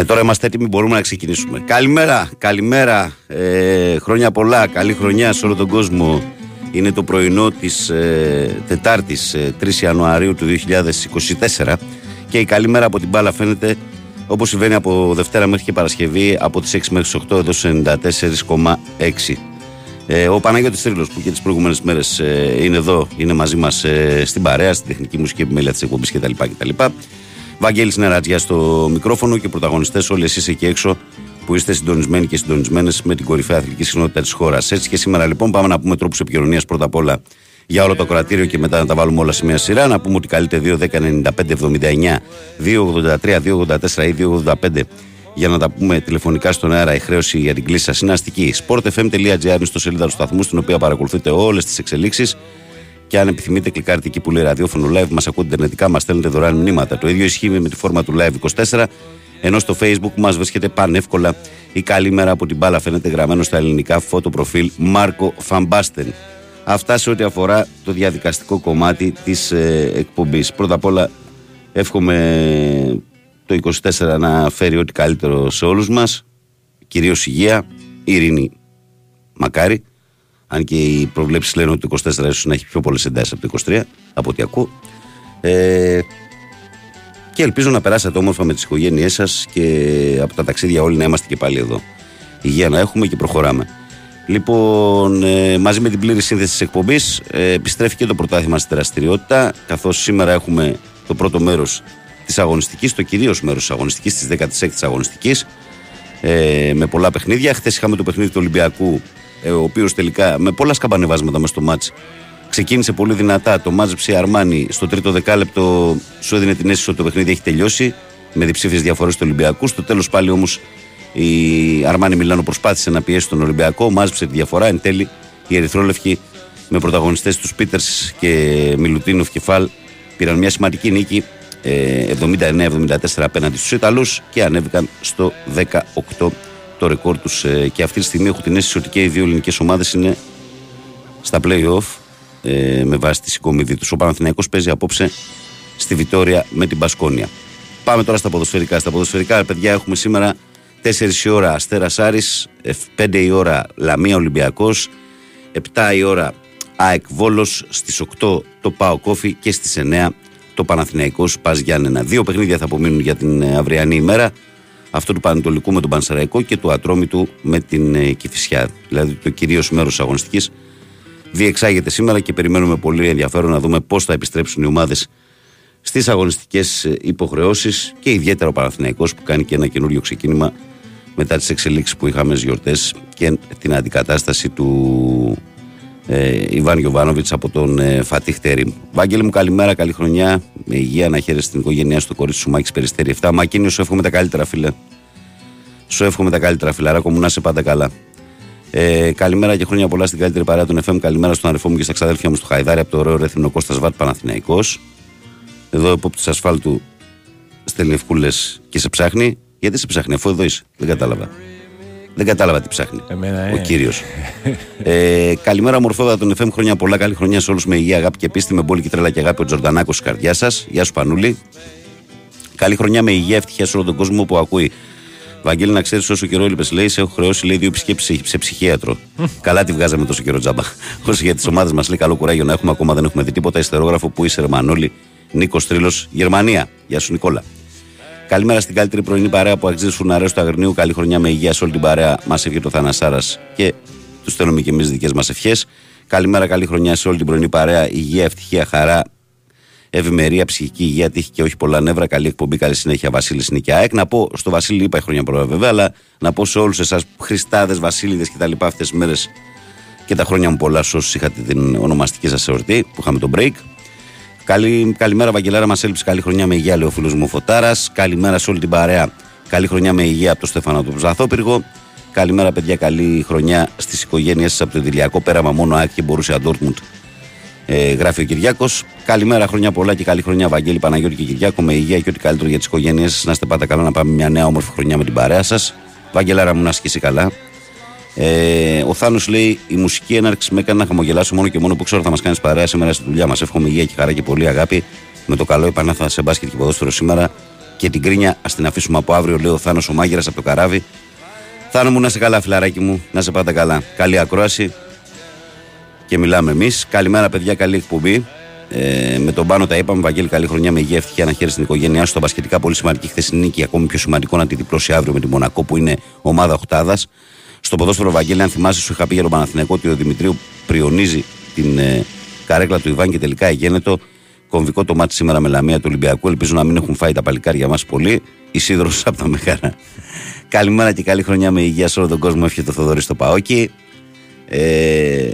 Ναι, τώρα είμαστε έτοιμοι, μπορούμε να ξεκινήσουμε. Καλημέρα, καλημέρα, ε, χρόνια πολλά, καλή χρονιά σε όλο τον κόσμο. Είναι το πρωινό της ε, Τετάρτης, ε, 3 Ιανουαρίου του 2024 και η καλή μέρα από την μπάλα φαίνεται όπως συμβαίνει από Δευτέρα μέχρι και Παρασκευή από τις 6 μέχρι τις 8 εδώ σε 94,6. Ε, ο Παναγιώτης Τρίλος που και τις προηγούμενες μέρες ε, είναι εδώ, είναι μαζί μας ε, στην παρέα, στην τεχνική μουσική επιμέλεια της εκπομπής κτλ. κτλ. Βαγγέλης Νερατζιά στο μικρόφωνο και πρωταγωνιστές όλοι εσείς εκεί έξω που είστε συντονισμένοι και συντονισμένες με την κορυφαία αθλητική συχνότητα της χώρας. Έτσι και σήμερα λοιπόν πάμε να πούμε τρόπους επικοινωνίας πρώτα απ' όλα για όλο το κρατήριο και μετά να τα βάλουμε όλα σε μια σειρά. Να πούμε ότι καλείτε 2, 10, 95, 79, 283, 284 ή 285 για να τα πούμε τηλεφωνικά στον αέρα. Η χρέωση για την κλίση σας είναι αστική. sportfm.gr είναι στο σελίδα του σταθμού, στην οποία παρακολουθείτε όλες τις εξελίξεις. Και αν επιθυμείτε, κλικάρετε εκεί που λέει ραδιόφωνο live, μας ακούτε ιντερνετικά, μας στέλνετε δωρεάν μηνύματα. Το ίδιο ισχύει με τη φόρμα του live 24, ενώ στο facebook μας βρίσκεται πανεύκολα η καλή μέρα από την μπάλα φαίνεται γραμμένο στα ελληνικά φωτοπροφίλ Μάρκο Φαμπάστεν. Αυτά σε ό,τι αφορά το διαδικαστικό κομμάτι της ε, εκπομπής. Πρώτα απ' όλα, εύχομαι το 24 να φέρει ό,τι καλύτερο σε όλους μας κυρίως υγεία, ειρήνη μακάρι αν και οι προβλέψεις λένε ότι το 24 ίσως να έχει πιο πολλές εντάσεις από το 23 από ό,τι ακούω. Ε, και ελπίζω να περάσετε όμορφα με τις οικογένειές σας και από τα ταξίδια όλοι να είμαστε και πάλι εδώ. Υγεία να έχουμε και προχωράμε. Λοιπόν, ε, μαζί με την πλήρη σύνθεση της εκπομπής ε, επιστρέφει και το πρωτάθλημα στη δραστηριότητα καθώς σήμερα έχουμε το πρώτο μέρος της αγωνιστικής, το κυρίως μέρος της αγωνιστικής, της 16ης αγωνιστικής ε, με πολλά παιχνίδια. Χθες είχαμε το παιχνίδι του Ολυμπιακού, ε, ο οποίος τελικά με πολλά σκαμπανεβάσματα μέσα στο μάτς ξεκίνησε πολύ δυνατά. Το μάζεψε η Αρμάνι στο τρίτο δεκάλεπτο, σου έδινε την αίσθηση ότι το παιχνίδι έχει τελειώσει με διψήφιες διαφορές του Ολυμπιακού. Στο τέλος πάλι όμως η Αρμάνι Μιλάνο προσπάθησε να πιέσει τον Ολυμπιακό, μάζεψε τη διαφορά. Εν τέλει οι Ερυθρόλευκοι με πρωταγωνιστές τους Πίτερς και Μιλουτίνοφ Κεφάλ πήραν μια σημαντική νίκη ε, 79-74 απέναντι στους Ιταλούς και ανέβηκαν στο 18 το ρεκόρ τους ε, και αυτή τη στιγμή έχω την αίσθηση ότι και οι δύο ελληνικές ομάδες είναι στα play-off ε, με βάση τη συγκομιδή τους. Ο Παναθηναϊκός παίζει απόψε στη Βιτόρια με την Πασκόνια. Πάμε τώρα στα ποδοσφαιρικά. Στα ποδοσφαιρικά, παιδιά, έχουμε σήμερα 4 η ώρα Αστέρας Άρης, 5 η ώρα Λαμία Ολυμπιακός, 7 η ώρα ΑΕΚ Βόλος, στις 8 το Πάο Κόφι και στις 9 το Παναθηναϊκός Πας Γιάννενα. Δύο παιχνίδια θα απομείνουν για την ε, αυριανή ημέρα. Αυτό του Πανετολικού με τον Πανσεραϊκό και του Ατρόμητου με την ε, Κηφισιά. Δηλαδή το κυρίως μέρος της αγωνιστικής διεξάγεται σήμερα και περιμένουμε πολύ ενδιαφέρον να δούμε πώς θα επιστρέψουν οι ομάδες στις αγωνιστικές υποχρεώσεις και ιδιαίτερα ο Παναθηναϊκός που κάνει και ένα καινούριο ξεκίνημα μετά τις εξελίξεις που είχαμε στις γιορτές και την αντικατάσταση του ε, Ιβάν Γιοβάνοβιτ από τον ε, Φατίχ Τερίμ. Βάγγελ μου, καλημέρα, καλή χρονιά. Με υγεία να χαίρεσαι στην οικογένειά σου, κορίτσι σου Μάκης Περιστέρη 7. Μακίνιο, σου εύχομαι τα καλύτερα, φίλε. Σου εύχομαι τα καλύτερα, φιλαράκο μου, να είσαι πάντα καλά. Ε, καλημέρα και χρόνια πολλά στην καλύτερη παρέα των FM. Καλημέρα στον αριφό μου και στα ξαδέλφια μου στο Χαϊδάρι από το ωραίο ρέθινο Κώστας Βάτ Παναθηναϊκός. Εδώ υπόπτη ασφάλτου στέλνει ευκούλε και σε ψάχνει. Γιατί σε ψάχνει, αφού εδώ είσαι. Δεν κατάλαβα. Δεν κατάλαβα τι ψάχνει. Εμένα, Ο ε. κύριος. ε, καλημέρα, μορφόδα των FM. Χρόνια πολλά. Καλή χρονιά σε όλους με υγεία, αγάπη και πίστη. Με μπόλικη τρέλα και αγάπη ο Τζορντανάκος στη καρδιά σας. Γεια σου, Πανούλη. Καλή χρονιά με υγεία, ευτυχία σε όλο τον κόσμο που ακούει. Βαγγέλη, να ξέρεις όσο καιρό έλειπες, λέει, σε έχω χρεώσει λέει, δύο επισκέψει σε ψυχίατρο. Καλά τη βγάζαμε τόσο καιρό τζάμπα. Όσο για τις ομάδες μας λέει, καλό κουράγιο να έχουμε ακόμα δεν έχουμε δει τίποτα. Ιστερόγραφο που είσαι, Ρεμανόλη, Νίκος Τρίλος, Γερμανία. Γεια σου, Νικόλα. Καλημέρα στην καλύτερη πρωινή παρέα που αξίζει φουναρέ του Αγρινίου. Καλή χρονιά με υγεία σε όλη την παρέα. Μας εύχεται ο Θανασάρα και τους στέλνουμε και εμείς δικές μας ευχές. Καλημέρα, καλή χρονιά σε όλη την πρωινή παρέα. Υγεία, ευτυχία, χαρά, ευημερία, ψυχική υγεία, τύχη και όχι πολλά νεύρα. Καλή εκπομπή, καλή συνέχεια, Βασίλης Νίκη ΑΕΚ. Να πω στο Βασίλη, είπα χρόνια πολλά βέβαια, αλλά να πω σε όλους εσάς, Χριστάδες, Βασίλειδες κτλ. αυτές τις μέρες και τα χρόνια μου πολλά σε όσους είχατε την ονομαστική σας εορτή που είχαμε το break. Καλή, καλημέρα, Βαγγελάρα. Μα έλειψε καλή χρονιά με υγεία, λέει ο φίλος μου Φωτάρας. Καλημέρα σε όλη την παρέα. Καλή χρονιά με υγεία από το Στέφανο του Ζαθόπυργο. Καλημέρα, παιδιά. Καλή χρονιά στις οικογένειές σας από το Δηλιακό. Πέραμα μόνο ΑΕΚ και μπορούσε Ντόρτμουντ. Ε, γράφει ο Κυριάκος. Καλημέρα, χρόνια πολλά και καλή χρονιά, Βαγγέλη Παναγιώτη και Κυριάκο. Με υγεία και ό,τι καλύτερο για τις οικογένειές σας. Να είστε πάντα καλά, να πάμε μια νέα όμορφη χρονιά με την παρέα σας. Βαγγελάρα μου να ασκήσει καλά. Ε, ο Θάνος λέει: Η μουσική έναρξη με έκανε να χαμογελάσω μόνο και μόνο που ξέρω θα μας κάνεις παρέα σήμερα στη δουλειά μας. Εύχομαι υγεία και χαρά και πολύ αγάπη. Με το καλό επανάθα σε μπάσκετ και ποδόσφαιρο σήμερα. Και την κρίνια ας την αφήσουμε από αύριο, λέει ο Θάνος ο Μάγειρας από το καράβι. Θάνο μου να είσαι καλά, φιλαράκι μου, να είσαι πάντα καλά. Καλή ακρόαση και μιλάμε εμείς. Καλημέρα, παιδιά, καλή εκπομπή. Ε, με τον πάνω τα είπαμε. Βαγγέλη, καλή χρονιά με υγεία, ευτυχία να χαίρεσαι στην οικογένειά σου. Στα μπασκετικά πολύ σημαντική χθεσινή και ακόμη πιο σημαντικό να τη διπλώσει αύριο με τη Μονακό που είναι ομάδα οχτάδα. Στο ποδόσφαιρο, Βαγγέλη, αν θυμάσαι, σου είχα πει για τον Παναθηναϊκό ότι ο Δημητρίου πριονίζει την ε, καρέκλα του Ιβάν και τελικά εγένετο. Κομβικό το μάτι σήμερα με Λαμία του Ολυμπιακού. Ελπίζω να μην έχουν φάει τα παλικάρια μας πολύ. Ισίδρο από τα Μεγάρα. Καλημέρα και καλή χρονιά με υγεία σε όλο τον κόσμο. Εύχεται το Θοδωρής στο Παόκι. Ε,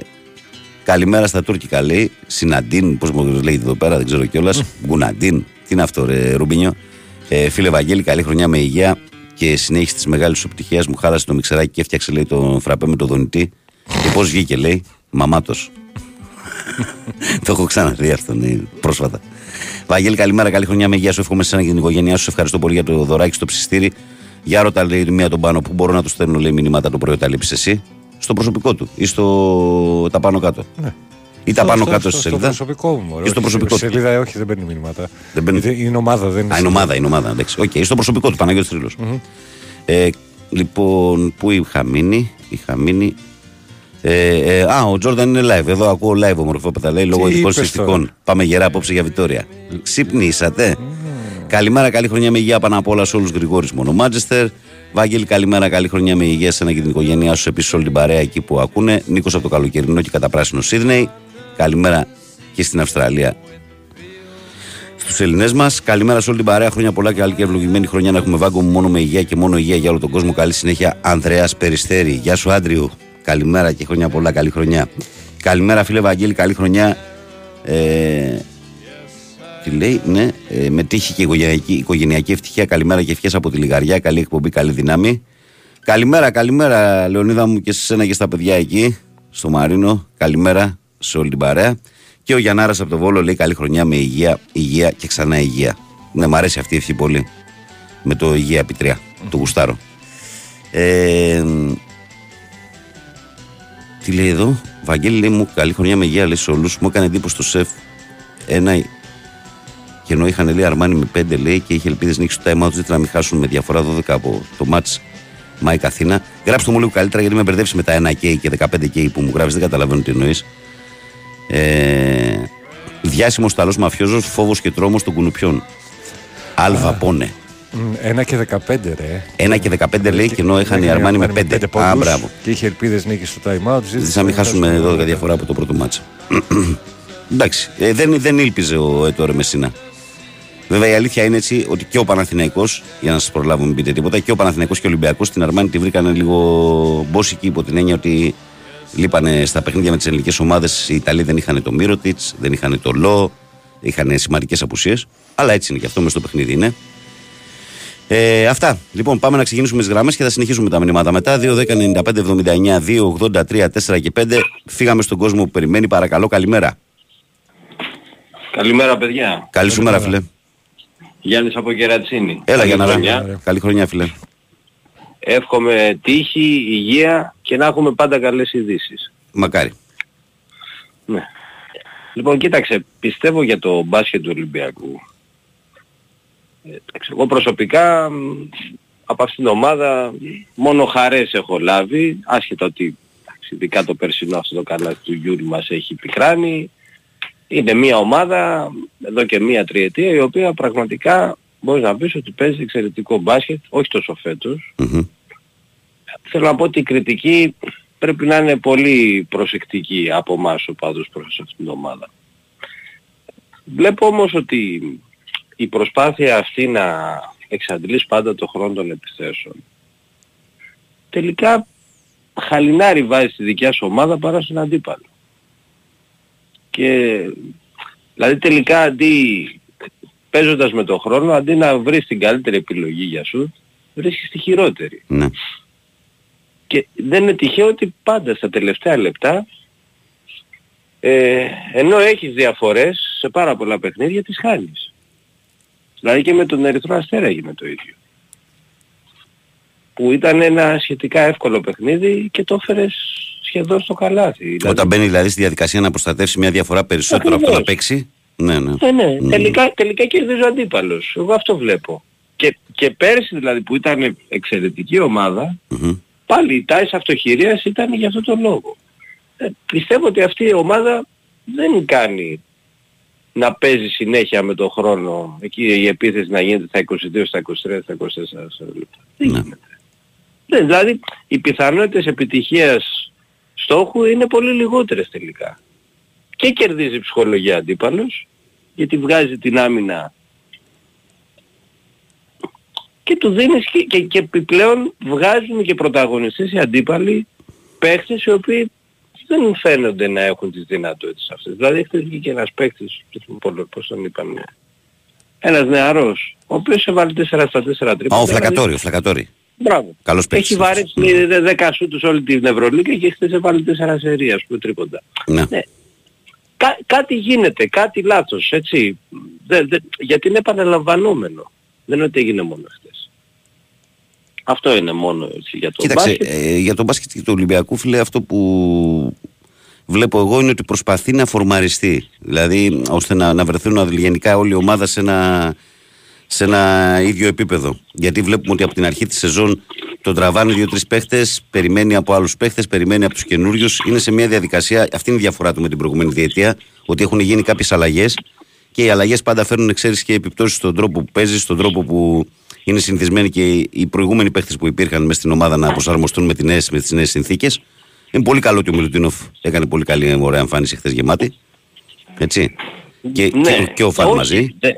καλημέρα στα Τούρκικα λέει. Συναντίν, πώς μου λέγεται εδώ πέρα, δεν ξέρω κιόλας. Γκουναντίν. Τι είναι αυτό, ρε, Ρουμπίνιο; Ε, φίλε Βαγγέλη, καλή χρονιά με υγεία και συνέχιση τη μεγάλη σου επιτυχία. Μου χάλασε το μιξεράκι και έφτιαξε λέει τον φραπέ με το δονητή. Και πώς βγήκε, λέει, μαμάτος. το έχω ξαναδεί αυτό ναι, πρόσφατα. Βαγγέλη, καλημέρα, καλή χρονιά με υγεία σου. Εύχομαι σε εσένα και την οικογένειά σου. Σε ευχαριστώ πολύ για το δωράκι στο ψιστήρι. Για ρώτα, λέει μία τον πάνω που μπορώ να του στέλνω λέει, μηνύματα το πρωί όταν λείπει εσύ. Στο προσωπικό του ή στο τα πάνω κάτω. Ναι. Ή τα Στο- πάνω στο- κάτω στο- στη Στο σελίδα. προσωπικό μου. μωρέ, Ή στο όχι, προσωπικό στη του. σελίδα, όχι, δεν παίρνει μηνύματα. Δεν παίρνει. Γιατί Είναι ομάδα, δεν είναι. Α, είναι ομάδα, είναι ομάδα. Εντάξει. Οκ, στο προσωπικό του Παναγιώτης Τρίλος. Ε, λοιπόν, πού είχα μείνει, είχα μείνει. Ε, ε, α, ο Τζόρνταν είναι live. Εδώ ακούω live ομορφόπεδα λέει λόγω Τι ειδικών είπες συστικών. Πάμε γερά απόψε για Βιτόρια. Ξυπνήσατε. Καλημέρα, καλή χρονιά με υγεία πάνω απ' όλα σε όλους Γρηγόρης μόνο Μάντσεστερ. Βάγγελη, καλημέρα, καλή χρονιά με υγεία σε και την οικογένειά σου. Επίσης, όλη την παρέα εκεί που ακούνε. Νίκος από το καλοκαιρινό και καταπράσινο Σίδνεϊ. Καλημέρα και στην Αυστραλία στους Ελληνές μας. Καλημέρα σε όλη την παρέα. Χρόνια πολλά και καλή και ευλογημένη χρονιά να έχουμε βάγκο μου μόνο με υγεία και μόνο υγεία για όλο τον κόσμο. Καλή συνέχεια, Ανδρέας Περιστέρη. Γεια σου, Άντριου. Καλημέρα και χρόνια πολλά, καλή χρονιά. Καλημέρα, φίλε Βαγγέλη, καλή χρονιά. Ε, τι λέει, ναι, ε, με τύχη και οικογενειακή, οικογενειακή ευτυχία. Καλημέρα και ευχές από τη Λιγαριά. Καλή εκπομπή, καλή δύναμη. Καλημέρα, καλημέρα, Λεωνίδα μου και σε σένα και στα παιδιά εκεί, στο Μαρίνο. Καλημέρα σε όλη την παρέα. Και ο Γιαννάρας από το Βόλο λέει καλή χρονιά με υγεία, υγεία και ξανά υγεία. Ναι, μου αρέσει αυτή η ευχή πολύ. Με το υγεία επί τρία. Το γουστάρω. Ε, Τι λέει εδώ, Βαγγέλη λέει μου, καλή χρονιά με υγεία λέει σε όλους. Μου έκανε εντύπωση το σεφ ένα και ενώ είχαν λέει Αρμάνι με 5 λέει και είχε ελπίδες νίκη στο time out, ζήτησε να μην χάσουν με διαφορά 12 από το match Μάικ Αθήνα. Γράψτε μου λίγο καλύτερα γιατί με μπερδεύσει με τα 1K και 15K που μου γράφεις, δεν καταλαβαίνω τι εννοείς. Ε, Διάσημος Ιταλό μαφιόζος, φόβος και τρόμος των κουνουπιών. Αλβα πόνε. Μ, Ένα και 15 ρε. 1 και 15 λέει και ενώ είχαν οι Αρμάνι με 5. Α, πόντους μπράβο. Και είχε ελπίδες νίκη στο time out. Ζήτησα να μην χάσουμε 12 διαφορά από το πρώτο μάτσα. Εντάξει, ε, δεν, δεν ήλπιζε ο Έτορε Μεσίνα. Βέβαια η αλήθεια είναι έτσι ότι και ο Παναθηναϊκός, για να σας προλάβω μην πείτε τίποτα, και ο Παναθηναϊκός και ο Ολυμπιακός στην Αρμάνη τη βρήκαν λίγο μπόσικη υπό την έννοια ότι λείπανε στα παιχνίδια με τις ελληνικές ομάδες. Οι Ιταλοί δεν είχαν το Μύρωτιτς, δεν είχαν το Λό, είχαν σημαντικές απουσίες. Αλλά έτσι είναι και αυτό μες στο παιχνίδι είναι. Ε, αυτά. Λοιπόν, πάμε να ξεκινήσουμε τις γραμμές και θα συνεχίσουμε τα μηνύματα μετά. 2, 10, 95, 79, 2, 83, 4 και 5. Φύγαμε στον κόσμο που περιμένει. Παρακαλώ, καλημέρα. Καλημέρα παιδιά. Καλή σου μέρα, φίλε. Γιάννης από Κερατσίνη. Έλα Καλή για να χρονιά. ράμε. Καλή χρονιά, φίλε. Εύχομαι τύχη, υγεία και να έχουμε πάντα καλές ειδήσεις. Μακάρι. Ναι. Λοιπόν, κοίταξε, πιστεύω για το μπάσκετ του Ολυμπιακού. Ε, εντάξει, Εγώ προσωπικά μ, από αυτήν την ομάδα μόνο χαρές έχω λάβει, άσχετα ότι εντάξει, ειδικά το περσινό αυτό το καλάθι του Γιουλ μας έχει πικράνει. Είναι μια ομάδα εδώ και μια τριετία η οποία πραγματικά μπορείς να πεις ότι παίζει εξαιρετικό μπάσκετ, όχι τόσο φέτος. Μμμ. Θέλω να πω ότι η κριτική πρέπει να είναι πολύ προσεκτική από εμάς ο πάντως προς αυτήν την ομάδα. Βλέπω όμως ότι η προσπάθεια αυτή να εξαντλείς πάντα το χρόνο των επιθέσεων τελικά χαλινάρι βάζει στη δικιά σου ομάδα παρά στον αντίπαλο. Και δηλαδή τελικά αντί παίζοντας με το χρόνο αντί να βρεις την καλύτερη επιλογή για σου βρίσκεις τη χειρότερη. Ναι. Και δεν είναι τυχαίο ότι πάντα στα τελευταία λεπτά ε, ενώ έχεις διαφορές σε πάρα πολλά παιχνίδια τις χάνεις. Δηλαδή και με τον Ερυθρό Αστέρα έγινε το ίδιο. Που ήταν ένα σχετικά εύκολο παιχνίδι και το έφερες σχεδόν στο καλάθι. Δηλαδή, Όταν μπαίνει δηλαδή στη διαδικασία να προστατεύσει μια διαφορά περισσότερο από το να Ακριβώς. παίξει. Ναι, ναι. Ναι, ναι. Μμ. Τελικά, τελικά κερδίζει ο αντίπαλος. Εγώ αυτό βλέπω. Και, και πέρσι δηλαδή που ήταν εξαιρετική ομάδα, Μμμ. Πάλι η τάση αυτοχειρίας ήταν για αυτό το λόγο. Ε, πιστεύω ότι αυτή η ομάδα δεν κάνει να παίζει συνέχεια με τον χρόνο εκεί η επίθεση να γίνεται στα 22, στα 23, στα 24 λεπτά. Δεν Ναι. γίνεται. Ναι, δηλαδή οι πιθανότητες επιτυχίας στόχου είναι πολύ λιγότερες τελικά. Και κερδίζει ψυχολογία αντίπαλος γιατί βγάζει την άμυνα και του δίνεις και, και, και επιπλέον βγάζουν και πρωταγωνιστές οι αντίπαλοι παίχτες οι οποίοι δεν φαίνονται να έχουν τις δυνατότητες αυτές. Δηλαδή χθες βγήκε ένας παίχτης, δεν θυμάμαι πολύ πώς τον είπαμε, ένας νεαρός, ο οποίος έβαλε 4 στα 4 τρίποντα. Α, ο δηλαδή- Φλακατόρη, ο Φλακατόρη. Μπράβο. Καλός παίκτης. Έχει βαρέσει 10 σούτους όλη την Ευρωλίγα και χθες έβαλε 4 σερία, ας πούμε, τρίποντα. Ναι. Ναι. Κά, κάτι γίνεται, κάτι λάθος, έτσι. Δε, δε, γιατί είναι επαναλαμβανόμενο. Δεν είναι ότι έγινε μόνο χθες. Αυτό είναι μόνο έτσι, για το Κοίταξε, μπάσκετ. ε, για τον μπάσκετ και του Ολυμπιακού, φίλε, αυτό που βλέπω εγώ είναι ότι προσπαθεί να φορμαριστεί. Δηλαδή, ώστε να, να βρεθούν γενικά όλη η ομάδα σε ένα, σε ένα ίδιο επίπεδο. Γιατί βλέπουμε ότι από την αρχή της σεζόν τον τραβάνε δύο-τρεις παίχτες, περιμένει από άλλους παίχτες, περιμένει από τους καινούριους. Είναι σε μια διαδικασία, αυτή είναι η διαφορά του με την προηγούμενη διετία, ότι έχουν γίνει κάποιες αλλαγές και οι αλλαγές πάντα φέρνουν εξαίρεση και επιπτώσεις στον τρόπο που παίζεις, στον τρόπο που είναι συνηθισμένοι και οι προηγούμενοι παίχτες που υπήρχαν μέσα στην ομάδα να προσαρμοστούν με, τις νέες, με τις νέες συνθήκες. Είναι πολύ καλό και ο Μιλουτίνοφ έκανε πολύ καλή ωραία εμφάνιση χθες γεμάτη. Έτσι. Και, και, και ο Φαν Ναι. όχι, μαζί. δε-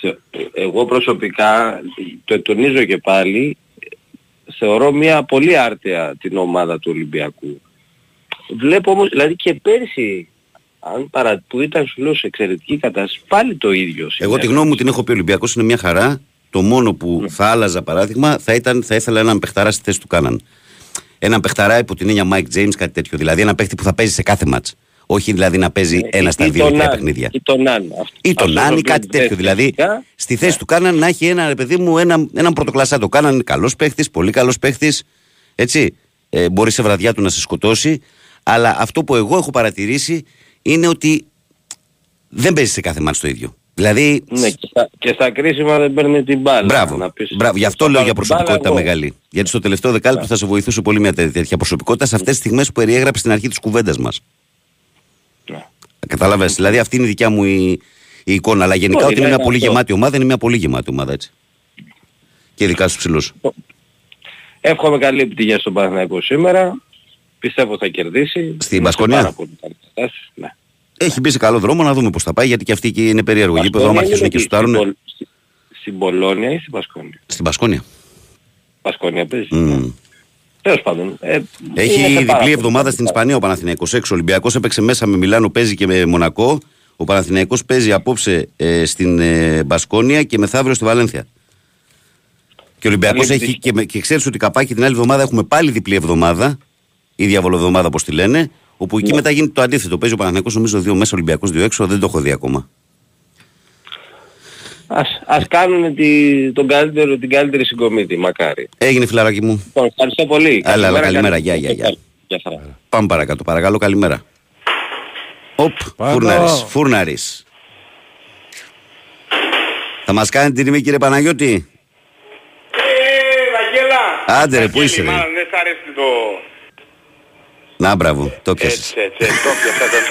θε- Εγώ προσωπικά, το τονίζω και πάλι, θεωρώ μια πολύ άρτια την ομάδα του Ολυμπιακού. Βλέπω όμως, δηλαδή και πέρσι, αν παρα, που ήταν σου λέω σε εξαιρετική κατάσταση, πάλι το ίδιο. Εγώ συνέβη. τη γνώμη μου την έχω πει. Ο Ολυμπιακός είναι μια χαρά. Το μόνο που Ναι. θα άλλαζα παράδειγμα θα, ήταν, θα ήθελα έναν παιχταρά στη θέση του Κάναν. Έναν παιχταρά υπό την έννοια Mike James, κάτι τέτοιο. Δηλαδή ένα παίχτη που θα παίζει σε κάθε μάτς. Όχι δηλαδή να παίζει ένα στα Ή δύο τον τρία Άν, παιχνίδια. Ή τον Άν. Αυτό- Ή τον αυτό Άν ή το κάτι οποίο τέτοιο. Δηλαδή φυσικά, στη θέση του Κάναν να έχει ένα ρε παιδί μου ένα, έναν πρωτοκλασσά. Το Κάναν είναι καλός παίχτης, πολύ καλός παίχτης. Έτσι. ε, μπορεί σε βραδιά του να σε σκοτώσει. Αλλά αυτό που εγώ έχω παρατηρήσει είναι ότι δεν παίζει σε κάθε μάτς το ίδιο. Δηλαδή, Ναι, και στα, και στα κρίσιμα δεν παίρνει την μπάλα. μπράβο, Να πεις, μπράβο. Γι' αυτό θα λέω πάρω για την μπάλα προσωπικότητα εγώ. μεγάλη. Γιατί στο τελευταίο δεκάλεπτο θα σε βοηθούσε πολύ μια τέ- τέτοια προσωπικότητα σε αυτές τις στιγμές που περιέγραψε στην αρχή της κουβέντας μας. Ναι. Κατάλαβες; Δηλαδή, αυτή είναι η δικιά μου η, η εικόνα. Αλλά γενικά Όχι, ότι είναι ναι, μια πολύ αυτό. γεμάτη ομάδα, είναι μια πολύ γεμάτη ομάδα έτσι. Και ειδικά στου ψηλούς. Εύχομαι καλή επιτυχία στον Παναθηναϊκό σήμερα. Πιστεύω θα κερδίσει. Στην Είναι σε Μπασκόνια; πάρα πολύ καλή κατάσταση. Ναι. Έχει μπει σε καλό δρόμο να δούμε πώς θα πάει γιατί και αυτή εκεί είναι περίεργο. Γήπεδο, άμα Μπασκόνια αρχίσουν είναι και εκεί, σουτάρουν. στην Πολ- στη- Στην Πολώνια ή στην Πασκόνια; Στην Πασκόνια. Πασκόνια παίζει. Μμ. Τέλος πάντων. ε, είναι Έχει σε πάρα διπλή πολύ εβδομάδα καλή στην κατάσταση. Ισπανία ο Παναθηναϊκός έξω. Ο Ολυμπιακός έπαιξε μέσα με Μιλάνο, παίζει και με Μονακό. Ο Παναθηναϊκός παίζει απόψε ε, στην ε, Μπασκόνια και μεθαύριο στη Βαλένθια. Και ο Ολυμπιακός Καλή έχει επιτυχία. και, με- και ξέρεις ότι καπάκι την άλλη εβδομάδα έχουμε πάλι διπλή εβδομάδα, ή διαβολοβδομάδα όπως τη λένε, όπου εκεί Ναι. μετά γίνεται το αντίθετο. Παίζει ο Παναθηναϊκός νομίζω δύο μέσα, Ολυμπιακός δύο έξω, δεν το έχω δει ακόμα. Ας, ας κάνουν τη, τον καλύτερο, την καλύτερη συγκομίτη, μακάρι. Έγινε φιλαράκι μου. Λοιπόν, ευχαριστώ πολύ. Άλλα, άλλα, καλημέρα. καλή- Γεια, γεια, γεια. Γεια χαρά. Πάμε παρακάτω. Παρακαλώ, καλημέρα. Οπ, Πάνω. φούρναρης, φούρναρης. Θα μας κάνει την τιμή κύριε Παναγιώτη; Ε, Βαγγέλα. Άντε, ρε, πού Βαγγέλη, είσαι, ρε; Μάλλον δεν σ' αρέσει το... Να, μπράβο, το πιάσες. Έτσι, έτσι, έτσι, το πιάσα τον.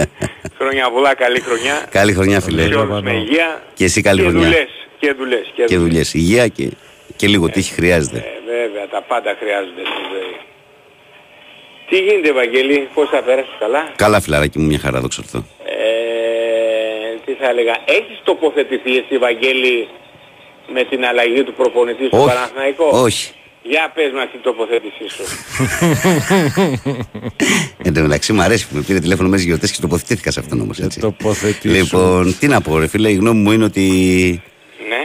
Χρόνια πολλά, καλή χρονιά. Καλή χρονιά, φίλε. Σε όλους με υγεία. Και εσύ καλή και χρονιά. Δουλειές, και δουλειές. Και, Και δουλειές. Υγεία και, και λίγο τύχη χρειάζεται. Ε, βέβαια, τα πάντα χρειάζονται στη ζωή. Τι γίνεται, Βαγγέλη, πώς θα πέρασεις καλά; Καλά, φιλαράκι μου, μια χαρά, δόξα τω Θεώ. Ε, τι θα έλεγα, έχεις τοποθετηθεί εσύ, Βαγγέλη, με την αλλαγή του προπονητή στο Όχι, Παναθηναϊκό; όχι. Για πες μας την τοποθέτησή σου. Εν τω μεταξύ μου αρέσει που με πήρε τηλέφωνο μέσα γιορτές και τοποθετήθηκα σε αυτόν όμως, έτσι. τοποθετήσου. Λοιπόν, τι να πω ρε φίλε, η γνώμη μου είναι ότι ναι.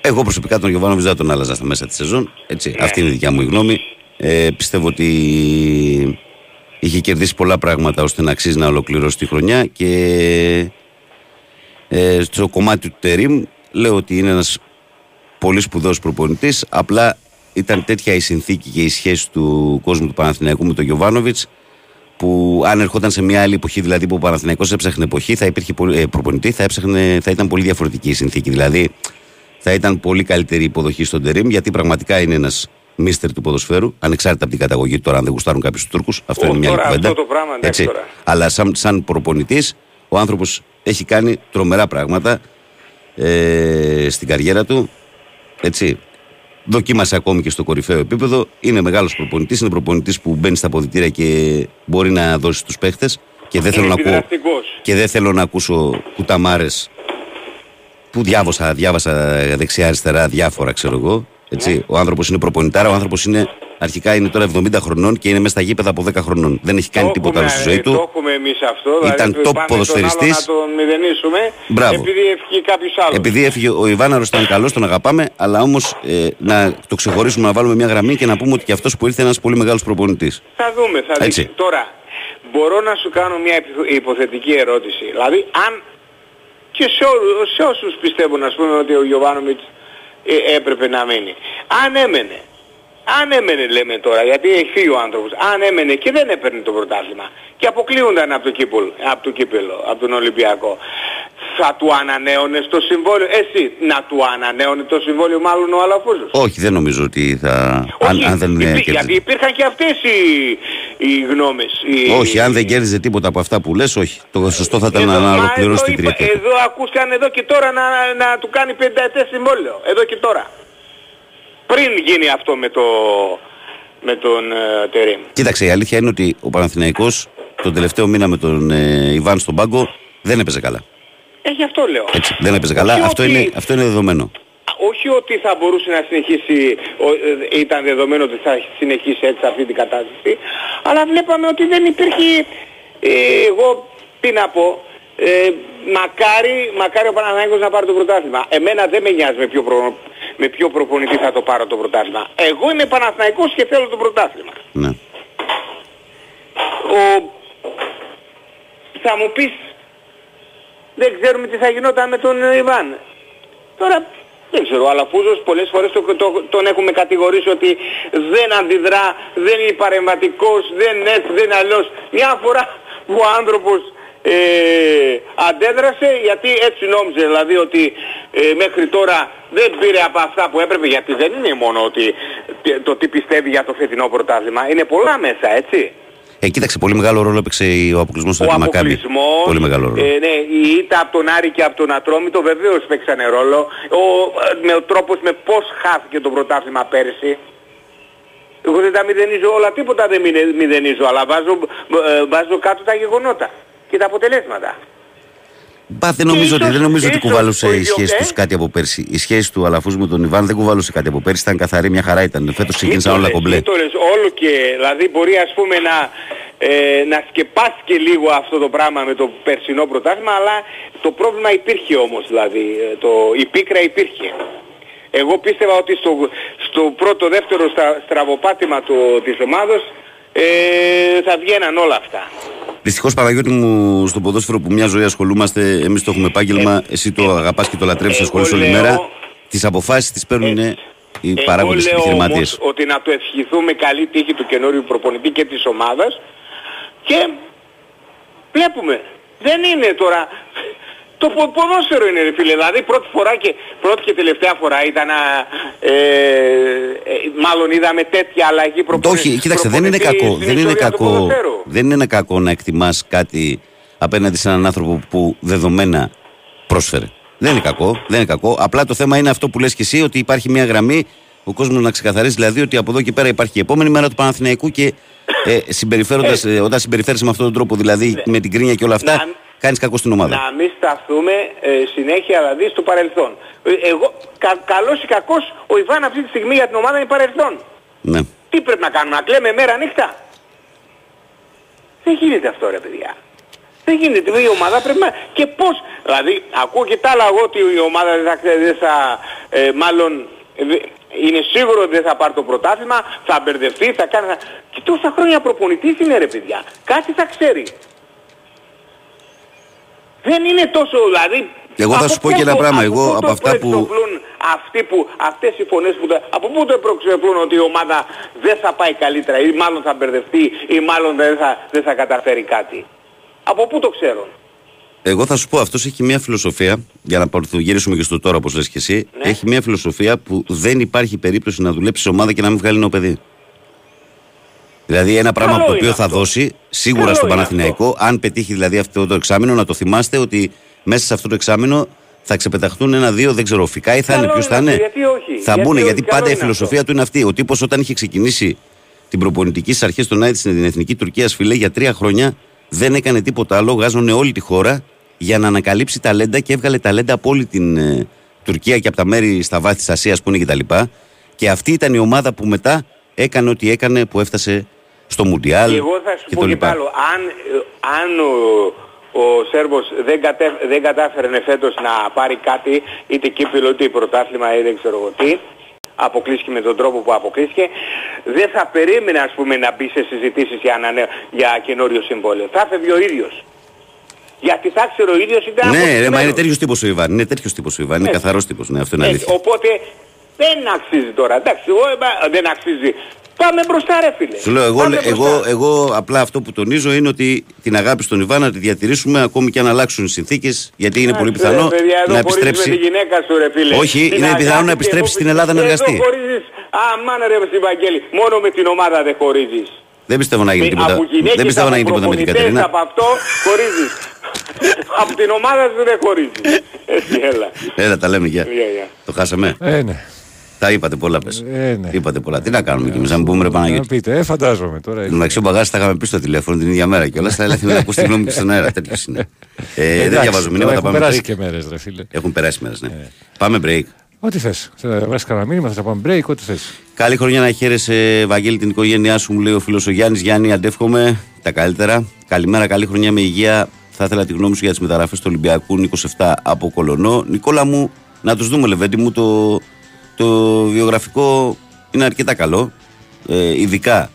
Εγώ προσωπικά τον Γιωβάνοβιτ δεν τον άλλαζα στα μέσα της σεζόν. Έτσι, Ναι. Αυτή είναι η δικιά μου η γνώμη. Ε, πιστεύω ότι είχε κερδίσει πολλά πράγματα ώστε να αξίζει να ολοκληρώσει τη χρονιά και ε, στο κομμάτι του Τερίμ λέω ότι είναι ένας πολύ σπουδαίος προπονητής απλά ήταν τέτοια η συνθήκη και η σχέση του κόσμου του Παναθηναϊκού με τον Γιωβάνοβιτς που αν ερχόταν σε μια άλλη εποχή, δηλαδή που ο Παναθηναϊκός έψαχνε εποχή, θα υπήρχε πολύ- ε, προπονητή, θα, έψαχνε, θα ήταν πολύ διαφορετική η συνθήκη. Δηλαδή θα ήταν πολύ καλύτερη υποδοχή στον Τερίμ, γιατί πραγματικά είναι ένας μίστερ του ποδοσφαίρου, ανεξάρτητα από την καταγωγή του, τώρα αν δεν γουστάρουν κάποιους Τούρκους. Αυτό Ω, είναι μια άλλη τώρα κουβέντα. αυτό το πράγμα, εντάξει, τώρα. Αλλά σαν, σαν προπονητής, ο άνθρωπος έχει κάνει τρομερά πράγματα ε, στην καριέρα του. Έτσι. Δοκίμασε ακόμη και στο κορυφαίο επίπεδο. Είναι μεγάλος προπονητής. Είναι προπονητής που μπαίνει στα αποδητήρια και μπορεί να δώσει στου παίχτες. Και δεν θέλω Είναι να ακούω επιδραστικός. και δεν θέλω να ακούσω κουταμάρες που διάβασα, διάβασα δεξιά-αριστερά διάφορα, ξέρω εγώ. Έτσι. Ο άνθρωπος είναι προπονητάρα, ο άνθρωπος είναι αρχικά είναι τώρα 70 χρονών και είναι μέσα στα γήπεδα από 10 χρονών. Δεν έχει κάνει Το τίποτα άλλο έχουμε, στη ζωή ε, του. Το έχουμε εμείς αυτό. Ήταν δηλαδή, top πάμε ποδοσφαιριστής. Τον άλλο να τον μηδενίσουμε. Μπράβο. Επειδή έφυγε κάποιος άλλος. Επειδή έφυγε ο Ιβάναρος ήταν καλός, τον αγαπάμε, αλλά όμως ε, να το ξεχωρίσουμε, να βάλουμε μια γραμμή και να πούμε ότι και αυτός που ήρθε είναι ένας πολύ μεγάλος προπονητής. Θα δούμε, θα Έτσι. δείξει. Τώρα, μπορώ να σου κάνω μια υπο- υποθετική ερώτηση. Δηλαδή, αν και σε, όλους, σε όσους πιστεύουν, ας πούμε, ότι ο Γιωβάνοβιτς ε, έπρεπε να μείνει. Αν έμενε, αν έμενε λέμε τώρα, γιατί έχει φύγει ο άνθρωπος, αν έμενε και δεν έπαιρνε το πρωτάθλημα και αποκλείονταν από το, κύπελο, από το κύπελο, από τον Ολυμπιακό, θα του ανανέωνε το συμβόλαιο, εσύ να του ανανέωνε το συμβόλαιο μάλλον ο Αλαφούζος. Όχι, δεν νομίζω ότι θα. Αν, Όχι, αν δεν υπή- κέρδιζε. γιατί υπήρχαν και αυτές οι, οι γνώμες. οι- Όχι, αν δεν κέρδιζε τίποτα από αυτά που λες, όχι. Το σωστό θα ήταν Εδώ- να μα ολοκληρώσει εδώ την είπα- τριετία. του. Εδώ ακούστηκαν εδώ και τώρα να, να του κάνει πενταετές συμβόλαιο. Εδώ και τώρα. Πριν γίνει αυτό με, το, με τον ε, Τερίμ. Κοίταξε, η αλήθεια είναι ότι ο Παναθηναϊκός τον τελευταίο μήνα με τον ε, Ιβάν στον πάγκο δεν έπαιζε καλά. Ε, γι' αυτό λέω. Έτσι, δεν έπαιζε καλά. Όχι Αυτό ότι- είναι, αυτό είναι δεδομένο. Όχι ότι θα μπορούσε να συνεχίσει, ο- ε, ήταν δεδομένο ότι θα συνεχίσει έτσι αυτή την κατάσταση, αλλά βλέπαμε ότι δεν υπήρχε, ε, εγώ τι να πω, ε, μακάρι, μακάρι ο Παναθηναϊκός να πάρει το πρωτάθλημα. Εμένα δεν με νοιάζει με ποιο, προ, με ποιο προπονητή θα το πάρω το πρωτάθλημα. Εγώ είμαι Παναθηναϊκός και θέλω το πρωτάθλημα. Ναι. Ο... Θα μου πεις, δεν ξέρουμε τι θα γινόταν με τον ε, Ιβάν. Τώρα Δεν ξέρω, ο Αλαφούζος πολλές φορές το, το- τον έχουμε κατηγορήσει ότι δεν αντιδρά, δεν είναι παρεμβατικός, δεν είναι έτσι, δεν είναι αλλιώς. Μια φορά που ο άνθρωπος ε, αντέδρασε γιατί έτσι νόμιζε δηλαδή ότι ε, μέχρι τώρα δεν πήρε από αυτά που έπρεπε γιατί δεν είναι μόνο ότι ε, το τι πιστεύει για το φετινό πρωτάθλημα. Είναι πολλά μέσα, έτσι. Ε, κοίταξε, πολύ μεγάλο ρόλο έπαιξε ο αποκλεισμός του Ο Μακάμπι. αποκλεισμός, Πολύ μεγάλο ρόλο. Ε, ναι, η ήττα από τον Άρη και από τον Ατρόμητο βεβαίως παίξανε ρόλο. Ο, ε, με ο τρόπος με πώς χάθηκε το πρωτάθλημα πέρσι. Εγώ δεν τα μηδενίζω όλα, τίποτα δεν μηδε- μηδενίζω, αλλά βάζω, ε, βάζω κάτω τα γεγονότα και τα αποτελέσματα. Μπα, δεν νομίζω, ίσως- ότι, δεν νομίζω ότι ίσως κουβαλούσε ο η ίδιος, σχέση ε. τους κάτι από πέρσι. Η σχέση του Αλαφούζου με τον Ιβάν δεν κουβαλούσε κάτι από πέρσι. Ήταν καθαρή, μια χαρά ήταν. Φέτος ξεκίνησαν όλα κομπλέ. Ήτολες, όλο και, δηλαδή μπορεί ας πούμε να, ε, να σκεπάσει και λίγο αυτό το πράγμα με το περσινό πρωτάθλημα, αλλά το πρόβλημα υπήρχε όμως, δηλαδή, ε, το, η πίκρα υπήρχε. Εγώ πίστευα ότι στο, στο πρώτο δεύτερο στα, στραβοπάτημα του, της ομάδος ε, θα βγαίναν όλα αυτά. Δυστυχώς, Παναγιώτη μου, στο ποδόσφαιρο που μια ζωή ασχολούμαστε, εμείς το έχουμε επάγγελμα, εσύ το αγαπάς και το λατρεύεις, εγώ ασχολείσαι όλη λέω- μέρα. Τις αποφάσεις τις παίρνουν οι παράγοντες Εγώ λέω επιχειρηματίες. όμως ότι να το ευχηθούμε καλή τύχη του καινούριου προπονητή και της ομάδας και βλέπουμε. Δεν είναι τώρα... Το πο- ποδόσφαιρο είναι ρε φίλε, δηλαδή πρώτη φορά και, πρώτη και τελευταία φορά ήταν, α, ε, ε, μάλλον είδαμε τέτοια αλλαγή προπονητή. Όχι, κοίταξε, δεν είναι κακό. Δεν είναι κακό, δεν είναι κακό να εκτιμάς κάτι απέναντι σε έναν άνθρωπο που δεδομένα πρόσφερε. Δεν είναι κακό, δεν είναι κακό. Απλά το θέμα είναι αυτό που λες και εσύ, ότι υπάρχει μια γραμμή, ο κόσμος να ξεκαθαρίσει δηλαδή ότι από εδώ και πέρα υπάρχει η επόμενη μέρα του Παναθηναϊκού και ε, συμπεριφέροντας, ε, όταν συμπεριφέρεσαι με αυτόν τον τρόπο, δηλαδή με την κρίνια και όλα αυτά, Να- κάνεις κακό στην ομάδα. Να μην σταθούμε ε, συνέχεια δηλαδή στο παρελθόν. Ε, εγώ, κα, καλός ή κακός, ο Ιβάν αυτή τη στιγμή για την ομάδα είναι παρελθόν. Ναι. Τι πρέπει να κάνουμε, να κλαίμε μέρα νύχτα; Δεν γίνεται αυτό ρε παιδιά. Δεν γίνεται. Η ομάδα πρέπει να... Και πώς... Δηλαδή, ακούω και τα άλλα εγώ ότι η ομάδα δεν θα... Δεν θα ε, μάλλον... ε, δε- είναι σίγουρο ότι δεν θα πάρει το πρωτάθλημα, θα μπερδευτεί, θα κάνει... θα- Και τόσα χρόνια προπονητής είναι ρε παιδιά. Κάτι θα ξέρει. Δεν είναι τόσο, δηλαδή... Εγώ θα από σου πω πού και ένα το- πράγμα. από Εγώ πού από το αυτά που- προεξοφλούν αυτοί που, αυτές οι φωνές που... τα- Από πού το προεξοφλούν ότι η ομάδα δεν θα πάει καλύτερα ή μάλλον θα μπερδευτεί ή μάλλον δεν θα, δεν θα καταφέρει κάτι; Από πού το ξέρουν; Εγώ θα σου πω, αυτός έχει μια φιλοσοφία, για να το γυρίσουμε και στο τώρα, όπως λες και εσύ. Ναι. Έχει μια φιλοσοφία που δεν υπάρχει περίπτωση να δουλέψει σε ομάδα και να μην βγάλει νέο παιδί. Δηλαδή, ένα πράγμα Καλό το οποίο είναι θα αυτό. δώσει σίγουρα Καλό στον είναι Παναθηναϊκό, αν πετύχει δηλαδή αυτό το εξάμεινο, να το θυμάστε ότι μέσα σε αυτό το εξάμεινο θα ξεπεταχτούν ένα-δύο, δεν ξέρω, φικά ή θα Καλό είναι, ποιος είναι θα είναι. αυτό, γιατί όχι, Θα γιατί μπουν, όχι, γιατί καλό πάντα η είναι φιλοσοφία αυτό. του είναι αυτή. Ο τύπος όταν είχε ξεκινήσει την προπονητική στις αρχές των Άιτ στην Εθνική Τουρκίας, φιλέ, για τρία χρόνια δεν έκανε τίποτα άλλο. Γάζωνε όλη τη χώρα για να ανακαλύψει ταλέντα και έβγαλε ταλέντα από όλη την ε, Τουρκία και από τα μέρη στα βάθη της Ασίας που είναι κτλ. Και, και αυτή ήταν η ομάδα που μετά έκανε ό,τι έκανε που έφτασε στο Μουντιάλ. Και εγώ θα σου και πω το και λοιπά. πάλι, αν, ε, αν ο, ο Σέρβος δεν, κατέ, δεν κατάφερε φέτος να πάρει κάτι, είτε κύπηλο είτε πρωτάθλημα ή δεν ξέρω εγώ τι, αποκλείστηκε με τον τρόπο που αποκλείστηκε, δεν θα περίμενε ας πούμε να μπει σε συζητήσεις για, ανανέ, για καινούριο συμβόλαιο. Θα φεύγει ο ίδιος. Γιατί θα ξέρει ο ίδιος ήταν Ναι, ρε, μα είναι αποτυχημένος. τέτοιος τύπος ο Ιβάν. Είναι τέτοιος τύπος ο Ιβάν. Είναι Ναι. καθαρός τύπος. Ναι, αυτό είναι Έτσι, αλήθεια. οπότε δεν αξίζει τώρα. Εντάξει, εγώ, ε, δεν αξίζει. Πάμε μπροστά ρε φίλε. Σου λέω, εγώ, Πάμε εγώ, μπροστά. εγώ απλά αυτό που τονίζω είναι ότι την αγάπη στον Ιβάν να τη διατηρήσουμε ακόμη και αν αλλάξουν οι συνθήκες, γιατί είναι πολύ Εντάξει, πιθανό ρε, παιδιά, εδώ να χωρίζεις επιστρέψει. με τη γυναίκα σου, ρε, φίλε. Όχι, Την είναι αγάπη πιθανό να και επιστρέψει εγώ- στην Ελλάδα να Εδώ εργαστεί. χωρίζεις, α, μάνα ρε, στην Βαγγέλη, μόνο με την ομάδα δεν χωρίζεις. Δεν πιστεύω να γίνει Με- τίποτα. από γυναίκες, Δεν πιστεύω να γίνει από τίποτα με την προπονητές, Κατερίνα. Από αυτό χωρίζεις. από την ομάδα σου δεν χωρίζεις. Έτσι, έλα. Έλα, τα λέμε γεια. Γεια, γεια. Το χάσαμε. Ε, ναι. Τα είπατε πολλά, πες. Ε, ναι. Είπατε πολλά. Τι να κάνουμε κι εμείς, να μην πούμε ρε Να Παναγιώτη. πείτε, ε, φαντάζομαι τώρα. Εν μεταξύ, ο Μπαγάς τα είχαμε πει στο τηλέφωνο την ίδια μέρα και όλα στα έλεγχε να ακούσει τη γνώμη του στον αέρα. Τέτοιος είναι. Ε, δεν Εντάξει, διαβάζω τώρα μηνύματα. Έχουν Πάμε περάσει break. και μέρες ρε φίλε. Έχουν περάσει μέρες, ναι. Πάμε break. Ό,τι θες. Θα βρεις κανένα μήνυμα, θα σε πάμε break, ό,τι θες. Καλή χρονιά να χαίρεσαι, Βαγγέλη, την οικογένειά σου, μου λέει ο φίλος ο Γιάννης. Γιάννη, αντεύχομαι τα καλύτερα. Καλημέρα, καλή χρονιά με υγεία. Θα ήθελα τη γνώμη σου για τις μεταγραφές του Ολυμπιακού Νίκος 7 από Κολονό. Νικόλα μου, να τους δούμε, Λεβέντι μου. Το, το βιογραφικό είναι αρκετά καλό. Ε, ειδικά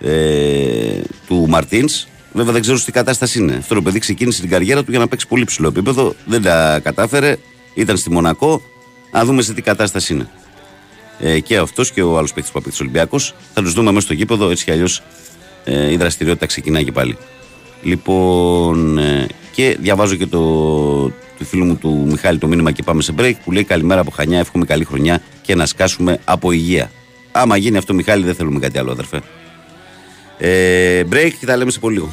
ε, του Μαρτίνς. Βέβαια δεν ξέρω σε τι κατάσταση είναι. Αυτό το παιδί ξεκίνησε την καριέρα του για να παίξει πολύ ψηλό επίπεδο. Δεν τα κατάφερε. Ήταν στη Μονακό. Να δούμε σε τι κατάσταση είναι. Ε, και αυτός και ο άλλος παίκτης που απέκτησε ο Ολυμπιακός. Θα τους δούμε μέσα στο γήπεδο, έτσι κι αλλιώς ε, η δραστηριότητα ξεκινάει και πάλι. Λοιπόν, ε, και διαβάζω και το του φίλου μου του Μιχάλη το μήνυμα και πάμε σε break που λέει Καλημέρα από Χανιά, εύχομαι καλή χρονιά και να σκάσουμε από υγεία. Άμα γίνει αυτό, Μιχάλη, δεν θέλουμε κάτι άλλο, αδερφέ. Ε, break και θα λέμε σε πολύ λίγο.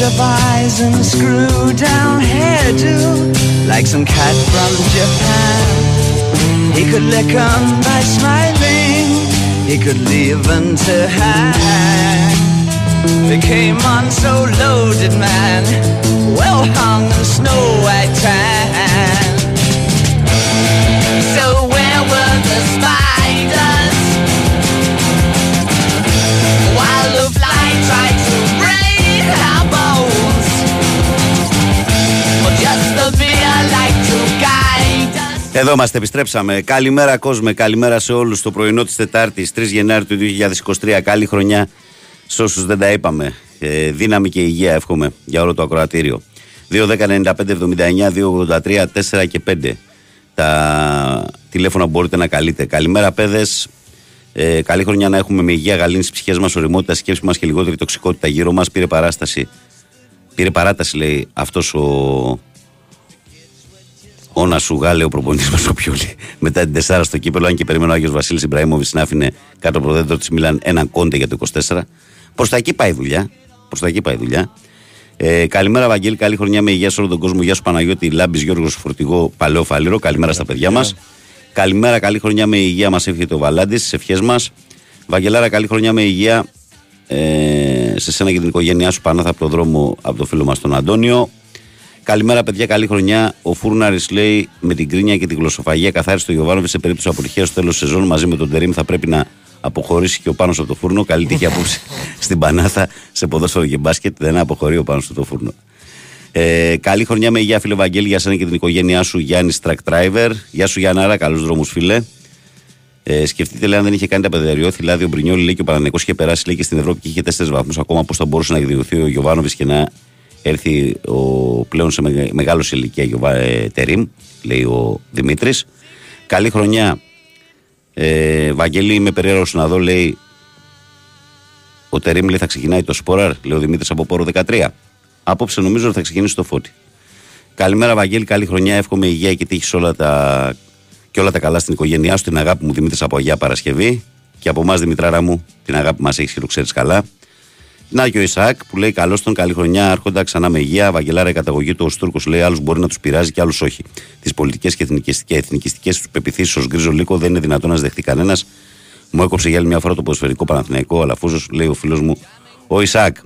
Screwed up eyes and a screw down hairdo. Like some cat from Japan. He could lick 'em by smiling. He could leave 'em to hang. They came on so loaded man. Well hung in snow white tan. So where were the spiders? Εδώ είμαστε, επιστρέψαμε. Καλημέρα, κόσμε. Καλημέρα σε όλους. Το πρωινό της Τετάρτης, 3 Γενάρη του 2023. Καλή χρονιά σε όσους δεν τα είπαμε. Ε, δύναμη και υγεία, εύχομαι για όλο το ακροατήριο. 2.10.95.79, 2.83, 4 και 5. Τα τηλέφωνα που μπορείτε να καλείτε. Καλημέρα, παιδες. Ε, καλή χρονιά να έχουμε με υγεία, γαλήνης στι ψυχές μας, ωριμότητα, σκέψη μας και λιγότερη τοξικότητα γύρω μας. Πήρε παράσταση. Πήρε παράταση, λέει αυτός ο, ο Νασουγάλε, ο προπονητής μας ο Πιόλη. Μετά την 4 στο κύπελο, αν και περιμένω ο Άγιος Βασίλης Ιμπραήμοβιτ να άφηνε κάτω από το δέντρο της Μιλάν έναν κόντε για το 24. Προς τα εκεί πάει η δουλειά. Προς τα εκεί πάει η δουλειά. Ε, καλημέρα, Βαγγέλη. Καλή χρονιά με υγεία σε όλο τον κόσμο. Γεια σου Παναγιώτη Λάμπης Γιώργος Φορτηγό Παλαιό Φάληρο. Καλημέρα στα παιδιά μας. Καλημέρα, καλή χρονιά με υγεία. Μας εύχεται ο Βαλάντης στις ευχές μας. Βαγγελάρα, καλή χρονιά με υγεία ε, σε σένα και την οικογένειά σου πάνω από το δρόμο από το φίλο μας τον Αντώνιο. Καλημέρα, παιδιά, καλή χρονιά. Ο Φούρναρης λέει με την κρίνια και την γλωσσοφαγία καθάρισε το Γιωβάνοβι σε περίπτωση αποτυχίας στο τέλος σεζόν μαζί με τον Τερήμ θα πρέπει να αποχωρήσει και ο πάνω από το φούρνο. Καλή τύχη απόψε στην Πανάθα σε ποδόσφαιρο και μπάσκετ. Δεν αποχωρεί ο πάνω στο φούρνο. Ε, καλή χρονιά με υγεία, φίλε Βαγγέλη, για σένα και την οικογένειά σου, Γιάννης Τρακ Driver. Γεια σου, Γιάνναρα, καλούς δρόμους, φίλε. Ε, σκεφτείτε, λέει, αν δεν είχε κάνει τα παιδεριώθη, δηλαδή ο Μπρινιόλη λέει και ο Παναναναϊκός είχε περάσει λέει, και στην Ευρώπη και είχε τέσσερις βαθμούς ακόμα. Πώς θα μπορούσε να εκδιωθεί ο Γιωβάνοβι και να έρθει ο πλέον σε μεγα- μεγάλος σε ηλικία Γιωβά, ε, Τερίμ, λέει ο Δημήτρης. Καλή χρονιά. Ε, Βαγγέλη, είμαι περίεργος να δω, λέει. Ο Τερίμ λέει θα ξεκινάει το Σποράρ, λέει ο Δημήτρης από πόρο 13. Απόψε νομίζω ότι θα ξεκινήσει το φώτι. Καλημέρα, Βαγγέλη, καλή χρονιά. Εύχομαι υγεία και τύχη σε όλα τα και όλα τα καλά στην οικογένειά σου, την αγάπη μου Δημήτρης από Αγία Παρασκευή και από εμάς Δημητράρα μου, την αγάπη μας έχεις και το ξέρεις καλά. Να και ο Ισαάκ που λέει καλώς τον καλή χρονιά, άρχοντα ξανά με υγεία. Βαγγελάρα η καταγωγή του ως Τούρκος λέει άλλους μπορεί να τους πειράζει και άλλους όχι. Τις πολιτικές και εθνικιστικές τους πεπιθήσεις ως γκρίζο λύκο δεν είναι δυνατόν να σε δεχτεί κανένας. Μου έκοψε για άλλη μια φορά το ποδοσφαιρικό Παναθηναϊκό, αλλά φούζο λέει ο φίλος μου ο Ισαάκ.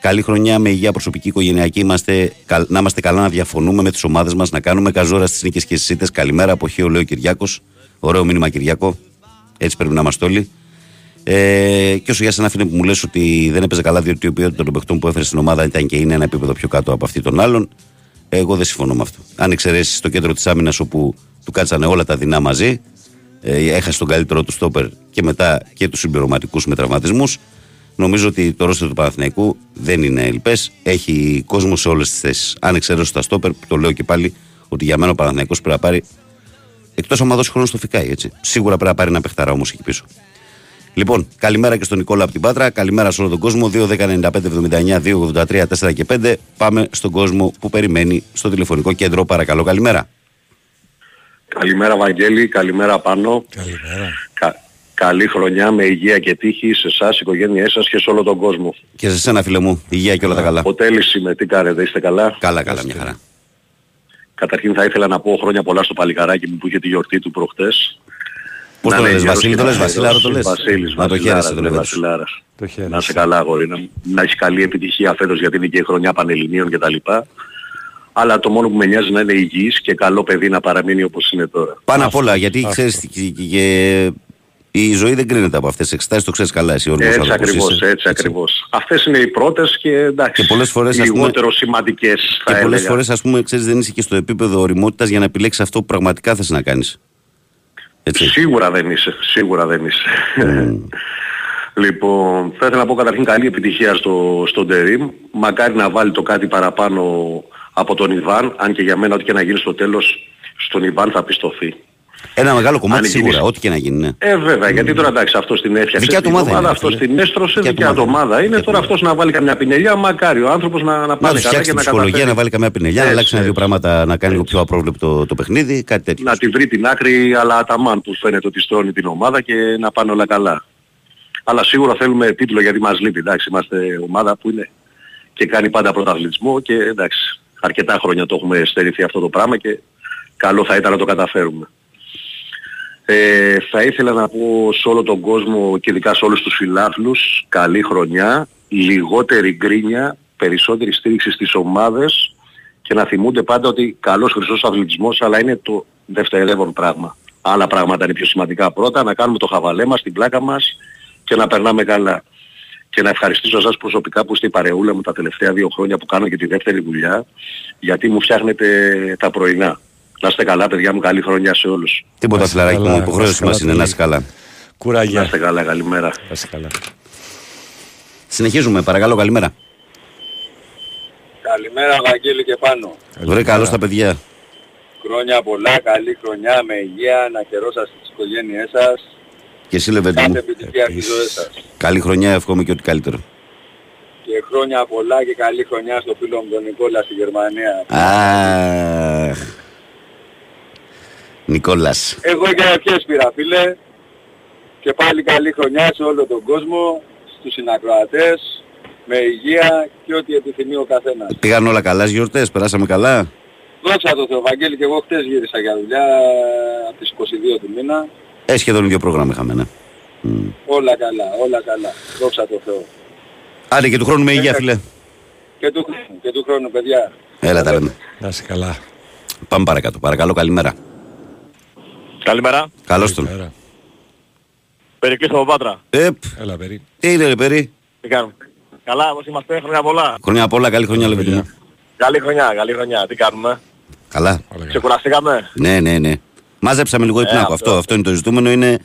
Καλή χρονιά με υγεία προσωπική, οικογενειακή. Είμαστε, καλ- να είμαστε καλά να διαφωνούμε με τις ομάδες μας, να κάνουμε καζόρα στις νίκες και στις ήττε. Καλημέρα από Χίο, λέει ο Κυριάκος. Ωραίο μήνυμα, Κυριάκο. Έτσι πρέπει να είμαστε όλοι. Ε, και όσο για σένα, φίλε, που μου λες ότι δεν έπαιζε καλά, διότι η ποιότητα των παιχτών που έφερε στην ομάδα ήταν και είναι ένα επίπεδο πιο κάτω από αυτή των άλλων. Εγώ δεν συμφωνώ με αυτό. Αν εξαιρέσεις το κέντρο της άμυνας όπου του κάτσανε όλα τα δεινά μαζί, ε, έχασε τον καλύτερο του στόπερ και μετά και τους συμπληρωματικούς με τραυματισμούς. Νομίζω ότι το ρόστερ του Παναθηναϊκού δεν είναι ελπές. Έχει κόσμο σε όλες τις θέσεις. Αν εξαιρέσω τα στόπερ, το λέω και πάλι ότι για μένα ο Παναθηναϊκός πρέπει να πάρει. Εκτός αν δώσει χρόνο στο φυκάι, έτσι. Σίγουρα πρέπει να πάρει ένα παιχταρά όμως εκεί πίσω. Λοιπόν, καλημέρα και στον Νικόλα από την Πάτρα. Καλημέρα σε όλο τον κόσμο. 2.195.79, 2.83, 4 και 5. Πάμε στον κόσμο που περιμένει στο τηλεφωνικό κέντρο. Παρακαλώ, καλημέρα. Καλημέρα Βαγγέλη, καλημέρα πάνω. Καλημέρα. Κα... Καλή χρονιά με υγεία και τύχη σε εσάς, οικογένειές σας και σε όλο τον κόσμο. Και σε σένα φίλε μου, υγεία και όλα τα καλά. Ο Τέλης είμαι, τι κάνετε, είστε καλά; Καλά, καλά, μια χαρά. Καταρχήν θα ήθελα να πω χρόνια πολλά στο παλικαράκι μου που είχε τη γιορτή του προχτές. Πώς Να το είναι λες, γέρος Βασίλη, και το λες, να Βασίλαρο το λες. Βασίλης, Να το Βασιλάρας, χαίρεσαι το ναι, λέμε. Βασιλάρας. Το χαίρεσαι. Να σε καλά αγόρι, να, να έχεις καλή επιτυχία φέτος γιατί είναι και η χρονιά Πανελληνίων κτλ. Αλλά το μόνο που με νοιάζει να είναι υγιής και καλό παιδί να παραμείνει όπως είναι τώρα. Πάνω απ' όλα, γιατί αυτό. ξέρεις, και- και- και η ζωή δεν κρίνεται από αυτές τις εξετάσεις, το ξέρεις καλά εσύ όρμος Έτσι άνθρωπος ακριβώς, είσαι. έτσι ακριβώς. Αυτές είναι οι πρώτες και εντάξει, Και πολλές φορές, ας πούμε, λιγότερο σημαντικές θα Και πολλές έλεγα. φορές, ας πούμε, ξέρεις, δεν είσαι και στο επίπεδο οριμότητας για να επιλέξεις αυτό που πραγματικά θες να κάνεις. Έτσι. Σίγουρα δεν είσαι, σίγουρα δεν είσαι. λοιπόν, θα ήθελα να πω καταρχήν καλή επιτυχία στο, στον Τερίμ. Μακάρι να βάλει το κάτι παραπάνω από τον Ιβάν, αν και για μένα ό,τι και να γίνει στο τέλος, στον Ιβάν θα πιστωθεί. Ένα μεγάλο κομμάτι Αν σίγουρα, γίνεις- ό,τι και να γίνει, ναι. Ε, βέβαια, γιατί τώρα εντάξει, αυτός την έφτιαξε. Δικιά του την ομάδα είναι, αυτός φίλε. την έστρωσε, Δικιά του δικιά του ομάδα. ομάδα είναι. Δικιά του Τώρα ομάδα. αυτός να βάλει καμιά πινελιά, μακάρι ο άνθρωπος να, να Να πάνε του καλά φτιάξει και την να ψυχολογία, καταφέρει. να βάλει καμιά πινελιά, να Έτσι, αλλάξει ένα-δύο έτσι. πράγματα, να κάνει λίγο πιο απρόβλεπτο το παιχνίδι, κάτι τέτοιο. να τη βρει την άκρη αλλά αταμάν που φαίνεται ότι στρώνει την ομάδα και να πάνε όλα καλά. Αλλά σίγουρα θέλουμε τίτλο γιατί μας λείπει. Εντάξει, είμαστε ομάδα που είναι και κάνει πάντα πρωταθλητισμό και εντάξει, αρκετά χρόνια το έχουμε στερηθεί αυτό το πράγμα και καλό θα ήταν να το καταφέρουμε. Ε, θα ήθελα να πω σε όλο τον κόσμο και ειδικά σε όλους τους φιλάθλους καλή χρονιά, λιγότερη γκρίνια, περισσότερη στήριξη στις ομάδες και να θυμούνται πάντα ότι καλός χρυσός αθλητισμός αλλά είναι το δευτερεύον πράγμα. Άλλα πράγματα είναι πιο σημαντικά πρώτα, να κάνουμε το χαβαλέ μας, την πλάκα μας και να περνάμε καλά. Και να ευχαριστήσω εσάς προσωπικά που είστε η παρεούλα μου τα τελευταία δύο χρόνια που κάνω και τη δεύτερη δουλειά γιατί μου φτιάχνετε τα πρωινά. Να είστε καλά παιδιά μου, καλή χρονιά σε όλους. Τίποτα Να είσαι φιλαράκι καλά, μου, να υποχρέωση είσαι μας καλά, είναι να είσαι Τέλη. καλά. Να Κουράγια. είστε καλά, καλημέρα. Να είσαι καλά. Συνεχίζουμε, παρακαλώ, καλημέρα. Καλημέρα Βαγγέλη και πάνω. Βρε καλώς τα παιδιά. Χρόνια πολλά, καλή χρονιά με υγεία, να χαιρόσαστε στις οικογένειές σας. Και εσύ Λεβέντη Κάθε μου. επιτυχία στις Επίσης. ζωές σας. Καλή χρονιά, εύχομαι και ό,τι καλύτερο. Και χρόνια πολλά και καλή χρονιά στο φίλο μου τον Νικόλα στη Γερμανία. Αχ. Νικόλας. Εγώ για ευχές πήρα φίλε. Και πάλι καλή χρονιά σε όλο τον κόσμο, στους συνακροατές, με υγεία και ό,τι επιθυμεί ο καθένας. Πήγαν όλα καλά στις γιορτές, περάσαμε καλά; Δόξα τω Θεώ, Βαγγέλη, και εγώ χτες γύρισα για δουλειά από τις 22 του μήνα. Ε, σχεδόν ίδιο πρόγραμμα είχαμε, ναι. Μμ. Όλα καλά, όλα καλά. Δόξα τω Θεώ. Άντε και του χρόνου με υγεία, φίλε. Και του χρόνου, και του χρόνου παιδιά. Έλα τα λέμε. Να είσαι καλά. Πάμε παρακάτω. Παρακαλώ, καλημέρα. Καλημέρα. Καλώς τον. Καλημέρα. Περικλής από Πάτρα. Επ, Έλα, περί. τι είναι ρε περί; Τι κάνουμε; Καλά, πώς είμαστε, χρόνια πολλά. Χρόνια πολλά, καλή χρονιά Λεβέντη μου. Καλή χρονιά, καλή χρονιά. Τι κάνουμε; Καλά. Όλα καλά. Ξεκουραστήκαμε; Ναι, ναι, ναι. Μάζεψαμε λίγο την Ε, άκου. αυτό. Αυτό, αυτό είναι το ζητούμενο. Είναι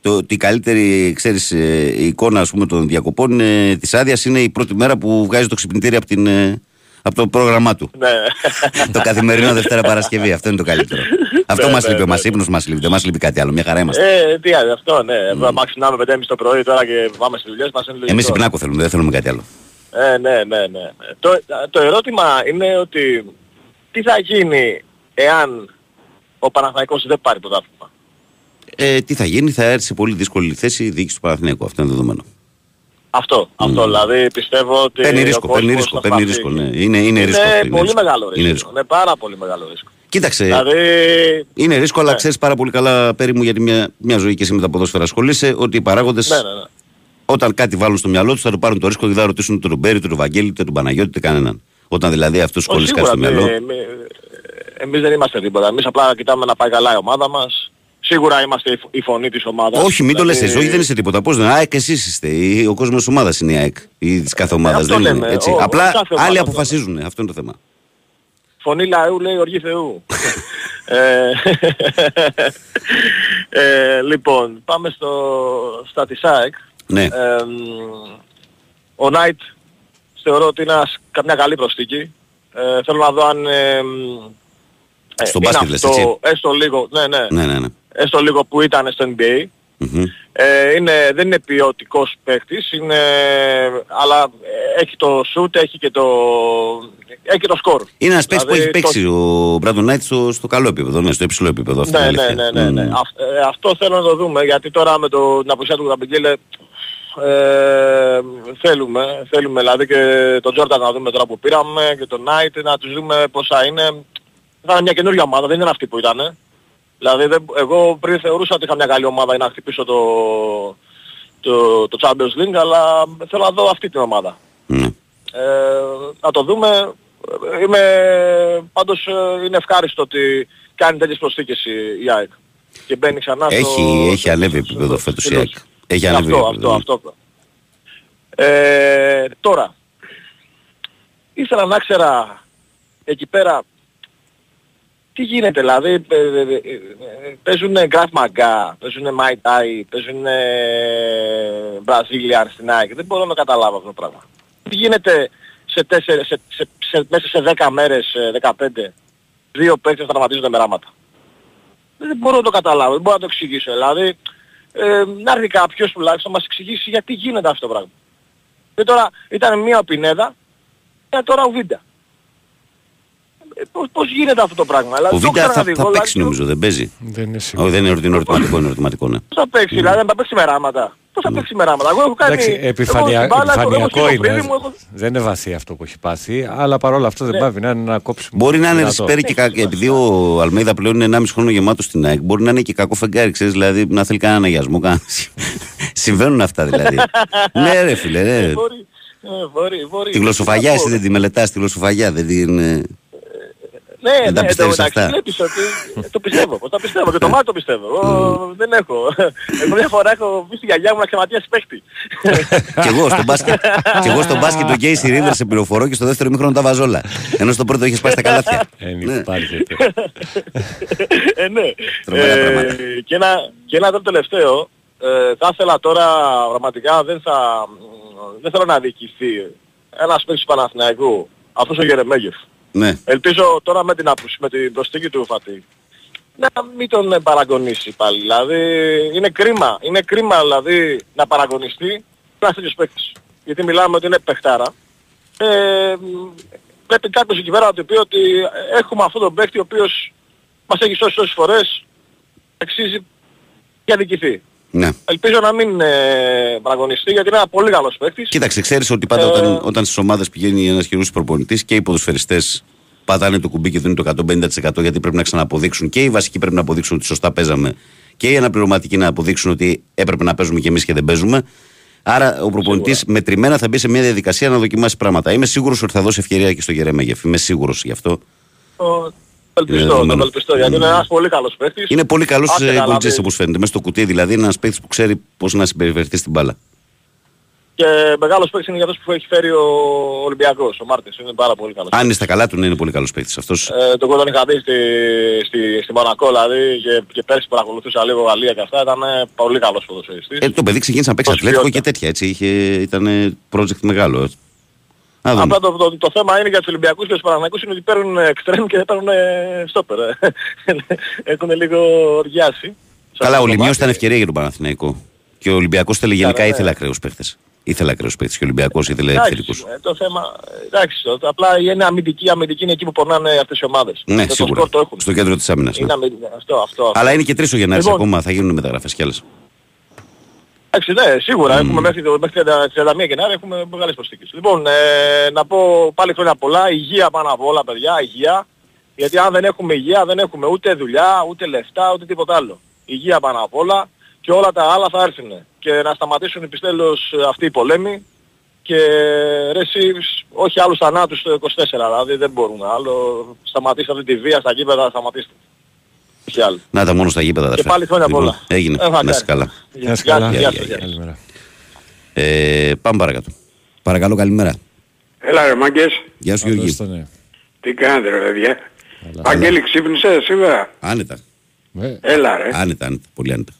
το, ότι η καλύτερη ξέρεις, ε, η εικόνα ας πούμε, των διακοπών ε, της άδειας είναι η πρώτη μέρα που βγάζει το ξυπνητήρι από, την, ε, από το πρόγραμμά του. Ναι. το καθημερινό Δευτέρα Παρασκευή. Αυτό είναι το καλύτερο. αυτό Ναι, μας ναι, λείπει. ναι. Μας ύπνος μας λείπει. Δεν μας λείπει κάτι άλλο. Μια χαρά είμαστε. Ε, τι άλλο, αυτό, ναι. Εδώ άμα ξυπνάμε 5.30 το πρωί τώρα και πάμε στις δουλειές μας είναι λογικό. Εμείς υπνάκο θέλουμε. Δεν θέλουμε κάτι άλλο. Ε, ναι, ναι, ναι. Το, το ερώτημα είναι ότι τι θα γίνει εάν ο Παναθηναϊκός δεν πάρει πρωτάθλημα. Ε, τι θα γίνει, θα έρθει σε πολύ δύσκολη θέση η διοίκηση του Παναθηναϊκού. Αυτό είναι δεδομένο. Αυτό, αυτό δηλαδή πιστεύω ότι Παίρνει ο ρίσκο, παίρνει κόσμος ρίσκο, θα παίρνει σπαθεί. ρίσκο. Ναι. Είναι, είναι ρίσκο. αυτό, Είναι πολύ ρίσκο. μεγάλο ρίσκο. Είναι ρίσκο. Είναι πάρα πολύ μεγάλο ρίσκο. Κοίταξε, Δηλαδή, είναι ρίσκο, αλλά Ναι. ξέρεις πάρα πολύ καλά, Πέρι μου, γιατί μια, μια ζωή και εσύ με τα ποδόσφαιρα ασχολείσαι, ότι οι παράγοντες ναι, ναι, ναι. όταν κάτι βάλουν στο μυαλό τους θα το πάρουν το ρίσκο και δεν θα ρωτήσουν τον Ρομπέρι, τον Βαγγέλη, τον Παναγιώτη, ούτε κανέναν. Όταν δηλαδή αυτός Όχι, κολλήσει κάτι σίγουρα, στο μυαλό. μη- μη- εμείς δεν είμαστε τίποτα. Εμείς απλά κοιτάμε να πάει καλά η ομάδα μας. Σίγουρα είμαστε η φ- η φωνή της ομάδας. Όχι, μην το λες Δηλαδή, εσύ, όχι δεν είσαι τίποτα. Πώς δεν ΑΕΚ εσεί είστε. ή Ο κόσμος της ομάδας είναι η ΑΕΚ ή της κάθε ομάδας. Ε, αυτό Δεν είναι λέμε. έτσι. Ο- Απλά κάθε ομάδα άλλοι το αποφασίζουν. Αυτό είναι το θέμα. Φωνή λαού λέει οργή Θεού. ε, ε, λοιπόν, πάμε στο, στα της ΑΕΚ. Ναι. Ε, μ, ο Νάιτ θεωρώ ότι είναι ένας- καμιά καλή προσθήκη. Ε, θέλω να δω αν... Ε, μ, ε, Στον είναι μπάσκετ λες, αυτό, έτσι. Έστω λίγο, ναι, ναι, Ναι, ναι, ναι. Έστω λίγο που ήταν στο NBA. Μμμ. Ε, είναι, δεν είναι ποιοτικός παίκτης, είναι, αλλά ε, έχει το shoot, έχει και το, έχει και το σκορ. Είναι ένας παίκτης που Δηλαδή, έχει παίξει ο Μπράντον Νάιτς στο, στο καλό επίπεδο, ναι, στο υψηλό επίπεδο. Αυτή Ναι, είναι η ναι, αλήθεια. ναι, ναι, ναι. Μμμ. Αυ- ε, αυτό θέλω να το δούμε γιατί τώρα με το, την απουσία του Γραμπικέλε ε, θέλουμε, θέλουμε δηλαδή και τον Τζόρνταν να δούμε τώρα που πήραμε και τον Νάιτ να τους δούμε πόσα είναι. Θα είναι μια καινούργια ομάδα, δεν είναι αυτή που ήταν. Δηλαδή δεν, εγώ πριν θεωρούσα ότι είχα μια καλή ομάδα για να χτυπήσω το, το, το Champions League αλλά θέλω να δω αυτή την ομάδα. Ναι. Ε, να το δούμε. Ε, Είμαι, πάντως ε, είναι ευχάριστο ότι κάνει τέτοιες προσθήκες η, η ΑΕΚ. Και μπαίνει ξανά στο... Έχει, έχει ανέβει στο- επίπεδο στο- φέτος η στο- ΑΕΚ. Έχει ανέβει αυτό, επίπεδο. αυτό, αυτό. Ε, τώρα, ήθελα να ξέρα εκεί πέρα τι γίνεται, δηλαδή ε, ε, ε, ε, παίζουν Γκραφ Μαγκά, παίζουν Mai Tai, παίζουν Brazilian στην ΑΕΚ. Δεν μπορώ να καταλάβω αυτό το πράγμα. Τι γίνεται σε, τέσσερι, σε, σε, σε, μέσα σε 10 μέρες, ε, 15, δύο παίκτες τραυματίζονται με ράματα. Δεν μπορώ να το καταλάβω, δεν μπορώ να το εξηγήσω. Δηλαδή, ε, να έρθει κάποιος τουλάχιστον να μας εξηγήσει γιατί γίνεται αυτό το πράγμα. Και τώρα ήταν μία ο Πινέδα και τώρα ο Βίντα. Ε, πώς, πώς γίνεται αυτό το πράγμα; Δηλαδή, Ο το Βίντα θα, ξαναδεί, θα δηλαδή, παίξει νομίζω, δεν παίζει. Δεν είναι Όχι, σίγουρο. δεν είναι ερωτημα- ερωτηματικό, είναι ερωτηματικό, ναι. Πώς θα παίξει, δηλαδή δεν θα παίξει με ράματα. Πώς θα παίξει με ράματα; Εγώ έχω κάνει... Εντάξει, εγώ επιφανεια... στην μπάλα, έχω- έχω επιφανειακό σκυλοφρένη είναι. μου, έχω- Δεν είναι βαθύ αυτό που έχει πάθει, αλλά παρόλα αυτό δεν Ναι. πάβει να είναι ένα κόψιμο. Μπορεί να είναι δυνατό. ρεσπέρι και κα- επειδή ο Αλμέιδα πλέον είναι 1,5 χρόνο γεμάτο στην ΑΕΚ, μπορεί να είναι και κακό φεγγάρι, ξέρεις, δηλαδή να θέλει κανένα αναγιασμό. κανένα- Συμβαίνουν αυτά δηλαδή. ναι, ρε φίλε, ναι. Ε, Μπορεί, ε, μπορεί, μπορεί. Τη γλωσσοφαγιά, Τι εσύ να δεν πω. τη μελετάς, τη γλωσσοφαγιά δεν την. Ε, Ναι, Δεν τα ναι, πιστεύεις το, εντάξει, αυτά; βλέπεις ότι ε, το πιστεύω, το πιστεύω και το μάτι το πιστεύω. Εγώ δεν έχω. Εγώ μια φορά έχω πει στη γιαγιά μου να ξεματιάσει παίχτη. Κι εγώ στον μπάσκετ. Κι εγώ στον μπάσκετ τον Casey Rivers σε πληροφορώ και στο δεύτερο ημίχρονο τα βαζόλα. Ενώ στο πρώτο είχες σπάσει τα καλάθια. Δεν Ναι. υπάρχει. ε, ναι. Τρομερά πράγματα. και, ένα, και ένα άλλο τελευταίο. Ε, θα ήθελα τώρα πραγματικά δεν θα δεν θέλω να διοικηθεί ένας παίκτης του Παναθηναϊκού αυτός ο Γερεμέγεφ. Ναι. Ελπίζω τώρα με την, απουσ- με την προσθήκη του Φατή να μην τον ε, παραγωνίσει πάλι. Δηλαδή είναι κρίμα. Είναι κρίμα δηλαδή να παραγωνιστεί ένας τέτοιος παίκτης. Γιατί μιλάμε ότι είναι παιχτάρα. Ε, μ, πρέπει κάποιος εκεί πέρα να του πει ότι έχουμε αυτόν τον παίκτη ο οποίος μας έχει σώσει τόσες φορές αξίζει και αδικηθεί. Ναι. Ελπίζω να μην ε, παραγωνιστεί γιατί είναι ένα πολύ καλός παίκτης. Κοίταξε, ξέρεις ότι πάντα Ε, όταν, όταν στις ομάδες πηγαίνει ένας χειρούση προπονητής και οι ποδοσφαιριστές πατάνε το κουμπί και δίνουν το 150% γιατί πρέπει να ξαναποδείξουν και οι βασικοί πρέπει να αποδείξουν ότι σωστά παίζαμε και οι αναπληρωματικοί να αποδείξουν ότι έπρεπε να παίζουμε και εμείς και δεν παίζουμε. Άρα ο προπονητής μετρημένα θα μπει σε μια διαδικασία να δοκιμάσει πράγματα. Είμαι σίγουρος ότι θα δώσει ευκαιρία και στο Γερεμέγεφ. Είμαι σίγουρος γι' αυτό. Το ελπιστώ, δεδομένο. το ελπιστώ γιατί είναι ένας πολύ καλός παίκτης. Είναι πολύ καλός Άσε καλά, εγωιτζή δηλαδή. όπως φαίνεται. Μέσα στο κουτί δηλαδή είναι ένας παίκτης που ξέρει πώς να συμπεριφερθεί στην μπάλα. Και μεγάλος παίκτης είναι για αυτός που έχει φέρει ο Ολυμπιακός, ο Μάρτins. Είναι πάρα πολύ καλός. Αν είναι στα καλά του, ναι, είναι πολύ καλός παίκτης αυτός. Ε, τον τον είχα δει στη, στη, στη Μονακό δηλαδή και, και πέρσι που παρακολουθούσα λίγο Γαλλία και αυτά ήταν ε, πολύ καλός ποδοσφαιριστής. Ε, το παιδί ξεκίνησε να παίξει Προς ατλέτικο ποιότητα. και τέτοια. Έτσι, είχε, ήταν project μεγάλο. Έτσι. Να δούμε. Απλά το, το, το, θέμα είναι για τους Ολυμπιακούς και τους Παναθηναϊκούς είναι ότι παίρνουν εξτρέμ και δεν παίρνουν στόπερ. Έχουν λίγο οργιάσει. Σε Καλά, αυτό ο το Λιμιός μάτι. ήταν ευκαιρία για τον Παναθηναϊκό. Και ο Ολυμπιακός θέλει γενικά ναι. ήθελε ακραίους παίχτες. Ήθελε ακραίους παίχτες και ο Ολυμπιακός ήθελε Εντάξει, επιθετικούς. ε, το θέμα, ε, εντάξει, το, το- απλά είναι αμυντική, η αμυντική είναι εκεί που πονάνε αυτές οι ομάδες. Ναι, Και το σίγουρα. σκορ το έχουν. Στο κέντρο της άμυνας. ναι. Είναι αμυντική, αυτό, αυτό. αυτό. Αλλά είναι και τρεις ο Γενάρης Λοιπόν. ακόμα, θα γίνουν μεταγραφές κι άλλες. Εντάξει, ναι, σίγουρα. Έχουμε μέχρι, το, μέχρι 31 Γενάρη έχουμε μεγάλες προσθήκες. Λοιπόν, ε, να πω πάλι χρόνια πολλά. Υγεία πάνω απ' όλα, παιδιά. Υγεία. Γιατί αν δεν έχουμε υγεία δεν έχουμε ούτε δουλειά, ούτε λεφτά, ούτε τίποτα άλλο. Υγεία πάνω απ' όλα και όλα τα άλλα θα έρθουν. Και να σταματήσουν επιστέλους αυτοί οι πολέμοι και ρε εσείς, όχι άλλους θανάτους το 24, δηλαδή δεν μπορούμε άλλο. Σταματήστε αυτή τη βία στα γήπεδα, σταματήστε. Όχι άλλο. Να τα μόνο στα γήπεδα. Και αδερφέ. πάλι χρόνια Λοιπόν, πολλά. Έγινε. Ε, Να είσαι καλά. Γεια σας Γεια καλά. σας, Γεια, γεια σας, γεια, γεια σας. Καλημέρα. Ε, πάμε παρακάτω. Παρακαλώ, καλημέρα. Έλα ρε μάγκες, Γεια σου, Καλώς Γιώργη. το, ναι. τι κάνετε ρε παιδιά; Καλά. Αγγέλη ξύπνησες σήμερα; Άνετα. Ε, Έλα ρε. Άνετα, άνετα. Πολύ άνετα.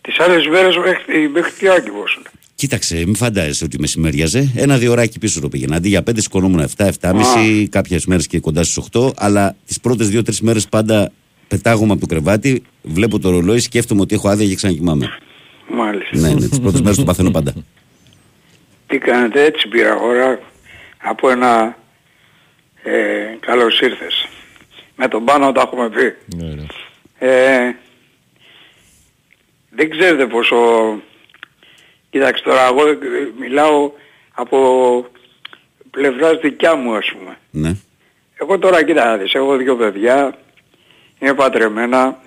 Τις άλλες μέρες μέχρι, μέχρι τι άκυβος. Κοίταξε, μην φαντάζεσαι ότι μεσημέριαζε. Ένα-δύο ωράκι πίσω το πήγαινα. Αντί για 5 σηκωνόμουν 7-7,5, κάποιες μέρες και κοντά στις 8. Αλλά τις πρώτες 2-3 μέρες πάντα πετάγομαι από το κρεβάτι, βλέπω το ρολόι, σκέφτομαι ότι έχω άδεια και ξανακοιμάμαι. Μάλιστα. Ναι, ναι, τις πρώτες μέρες το παθαίνω πάντα. Τι κάνετε έτσι πήρα ώρα από ένα ε, καλώς ήρθες. Με τον πάνω τα έχουμε πει. Ναι, ναι. Ε, δεν ξέρετε πόσο... Κοιτάξτε τώρα, εγώ ε, μιλάω από πλευράς δικιά μου ας πούμε. Ναι. Εγώ τώρα κοίτα να δεις, έχω δύο παιδιά, είναι πατρεμένα,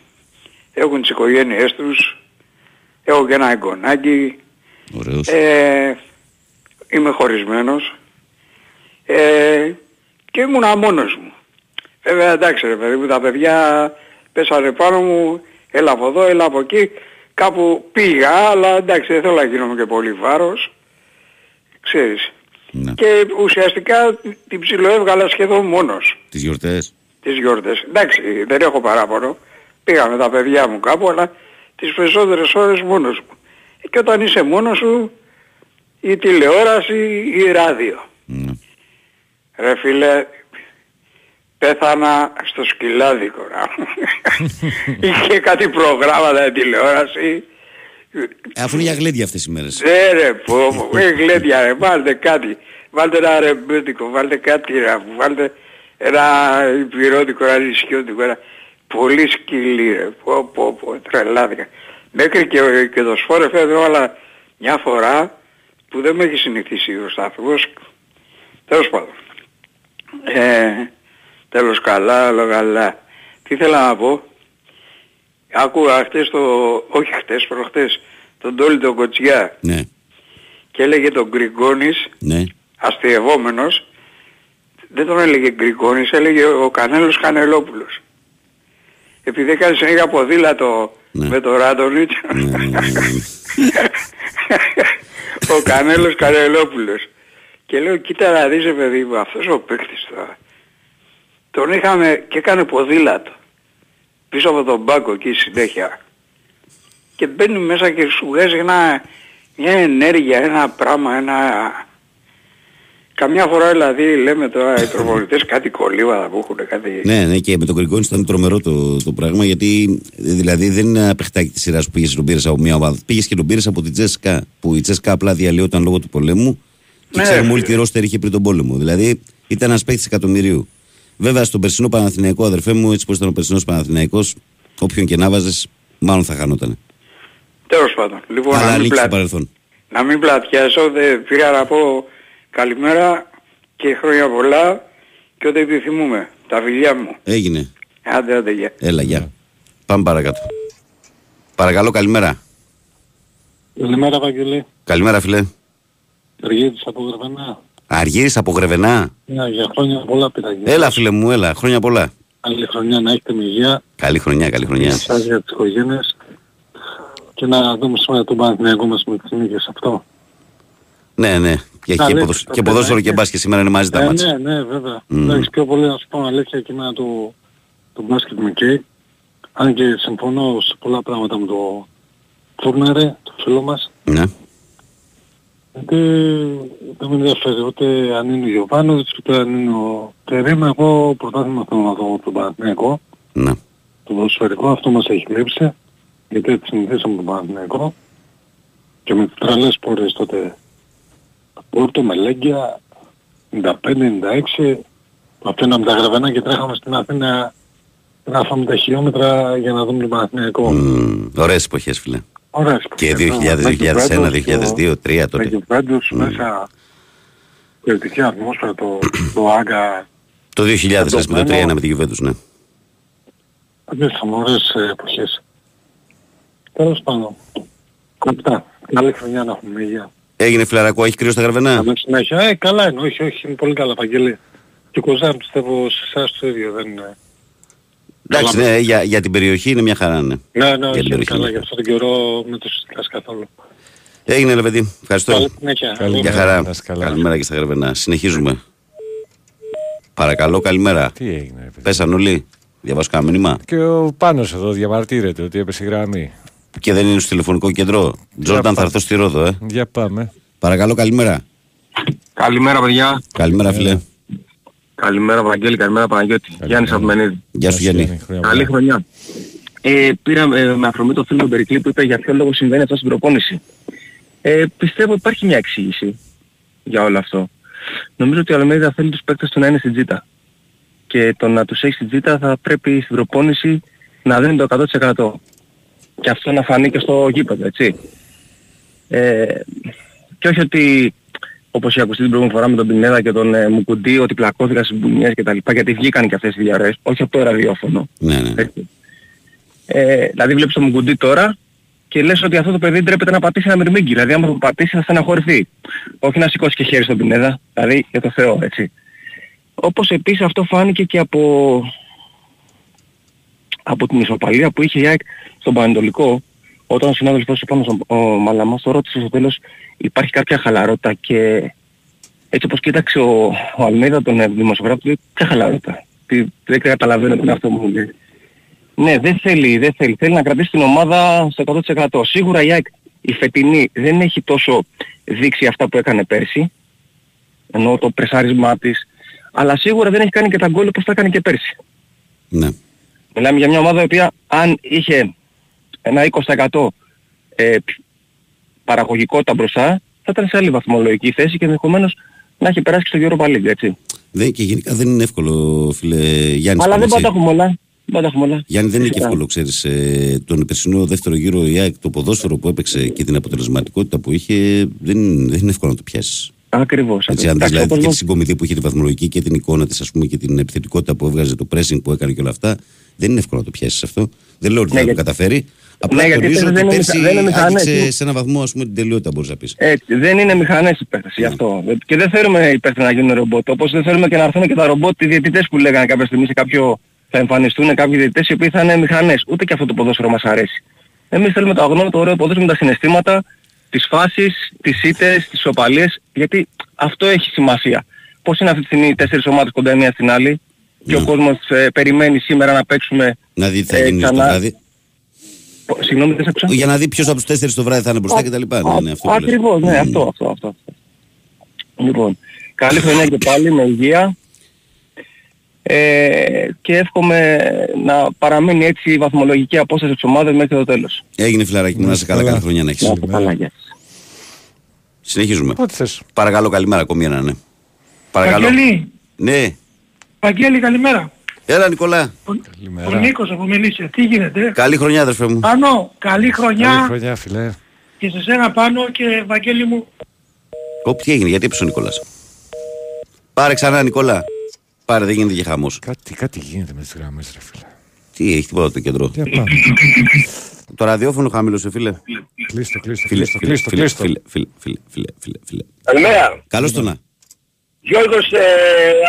έχουν τις οικογένειές τους, έχω και ένα εγγονάκι, Ωραίος. ε, είμαι χωρισμένος ε, και ήμουνα μόνος μου. Βέβαια εντάξει ρε παιδί μου, τα παιδιά πέσανε πάνω μου, έλα από εδώ, έλα από εκεί, κάπου πήγα, αλλά εντάξει δεν θέλω να γίνομαι και πολύ βάρος, ξέρεις. Ναι. Και ουσιαστικά την ψιλοέβγαλα σχεδόν μόνος Τις γιορτές. Τις γιορτές. Εντάξει, δεν έχω παράπονο. Πήγα με τα παιδιά μου κάπου, αλλά τις περισσότερες ώρες μόνος μου. Και όταν είσαι μόνος σου, η τηλεόραση ή η ράδιο. Ναι. Ρε φίλε, πέθανα στο σκυλάδικο. να. Είχε κάτι προγράμματα η τηλεόραση. Ε, αφού είναι για γλέντια αυτές οι μέρες. Ναι ρε πω, πω, ε, γλέντια ρε, βάλτε κάτι. Βάλτε ένα ρεμπέτικο, βάλτε κάτι ρε, βάλτε ένα υπηρώτικο, ένα νησιώτικο, ένα πολύ σκυλί ρε, πω πω πω, τρελάθηκα. Μέχρι και, και το σφόρε φέτο όλα μια φορά που δεν με έχει συνηθίσει ο σταθμός. Τέλος πάντων. Ε, τέλος καλά, άλλο καλά. Τι ήθελα να πω; Άκουγα χτες το, όχι χτες, προχτες, τον Τόλι τον Κοτσιά Ναι. και έλεγε τον Γκριγκόνης, Ναι. αστειευόμενος, δεν τον έλεγε Γκριγκόνης, έλεγε ο Κανέλος Κανελόπουλος. Επειδή έκανε συνέχεια ποδήλατο Ναι. με τον Ράντονιτς, Ναι, ναι, ναι, ναι. ο Κανέλος Κανελόπουλος. Και λέω, κοίτα να δεις ρε παιδί μου, αυτός ο παίκτης τώρα. Τον είχαμε και έκανε ποδήλατο. Πίσω από τον μπάκο εκεί συνέχεια. Και μπαίνει μέσα και σου βγάζει ένα, μια ενέργεια, ένα πράγμα, ένα... Καμιά φορά δηλαδή λέμε τώρα οι προπονητές κάτι κολλήματα που έχουν κάτι... Ναι, ναι, και με τον Γκριγκόνη ήταν τρομερό το, το πράγμα γιατί δηλαδή δεν είναι ένα παιχτάκι της σειράς που πήγες και τον πήρε από μια ομάδα. Πήγες και τον πήρε από την Τζέσκα που η Τζέσκα απλά διαλύονταν λόγω του πολέμου και Ναι, ξέρουμε ρε όλη τη φίλε. ρόστερ είχε πριν τον πόλεμο. Δηλαδή ήταν ένας παίχτη εκατομμυρίου. Βέβαια στον περσινό Παναθηναϊκό, αδερφέ μου, έτσι πώ ήταν ο περσινός Παναθηναϊκός, όποιον και να βάζε, μάλλον θα χανόταν. Τέλος πάντων. Λοιπόν, Αλλά να μην, ανήκει στο πλα... παρελθόν. να μην πλατιάσω, δεν πήρα να πω καλημέρα και χρόνια πολλά και ό,τι επιθυμούμε. Τα φιλιά μου. Έγινε. Άντε, άντε, γεια. Έλα, γεια. Πάμε παρακάτω. Παρακαλώ, καλημέρα. Καλημέρα, Βαγγελή. Καλημέρα, φιλέ. Αργύρης από Γρεβενά. Αργύρης από Γρεβενά. Ναι, για χρόνια πολλά πήρα. Έλα, φίλε μου, έλα. Χρόνια πολλά. Άλλη χρονιά να έχετε με υγεία. Καλή χρονιά, καλή χρονιά. Εσάς για τις οικογένειες. Και να δούμε σήμερα τον Παναθηναϊκό μας με τις νίκες αυτό. Ναι, ναι. Και, Τα και, λέτε, ποδοσ... τα και ποδόσφαιρο και παιδάκια. μπάσκετ σήμερα είναι μαζί τα Ε, μάτια. ναι, ναι, βέβαια. Μμμ. Εντάξει, πιο πολύ να σου πω αλήθεια και εμένα το, το μπάσκετ με καίει. Αν και συμφωνώ σε πολλά πράγματα με το Τούρνερε, το φίλο μας. Ναι. Γιατί δεν με ενδιαφέρει ούτε αν είναι ο Γιωβάνοβιτς, ούτε αν είναι ο Τερίμα. Εγώ πρωτάθλημα θέλω να δω τον Παναθηναϊκό. ναι. Το ποδοσφαιρικό αυτό μας έχει λείψει. Γιατί έτσι συνηθίσαμε τον Παναθηναϊκό. Και με τις τρελές πόρες τότε Πόρτο, Μελέγγια, 95-96. Αφήναμε τα γραβενά και τρέχαμε στην Αθήνα γράφαμε τα χιλιόμετρα για να δούμε τον Παναθηναϊκό. Μμ, ωραίες εποχές, φίλε. Ωραίες Και εποχές, 2000, ναι. Με 2001, Juventus, 2002, 2003 Με τότε. Juventus μέσα κριτική ατμόσφαιρα, το, το Άγκα. Το 2000, λες, με το 3-1 με τη Juventus, ναι. Αντίστοιχα, ωραίες ε, εποχές. Τέλος πάντων. Αυτά. Καλή χρονιά να έχουμε υγεία. Έγινε φιλαρακό, έχει κρύο στα γραβενά. Καλή συνέχεια. Ε, καλά είναι. Όχι, όχι. Είναι πολύ καλά, Παγγελή. Και κοζάν πιστεύω σε εσάς το ίδιο δεν είναι. Εντάξει, ναι, για, για την περιοχή είναι μια χαρά, ναι. Ναι, ναι, Για την όχι, είναι περιοχή, καλά. ναι. Για αυτόν τον καιρό με το συστηκάς καθόλου. Έγινε, ρε παιδί. Ευχαριστώ. Καλή συνέχεια. Καλή Για μέρα, χαρά. να είσαι καλά. Καλημέρα και στα γραβενά. Συνεχίζουμε. Παρακαλώ, καλημέρα. Τι έγινε, ρε παιδί. Πέσαν όλοι. Διαβάζω κανένα μήνυμα. Και ο Πάνος εδώ διαμαρτύρεται ότι έπεσε η γραμμή. Και δεν είναι στο τηλεφωνικό κέντρο. Τζόρνταν, θα έρθω στη Ρόδο, ε. Για πάμε. Παρακαλώ, καλημέρα. Καλημέρα παιδιά. Καλημέρα, φίλε. Καλημέρα Βαγγέλη, καλημέρα Παναγιώτη. Γιάννης Απμενίδη. Γεια σου, Γιάννη. χρόνια Καλή πολλά. χρονιά. ε, πήρα ε, με αφορμή το φίλο τον Περικλή που είπε για ποιο λόγο συμβαίνει αυτό στην προπόνηση. Ε, πιστεύω υπάρχει μια εξήγηση για όλο αυτό. Νομίζω ότι ο Αλμέιδα θέλει τους παίκτες του να είναι στην τζίτα. Και το να τους έχει στην τζίτα θα πρέπει στην προπόνηση να δίνει το 100%. Και αυτό να φανεί και στο γήπεδο, έτσι. Ε, και όχι ότι όπως είχε ακουστεί την προηγούμενη φορά με τον Πινέδα και τον ε, Μουκουντή ότι πλακώθηκαν στις μπουνιές και τα λοιπά γιατί βγήκαν και αυτές οι διαρροές, όχι από το ραδιόφωνο. Ναι, ναι. Έτσι. Ε, δηλαδή βλέπεις τον Μουκουντή τώρα και λες ότι αυτό το παιδί ντρέπεται να πατήσει ένα μυρμήγκι. Δηλαδή άμα το πατήσει θα στεναχωρηθεί. Όχι να σηκώσει και χέρι στον Πινέδα. Δηλαδή για το Θεό έτσι. Όπως επίσης αυτό φάνηκε και από, από την ισοπαλία που είχε η ΑΕΚ στον Πανετολικό όταν ο συνάδελφος ο Πάνος ο Μαλαμάς το ρώτησε στο τέλος υπάρχει κάποια χαλαρότητα και έτσι όπως κοίταξε ο, ο Αλμέιδα τον ε, δημοσιογράφο του λέει ποια χαλαρότητα. Τι, δεν καταλαβαίνω τι είναι αυτό μου λέει. Ναι, δεν θέλει, δεν θέλει. Θέλει να κρατήσει την ομάδα στο 100%. Σίγουρα η ΑΕΚ η φετινή δεν έχει τόσο δείξει αυτά που έκανε πέρσι, ενώ το πρεσάρισμά της, αλλά σίγουρα δεν έχει κάνει και τα γκολ όπως τα έκανε και πέρσι. Ναι. Μιλάμε για μια ομάδα η οποία αν είχε ένα 20% ε, παραγωγικότητα μπροστά, θα ήταν σε άλλη βαθμολογική θέση και ενδεχομένως να έχει περάσει και στο Europa League, έτσι. Δεν, και γενικά δεν είναι εύκολο, φίλε Γιάννης. Αλλά δεν πάντα έχουμε όλα. Πάντα έχουμε όλα. Γιάννη, δεν είναι και Φυσικά. εύκολο, ξέρεις, ε, τον περσινό δεύτερο γύρο η ΑΕΚ, το ποδόσφαιρο που έπαιξε και την αποτελεσματικότητα που είχε, δεν, δεν είναι εύκολο να το πιάσεις. Ακριβώς. Έτσι, ακριβώς. αν δεις Εντάξει, δηλαδή ο και τη κόσμος- συγκομιδή που είχε τη βαθμολογική και την εικόνα της ας πούμε και την επιθετικότητα που έβγαζε, το pressing που έκανε και όλα αυτά, δεν είναι εύκολο να το πιάσεις αυτό. Δεν λέω ότι Ναι, δεν θα το γιατί- καταφέρει. Απλά Ναι, γιατί τονίζω δεν ότι είναι πέρσι μηχα- δεν είναι μηχανές, άγγιξε είναι- σε ένα βαθμό ας πούμε την τελειότητα μπορείς να πεις. Έτσι, δεν είναι μηχανές οι παίχτες γι' αυτό. Και δεν θέλουμε οι παίχτες να γίνουν ρομπότ. Όπως δεν θέλουμε και να έρθουν και τα ρομπότ οι διαιτητές που λέγανε κάποια στιγμή σε κάποιο... θα εμφανιστούν κάποιοι διαιτητές οι οποίοι θα είναι μηχανές. Ούτε και αυτό το ποδόσφαιρο μας αρέσει. Εμείς θέλουμε το αγνό, το ωραίο ποδόσφαιρο με τα συναισθήματα, τις φάσεις, τις ήττες, τις οπαλίες, γιατί αυτό έχει σημασία. Πώς είναι αυτή τη στιγμή οι τέσσερις ομάδες κοντά η μία στην άλλη και ο Ναι. κόσμος ε, περιμένει σήμερα να παίξουμε... Να δει τι θα ε, γίνει το ξανά- βράδυ. Πο- Συγγνώμη, δεν σε άκουσα. Για να δει ποιος από τους τέσσερις το βράδυ θα είναι μπροστά και τα λοιπά. Ναι, ναι, αυτό που λες. Ακριβώς, ναι, Μμμ. αυτό, αυτό, αυτό. αυτό. Λοιπόν, καλή χρονιά και πάλι με υγεία ε, και εύχομαι να παραμείνει έτσι η βαθμολογική απόσταση της ομάδας μέχρι το τέλος. Έγινε φιλαράκι μου, να είσαι καλά, καλά. καλή χρονιά να έχεις. Να είστε καλά, γεια σας. Συνεχίζουμε. Ό,τι θες. Παρακαλώ, καλημέρα ακόμη ένα, ναι. Παρακαλώ. Βαγγέλη, Ναι. Βαγγέλη καλημέρα. Έλα Νικολά. Ο Καλημέρα. Νίκος από Μελίσια. Τι γίνεται; Καλή χρονιά αδερφέ μου. Πάνω, καλή χρονιά Καλή χρονιά, φιλέ. και σε σένα πάνω και Βαγγέλη μου. Ω, τι έγινε, γιατί έπεσε ο Νικόλας; Πάρε ξανά Νικόλα. Πάρε, δεν γίνεται και χαμός. Κάτι, κάτι γίνεται με τις γραμμές, ρε φίλε. Τι έχει τίποτα το κέντρο. Τι να πάμε. Το ραδιόφωνο χαμήλωσε φίλε. Κλείστο, κλείστο, Φίλε, κλείστο, φίλε, κλείστο, φίλε, κλείστο. φίλε, φίλε, φίλε, φίλε, φίλε, φίλε. Καλημέρα. Καλώς το να. Γιώργος ε,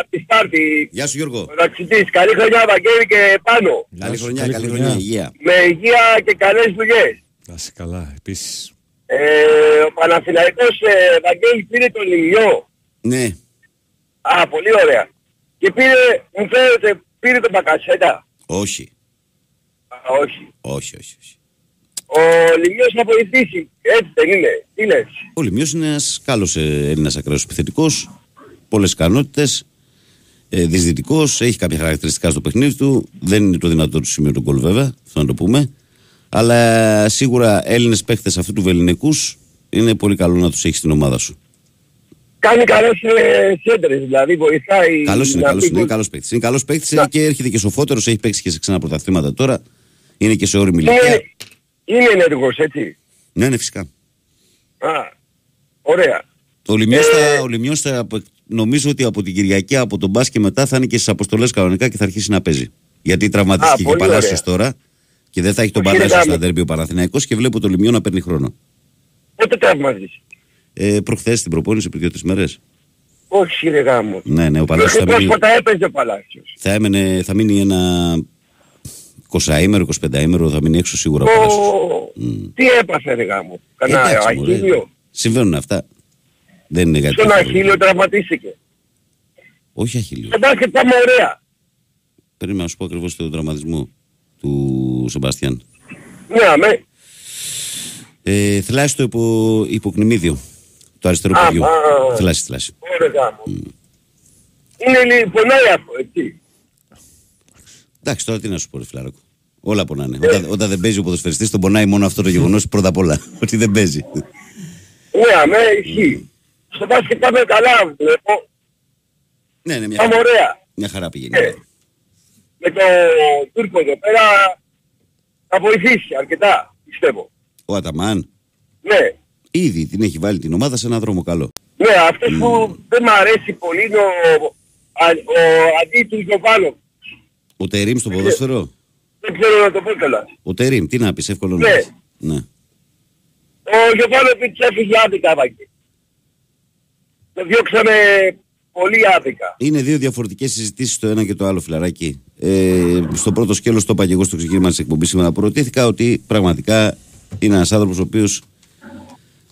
από τη Σπάρτη. Γεια σου Γιώργο. Ταξιτής. Καλή χρονιά Βαγγέλη και πάνω. Καλή σου, χρονιά, καλή καλή χρονιά. χρονιά, υγεία. Με υγεία και καλές δουλειές. Να είσαι καλά, επίσης. Ε, ο Παναθηναϊκός ε, Βαγγέλη πήρε τον Λιμιό. Ναι, Α, πολύ ωραία. Και πήρε, μου φαίνεται, πήρε τον Μπακασέτα. όχι, Α, όχι. όχι, όχι. όχι. Ο Λιμιός θα βοηθήσει. Έτσι δεν είναι. Τι λες; Ο Λιμιός είναι ένας καλός ε, Έλληνας ακραίος επιθετικός, πολλές ικανότητες, ε, δυσδυτικός, έχει κάποια χαρακτηριστικά στο παιχνίδι του, δεν είναι το δυνατό του σημείο του γκολ βέβαια, αυτό να το πούμε, αλλά σίγουρα Έλληνες παίχτες αυτού του βεληνικούς είναι πολύ καλό να τους έχεις στην ομάδα σου. Κάνει καλές ε, σέντρες, δηλαδή βοηθάει. Καλός είναι, να καλός πει είναι, είναι γκολ. καλός παίκτης. Είναι καλός παίκτης Να. και έρχεται και σοφότερος, έχει παίξει και σε ξένα πρωταθλήματα τώρα, είναι και σε όριμη Είναι, ηλικία. Είναι ενεργός, έτσι. Ναι, ναι, φυσικά. Α, ωραία. Ο Λιμιός, Ε, θα, ο Λιμιός θα, απο- νομίζω ότι από την Κυριακή, από τον μπάσκετ μετά θα είναι και στις αποστολές κανονικά και θα αρχίσει να παίζει. Γιατί τραυματίστηκε Α, και πολύ Παλάσιος ωραία. τώρα και δεν θα έχει τον Όχι, ρε Παλάσιο στα γάμο. δέρμπι ο Παναθηναϊκός και βλέπω το Λιμιό να παίρνει χρόνο. Πότε τραυμάζεις; Ε, προχθές την προπόνηση πριν δύο-τρεις μέρες. Όχι ρε γάμο. Ναι, ναι, ο Παλάσιος Και θα μείνει, πρόσφατα έπαιζε ο Παλάσιος. θα, έμενε, θα μείνει ένα 20 ημέρο, 25 ημέρο, θα μείνει έξω σίγουρα ο Παλάσιος. Ο... Τι έπαθε ρε γάμο. Κανένα Εντάξει, μωρέ. αχίλιο. Συμβαίνουν αυτά. Δεν είναι κάτι Στον τέτοιο. αχίλιο τραυματίστηκε. Όχι αχίλιο. Στο μπάσκετ πάμε ωραία. Περίμενα να σου πω ακριβώς το τραυματισμό του Σεμπαστιάν. Ναι, αμέ. Ε, θλάσσει το υπο, υποκνημίδιο. Το αριστερό Α, παιδιού. α. Θλάσσει, θλάσσει. Ωραία γάμο. Είναι λίγο πονάει αυτό, έτσι. Εντάξει, τώρα τι να σου πω, ρε φιλάρακο. Όλα πονάνε. Όταν, όταν δεν παίζει ο ποδοσφαιριστής, τον πονάει μόνο αυτό το γεγονός πρώτα απ' όλα. Ότι δεν παίζει. Ναι, αμέ, ισχύει. Στο μπάσκετ πάμε καλά, βλέπω. ναι, ναι, μια, Πάμε ωραία. μια χαρά πηγαίνει. Ναι. Με το Τούρκο εδώ πέρα θα βοηθήσει αρκετά, πιστεύω. Ο Αταμάν Ναι. ήδη την έχει βάλει την ομάδα σε έναν δρόμο καλό. Ναι, αυτός που δεν μ' αρέσει πολύ είναι ο, α, ο αντί του Γιωβάνο. Ο Τερίμ στο ποδόσφαιρο; Δεν ξέρω να το πω κιόλας. Ο Τερίμ, τι να πεις, εύκολο Ναι. να πεις. Ναι. Ο Γιωβάνοβιτς έφυγε άδικα, Βαγγέλη. Το διώξαμε πολύ άδικα. Είναι δύο διαφορετικές συζητήσεις το ένα και το άλλο φιλαράκι. Ε, στο πρώτο σκέλος το είπα και εγώ στο ξεκίνημα της εκπομπής σήμερα που ρωτήθηκα ότι πραγματικά είναι ένας άνθρωπος ο οποίος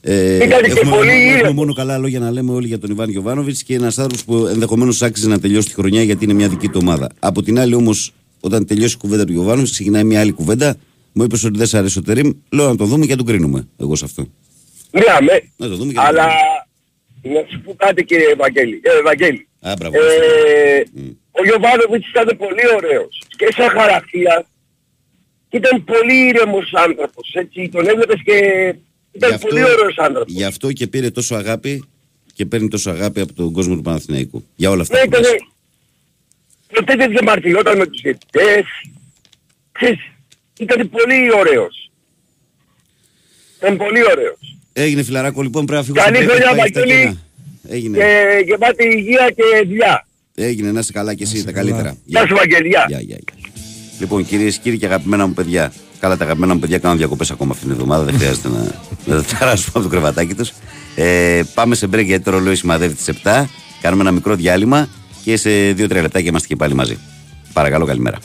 ε, Ήταν και έχουμε, πολύ έχουμε ήρεμος. μόνο καλά λόγια να λέμε όλοι για τον Ιβάν Γιωβάνοβιτς και ένας άνθρωπος που ενδεχομένως άξιζε να τελειώσει τη χρονιά γιατί είναι μια δική του ομάδα. Από την άλλη όμως όταν τελειώσει η κουβέντα του Γιωβάνοβιτς ξεκινάει μια άλλη κουβέντα. Μου είπες ότι δεν σ' αρέσει ο Τερίμ. Λέω να το δούμε και να τον κρίνουμε. Εγώ σε αυτό. Ναι, αμέ. Να το δούμε και να το Αλλά κρίνουμε. να σου πω κάτι κύριε Ευαγγέλη. Ε, Ευαγγέλη. Α, μπράβο. Ε, ο Γιωβάνοβιτς ήταν πολύ ωραίος. Και σαν χαρακτήρα. Και ήταν πολύ ήρεμος άνθρωπος. Έτσι, τον έβλεπες και ήταν Γι' αυτό- πολύ ωραίος άνθρωπος. Γι' αυτό και πήρε τόσο αγάπη και παίρνει τόσο αγάπη από τον κόσμο του Παναθηναϊκού. Για όλα αυτά. Ναι, που ήταν... λες. Ποτέ δεν διαμαρτυρόταν με τους διαιτητές. Ξέρεις, ήταν πολύ ωραίος. Ήταν πολύ ωραίος. Έγινε φιλαράκο, λοιπόν πρέπει να φύγω. Καλή στο break, χρονιά, πάει στα Βαγγέλη. κενά. Έγινε. Και γεμάτη υγεία και δουλειά. Έγινε, να είσαι καλά και εσύ, τα καλύτερα. Γεια σου Βαγγελιά. Γεια, γεια, γεια. Λοιπόν, κυρίες και κύριοι και αγαπημένα μου παιδιά. Καλά, τα αγαπημένα μου παιδιά κάνουν διακοπές ακόμα αυτήν την εβδομάδα. Δεν χρειάζεται να, να τα ταράσουμε από το κρεβατάκι τους. Ε, πάμε σε break γιατί το ρολόι σημαδεύει τις 7. Κάνουμε ένα μικρό διάλειμμα και σε 2-3 λεπτάκια είμαστε και πάλι μαζί. Παρακαλώ, καλημέρα.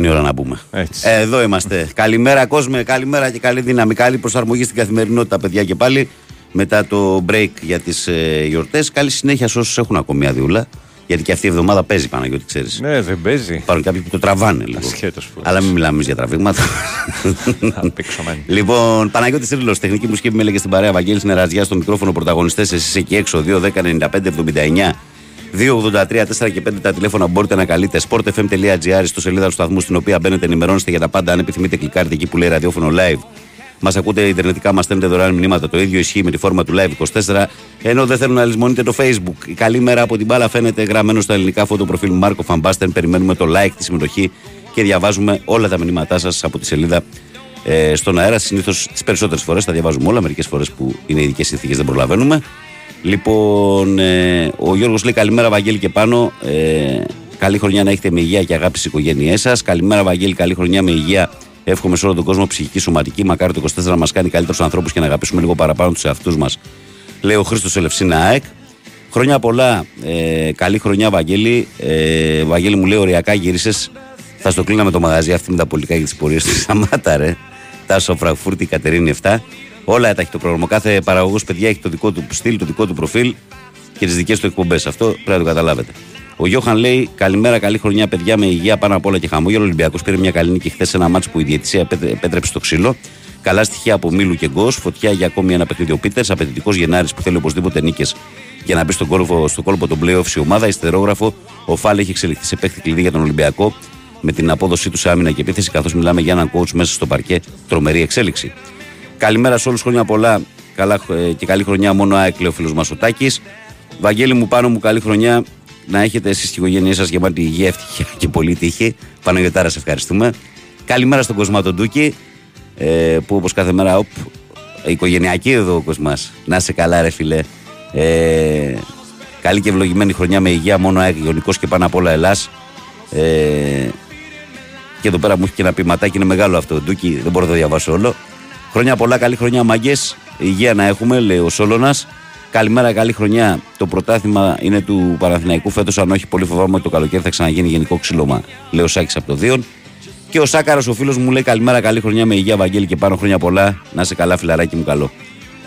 Είναι η ώρα να πούμε. Έτσι. Ε, εδώ είμαστε. Καλημέρα κόσμε, καλημέρα και καλή δύναμη. Καλή προσαρμογή στην καθημερινότητα, παιδιά και πάλι. Μετά το break για τις ε, γιορτές. Καλή συνέχεια σε όσους έχουν ακόμη αδειούλα. Γιατί και αυτή η εβδομάδα παίζει Παναγιώτη, ξέρεις. Ναι, δεν παίζει. Υπάρχουν κάποιοι που το τραβάνε λίγο. Ασχέτως που Αλλά μην μιλάμε εμείς για τραβήγματα. Απεξωμένοι. λοιπόν, Παναγιώτη Τρίλο, τεχνική μουσική που με έλεγε στην παρέα Βαγγέλης Νεραζιάς στο μικρόφωνο πρωταγωνιστές. Εσείς εκεί έξω, 2, 10, 95, 79. 283 4 και 5 τα τηλέφωνα που μπορείτε να καλείτε. sportfm.gr στο σελίδα του σταθμού στην οποία μπαίνετε, ενημερώνεστε για τα πάντα. Αν επιθυμείτε, κλικάρετε εκεί που λέει ραδιόφωνο live. Μας ακούτε ιντερνετικά, μας στέλνετε δωρεάν μηνύματα. Το ίδιο ισχύει με τη φόρμα του Live 24. Ενώ δεν θέλουν να λησμονείτε το Facebook. Η καλή μέρα από την μπάλα φαίνεται γραμμένο στα ελληνικά φωτοπροφίλ Μάρκο Φαμπάστεν. Περιμένουμε το like, τη συμμετοχή και διαβάζουμε όλα τα μηνύματά σας από τη σελίδα ε, στον αέρα. Συνήθως τις περισσότερες φορές τα διαβάζουμε όλα. Μερικές φορές που είναι ειδικές συνθήκες δεν προλαβαίνουμε. Λοιπόν, ε, ο Γιώργος λέει καλημέρα, Βαγγέλη και πάνω. Ε, καλή χρονιά να έχετε με υγεία και αγάπη στις οικογένειές σας. Καλημέρα, Βαγγέλη, καλή χρονιά με υγεία. Εύχομαι σε όλο τον κόσμο ψυχική, σωματική. Μακάρι το 24 να μας κάνει καλύτερους ανθρώπους και να αγαπήσουμε λίγο παραπάνω τους εαυτούς μας. Λέει ο Χρήστος Ελευσίνα ΑΕΚ. Χρόνια πολλά. Ε, καλή χρονιά, Βαγγέλη. Ε, Βαγγέλη μου λέει: Οριακά γύρισες. Θα στο κλείναμε το μαγαζί αυτή με τα πολιτικά για τις πορείες του. Σταμάτα, ρε. Τάσο Φραγκφούρτη, Κατερίνη 7. Όλα τα έχει το πρόγραμμα. Κάθε παραγωγός, παιδιά, έχει το δικό του στυλ, το δικό του προφίλ και τις δικές του εκπομπές. Αυτό πρέπει να το καταλάβετε. Ο Γιώχαν λέει: Καλημέρα, καλή χρονιά, παιδιά, με υγεία πάνω απ' όλα και χαμόγελο. Ο Ολυμπιακός πήρε μια καλή νίκη χθες σε ένα μάτσο που η διαιτησία επέτρε- επέτρεψε το ξύλο. Καλά στοιχεία από Μίλου και Γκος. Φωτιά για ακόμη ένα παιχνίδι ο Πίτερς. Απαιτητικός Γενάρης που θέλει οπωσδήποτε νίκες για να μπει στον κόλπο, στο κόλπο των playoffs η ομάδα. Ιστερόγραφο, ο Φάλ έχει εξελιχθεί σε παίχτη κλειδί για τον Ολυμπιακό με την απόδοσή του σε άμυνα και επίθεση, καθώς μιλάμε για έναν coach μέσα στο παρκέ. Τρομερή εξέλιξη. Καλημέρα σε όλους, χρόνια πολλά καλά, ε, και καλή χρονιά. Μόνο ΑΕΚ λέει ο φίλος μας ο Τάκης. Βαγγέλη μου, πάνω μου, καλή χρονιά. Να έχετε εσείς και οι οικογένειέ σας γεμάτη υγεία, ευτυχία και πολύ τύχη. Παναγιωτάρα, σε ευχαριστούμε. Καλημέρα στον Κοσμάτο Ντούκη, ε, που όπως κάθε μέρα, οπ, οικογενειακή εδώ ο Κοσμάς. Να είσαι καλά, ρε φιλέ. Ε, καλή και ευλογημένη χρονιά με υγεία, μόνο ΑΕΚ Ιωνικός και πάνω απ' όλα Ελλάς. Ε, και εδώ πέρα μου έχει και ένα ποιηματάκι, είναι μεγάλο αυτό. Ντούκι, δεν μπορώ να το διαβάσω όλο. Χρόνια πολλά, καλή χρονιά, μάγκες. Υγεία να έχουμε, λέει ο Σόλωνας. Καλημέρα, καλή χρονιά. Το πρωτάθλημα είναι του Παναθηναϊκού φέτος. Αν όχι, πολύ φοβάμαι ότι το καλοκαίρι θα ξαναγίνει γενικό ξύλωμα. Λέει ο Σάκης από το Δίον. Και ο Σάκαρο, ο φίλος μου, λέει καλημέρα, καλή χρονιά με υγεία, Βαγγέλη και πάνω χρόνια πολλά. Να είσαι καλά, φιλαράκι μου, καλό.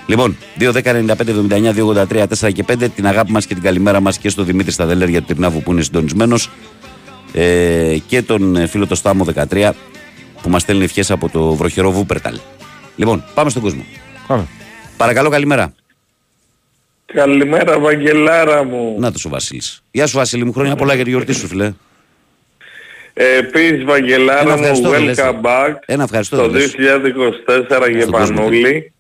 Λοιπόν, 2, 10, 95, 79, 2, 83, 4 και 5. Την αγάπη μας και την καλημέρα μας και στο Δημήτρη Σταδελέρ για του Τυρνάβου που είναι συντονισμένος. Ε, και τον ε, φίλο το Στάμο 13 που μας στέλνει ευχές από το βροχερό Βούπερταλ. Λοιπόν, πάμε στον κόσμο. Πάμε. Παρακαλώ, καλημέρα. Καλημέρα Βαγγελάρα μου. Να ο Βασίλης. Γεια σου, Βασίλη μου. Χρόνια πολλά για τη γιορτή σου, φιλέ. Ε, Επίσης Βαγγελάρα Ένα μου, ευχαριστώ, δεν λες. welcome back. Ένα ευχαριστώ. Το δεν λες. 2024 για Στον κόσμο. Πανούλη.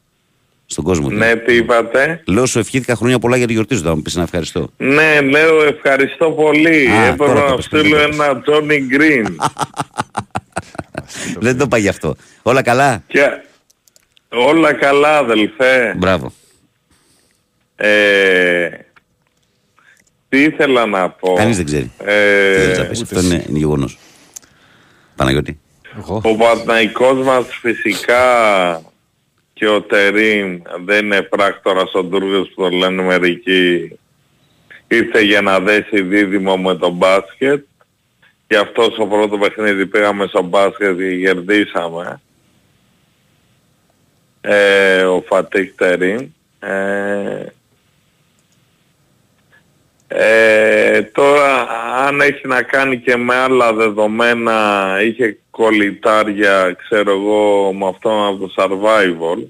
Στον κόσμο. Ναι, τι είπατε; Λέω σου ευχήθηκα χρόνια πολλά για τη γιορτή σου. Θα μου πεις να ευχαριστώ. Ναι, λέω ευχαριστώ πολύ. Α, Έπρεπε τώρα το να πες, στείλω τώρα το ένα Johnny Green. Δεν το είπα γι' αυτό. Όλα καλά; Και όλα καλά αδελφέ. Μπράβο. Ε, τι ήθελα να πω; Κανείς δεν ξέρει. Ε, Τι θέλεις να πεις; Αυτό είναι, είναι γεγονός. Παναγιώτη. Ο Παναθηναϊκός μας φυσικά και ο Τερίμ δεν είναι πράκτορας ο Ντούργος που το λένε μερικοί ήρθε για να δέσει δίδυμο με το μπάσκετ και αυτός στο πρώτο παιχνίδι πήγαμε στο μπάσκετ και κερδίσαμε ε, ο Φατίχ Τερίμ ε, ε, τώρα αν έχει να κάνει και με άλλα δεδομένα είχε κολλητάρια ξέρω εγώ με αυτό από το survival.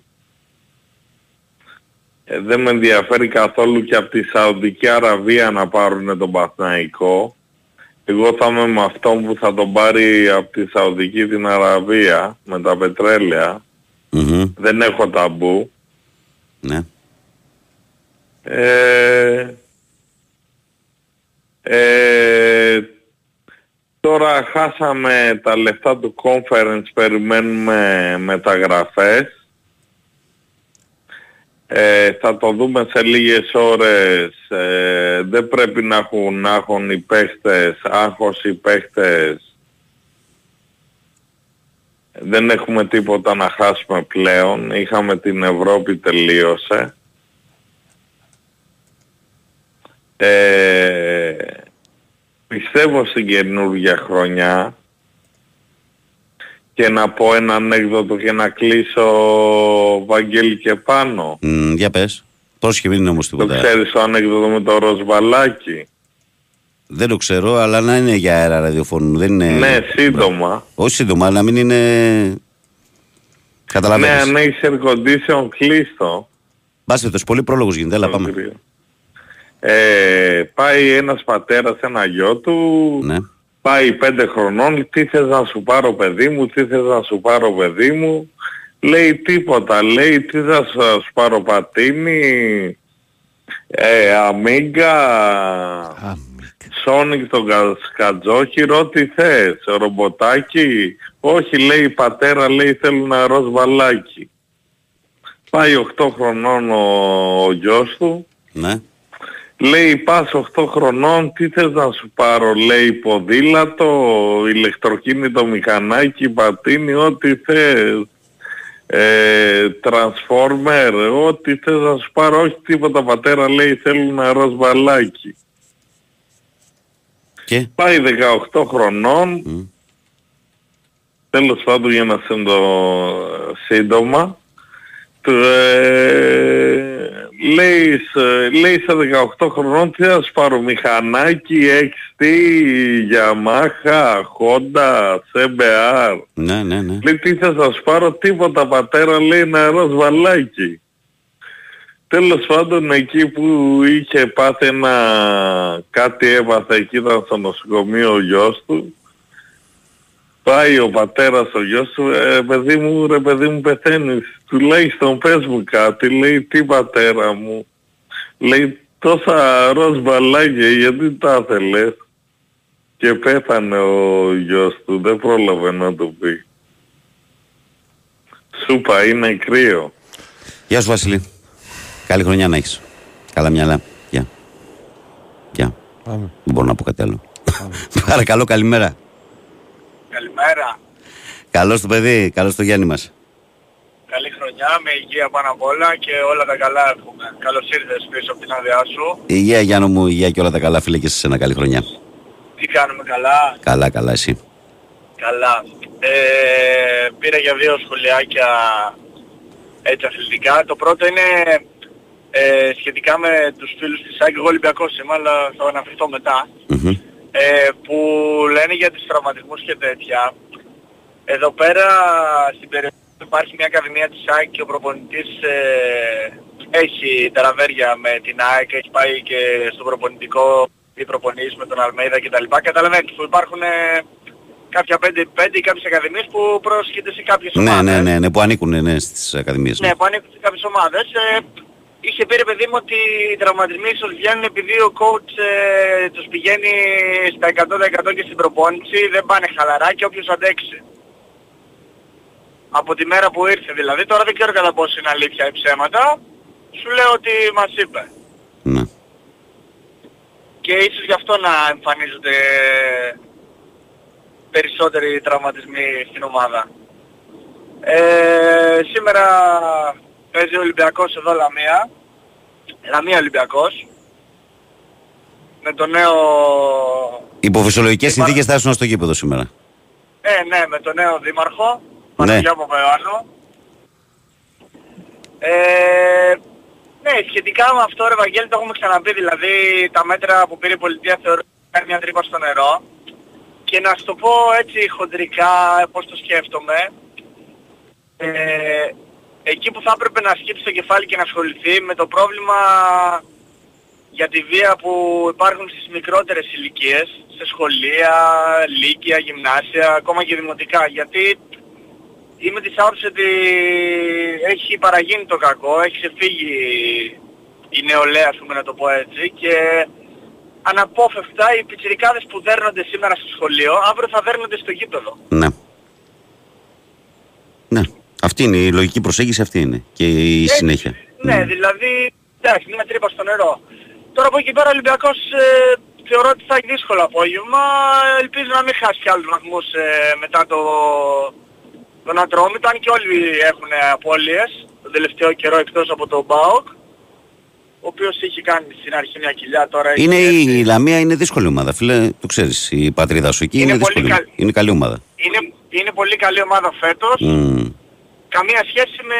Ε, δεν με ενδιαφέρει καθόλου και από τη Σαουδική Αραβία να πάρουν τον Παθναϊκό εγώ θα είμαι με αυτόν που θα τον πάρει από τη Σαουδική την Αραβία με τα πετρέλαια δεν έχω ταμπού Ναι. ε, ε, τώρα χάσαμε τα λεφτά του conference, περιμένουμε μεταγραφές. Ε, θα το δούμε σε λίγες ώρες. Ε, δεν πρέπει να έχουν, να έχουν οι παίχτες, άγχος οι παίχτες. Δεν έχουμε τίποτα να χάσουμε πλέον. Είχαμε την Ευρώπη τελείωσε. Ε, πιστεύω στην καινούργια χρονιά και να πω ένα ανέκδοτο και να κλείσω Βαγγέλη και πάνω. Μ, για πες. Πρόσχε μην είναι όμως Το τίποτα. ξέρεις το ανέκδοτο με το ροζβαλάκι. Δεν το ξέρω, αλλά να είναι για αέρα ραδιοφώνου. Δεν είναι... Ναι, σύντομα. Όχι σύντομα, να μην είναι... Ναι, Καταλαβαίνεις. αν έχεις air condition κλείστο. Μπάσε, το πολύ πρόλογος γίνεται, έλα πάμε. Ε, πάει ένας πατέρας ένα γιο του, Ναι. πάει πέντε χρονών, τι θες να σου πάρω παιδί μου, τι θες να σου πάρω παιδί μου. Λέει τίποτα, λέει τι θα σου σου πάρω πατίνι, ε, αμίγκα, Σόνικ τον κα- σκατζόχυρο, τι θες, ρομποτάκι; Όχι λέει πατέρα, λέει θέλω ένα ροζ βαλάκι. Πάει 8 χρονών ο, ο γιος του, Ναι. Λέει πας 8 χρονών, τι θες να σου πάρω, λέει ποδήλατο, ηλεκτροκίνητο μηχανάκι, πατίνι, ό,τι θες. Ε, transformer, ό,τι θες να σου πάρω, όχι τίποτα πατέρα, λέει θέλω ένα ροζ μπαλάκι. Και; Πάει 18 χρονών, τέλος πάντων για να σε το σύντομα, του, ε, λέει, σε- λέει σε 18 χρονών τι θα σου πάρω μηχανάκι, XT, Yamaha, Honda, CBR. Ναι, ναι, ναι. Λέει τι θα σας πάρω τίποτα πατέρα λέει ένα ροζ βαλάκι. Τέλος πάντων εκεί που είχε πάθει ένα κάτι έπαθε εκεί ήταν στο νοσοκομείο ο γιος του Πάει ο πατέρας ο γιος του, ε, παιδί μου, ρε παιδί μου πεθαίνεις, τουλάχιστον πες μου κάτι, λέει τι πατέρα μου, λέει τόσα ροζ μπαλάκια γιατί τα θέλες και πέθανε ο γιος του, δεν πρόλαβε να το πει. Σούπα είναι κρύο. Γεια σου Βασίλη. Καλή χρονιά να έχεις. Καλά μυαλά. Γεια. Γεια. Πάμε. Δεν μπορώ να πω κάτι άλλο. Παρακαλώ, καλημέρα. Καλημέρα. Καλώς το παιδί, καλώς το Γιάννη μας. Καλή χρονιά, με υγεία πάνω απ' όλα και όλα τα καλά εύχομαι. Καλώς ήρθες πίσω από την άδειά σου. Υγεία Γιάννο μου, υγεία και όλα τα καλά φίλε και σε ένα καλή χρονιά. Τι κάνουμε καλά; Καλά, καλά εσύ. Καλά. Ε, πήρα για δύο σχολιάκια έτσι αθλητικά. Το πρώτο είναι ε, σχετικά με τους φίλους της ΑΕΚ. Εγώ Ολυμπιακός είμαι, αλλά θα αναφερθώ μετά. Μμμ. Ε, που λένε για τους τραυματισμούς και τέτοια. Εδώ πέρα στην περιοχή υπάρχει μια ακαδημία της ΑΕΚ και ο προπονητής ε, έχει ταραβέρια με την ΑΕΚ, έχει πάει και στο προπονητικό ή προπονήσεις με τον Αλμέιδα κτλ. Καταλαβαίνετε που υπάρχουν ε, κάποια 5-5 ή κάποιες ακαδημίες που πρόσχεται σε κάποιες Ναι, ομάδες. ναι, ναι, ναι, που ανήκουν ναι, στις ακαδημίες. Ναι, που ανήκουν σε κάποιες ομάδες. Ε, είχε πει ρε παιδί μου ότι οι τραυματισμοί ίσως βγαίνουν επειδή ο coach ε, τους πηγαίνει στα 100% και στην προπόνηση, δεν πάνε χαλαρά και όποιος αντέξει. Από τη μέρα που ήρθε δηλαδή, τώρα δεν ξέρω κατά πόσο είναι αλήθεια ή ψέματα, σου λέω ότι μας είπε. Ναι. Και ίσως γι' αυτό να εμφανίζονται περισσότεροι τραυματισμοί στην ομάδα. Ε, σήμερα παίζει ο Ολυμπιακός εδώ Λαμία. Λαμία Ολυμπιακός. Με το νέο... Υπό φυσιολογικές συνθήκες θα ήσουν στο γήπεδο σήμερα. Ε, ναι, με το νέο δήμαρχο. Ναι. Παναγιά Παπαϊωάννου. Ε, ναι, σχετικά με αυτό ρε Βαγγέλη το έχουμε ξαναπεί, δηλαδή τα μέτρα που πήρε η πολιτεία θεωρώ ότι κάνει μια τρύπα στο νερό. Και να σου το πω έτσι χοντρικά πώς το σκέφτομαι. Ε, εκεί που θα έπρεπε να σκύψει το κεφάλι και να ασχοληθεί με το πρόβλημα για τη βία που υπάρχουν στις μικρότερες ηλικίες, σε σχολεία, λύκεια, γυμνάσια, ακόμα και δημοτικά. Γιατί είμαι της άποψης ότι έχει παραγίνει το κακό, έχει ξεφύγει η νεολαία, ας πούμε να το πω έτσι, και αναπόφευκτα οι πιτσιρικάδες που δέρνονται σήμερα στο σχολείο, αύριο θα δέρνονται στο γήπεδο. Ναι. Ναι. Αυτή είναι η λογική προσέγγιση, αυτή είναι. Και η συνέχεια. Ναι, δηλαδή, εντάξει, μια τρύπα στο νερό. Τώρα από εκεί πέρα ο Ολυμπιακός ε, θεωρώ ότι θα έχει δύσκολο απόγευμα. Ελπίζω να μην χάσει και άλλους βαθμούς ε, μετά το, τον Ατρόμητο, αν και όλοι έχουν απώλειες τον τελευταίο καιρό εκτός από τον ΠΑΟΚ, ο οποίος είχε κάνει στην αρχή μια κοιλιά, τώρα έχει Είναι έρθει. η, η Λαμία είναι δύσκολη ομάδα, φίλε. Το ξέρεις, η πατρίδα σου εκεί είναι, Είναι πολύ δύσκολη. καλή. Είναι καλή ομάδα. Είναι, είναι πολύ καλή ομάδα φέτος. Μμ. Καμία σχέση με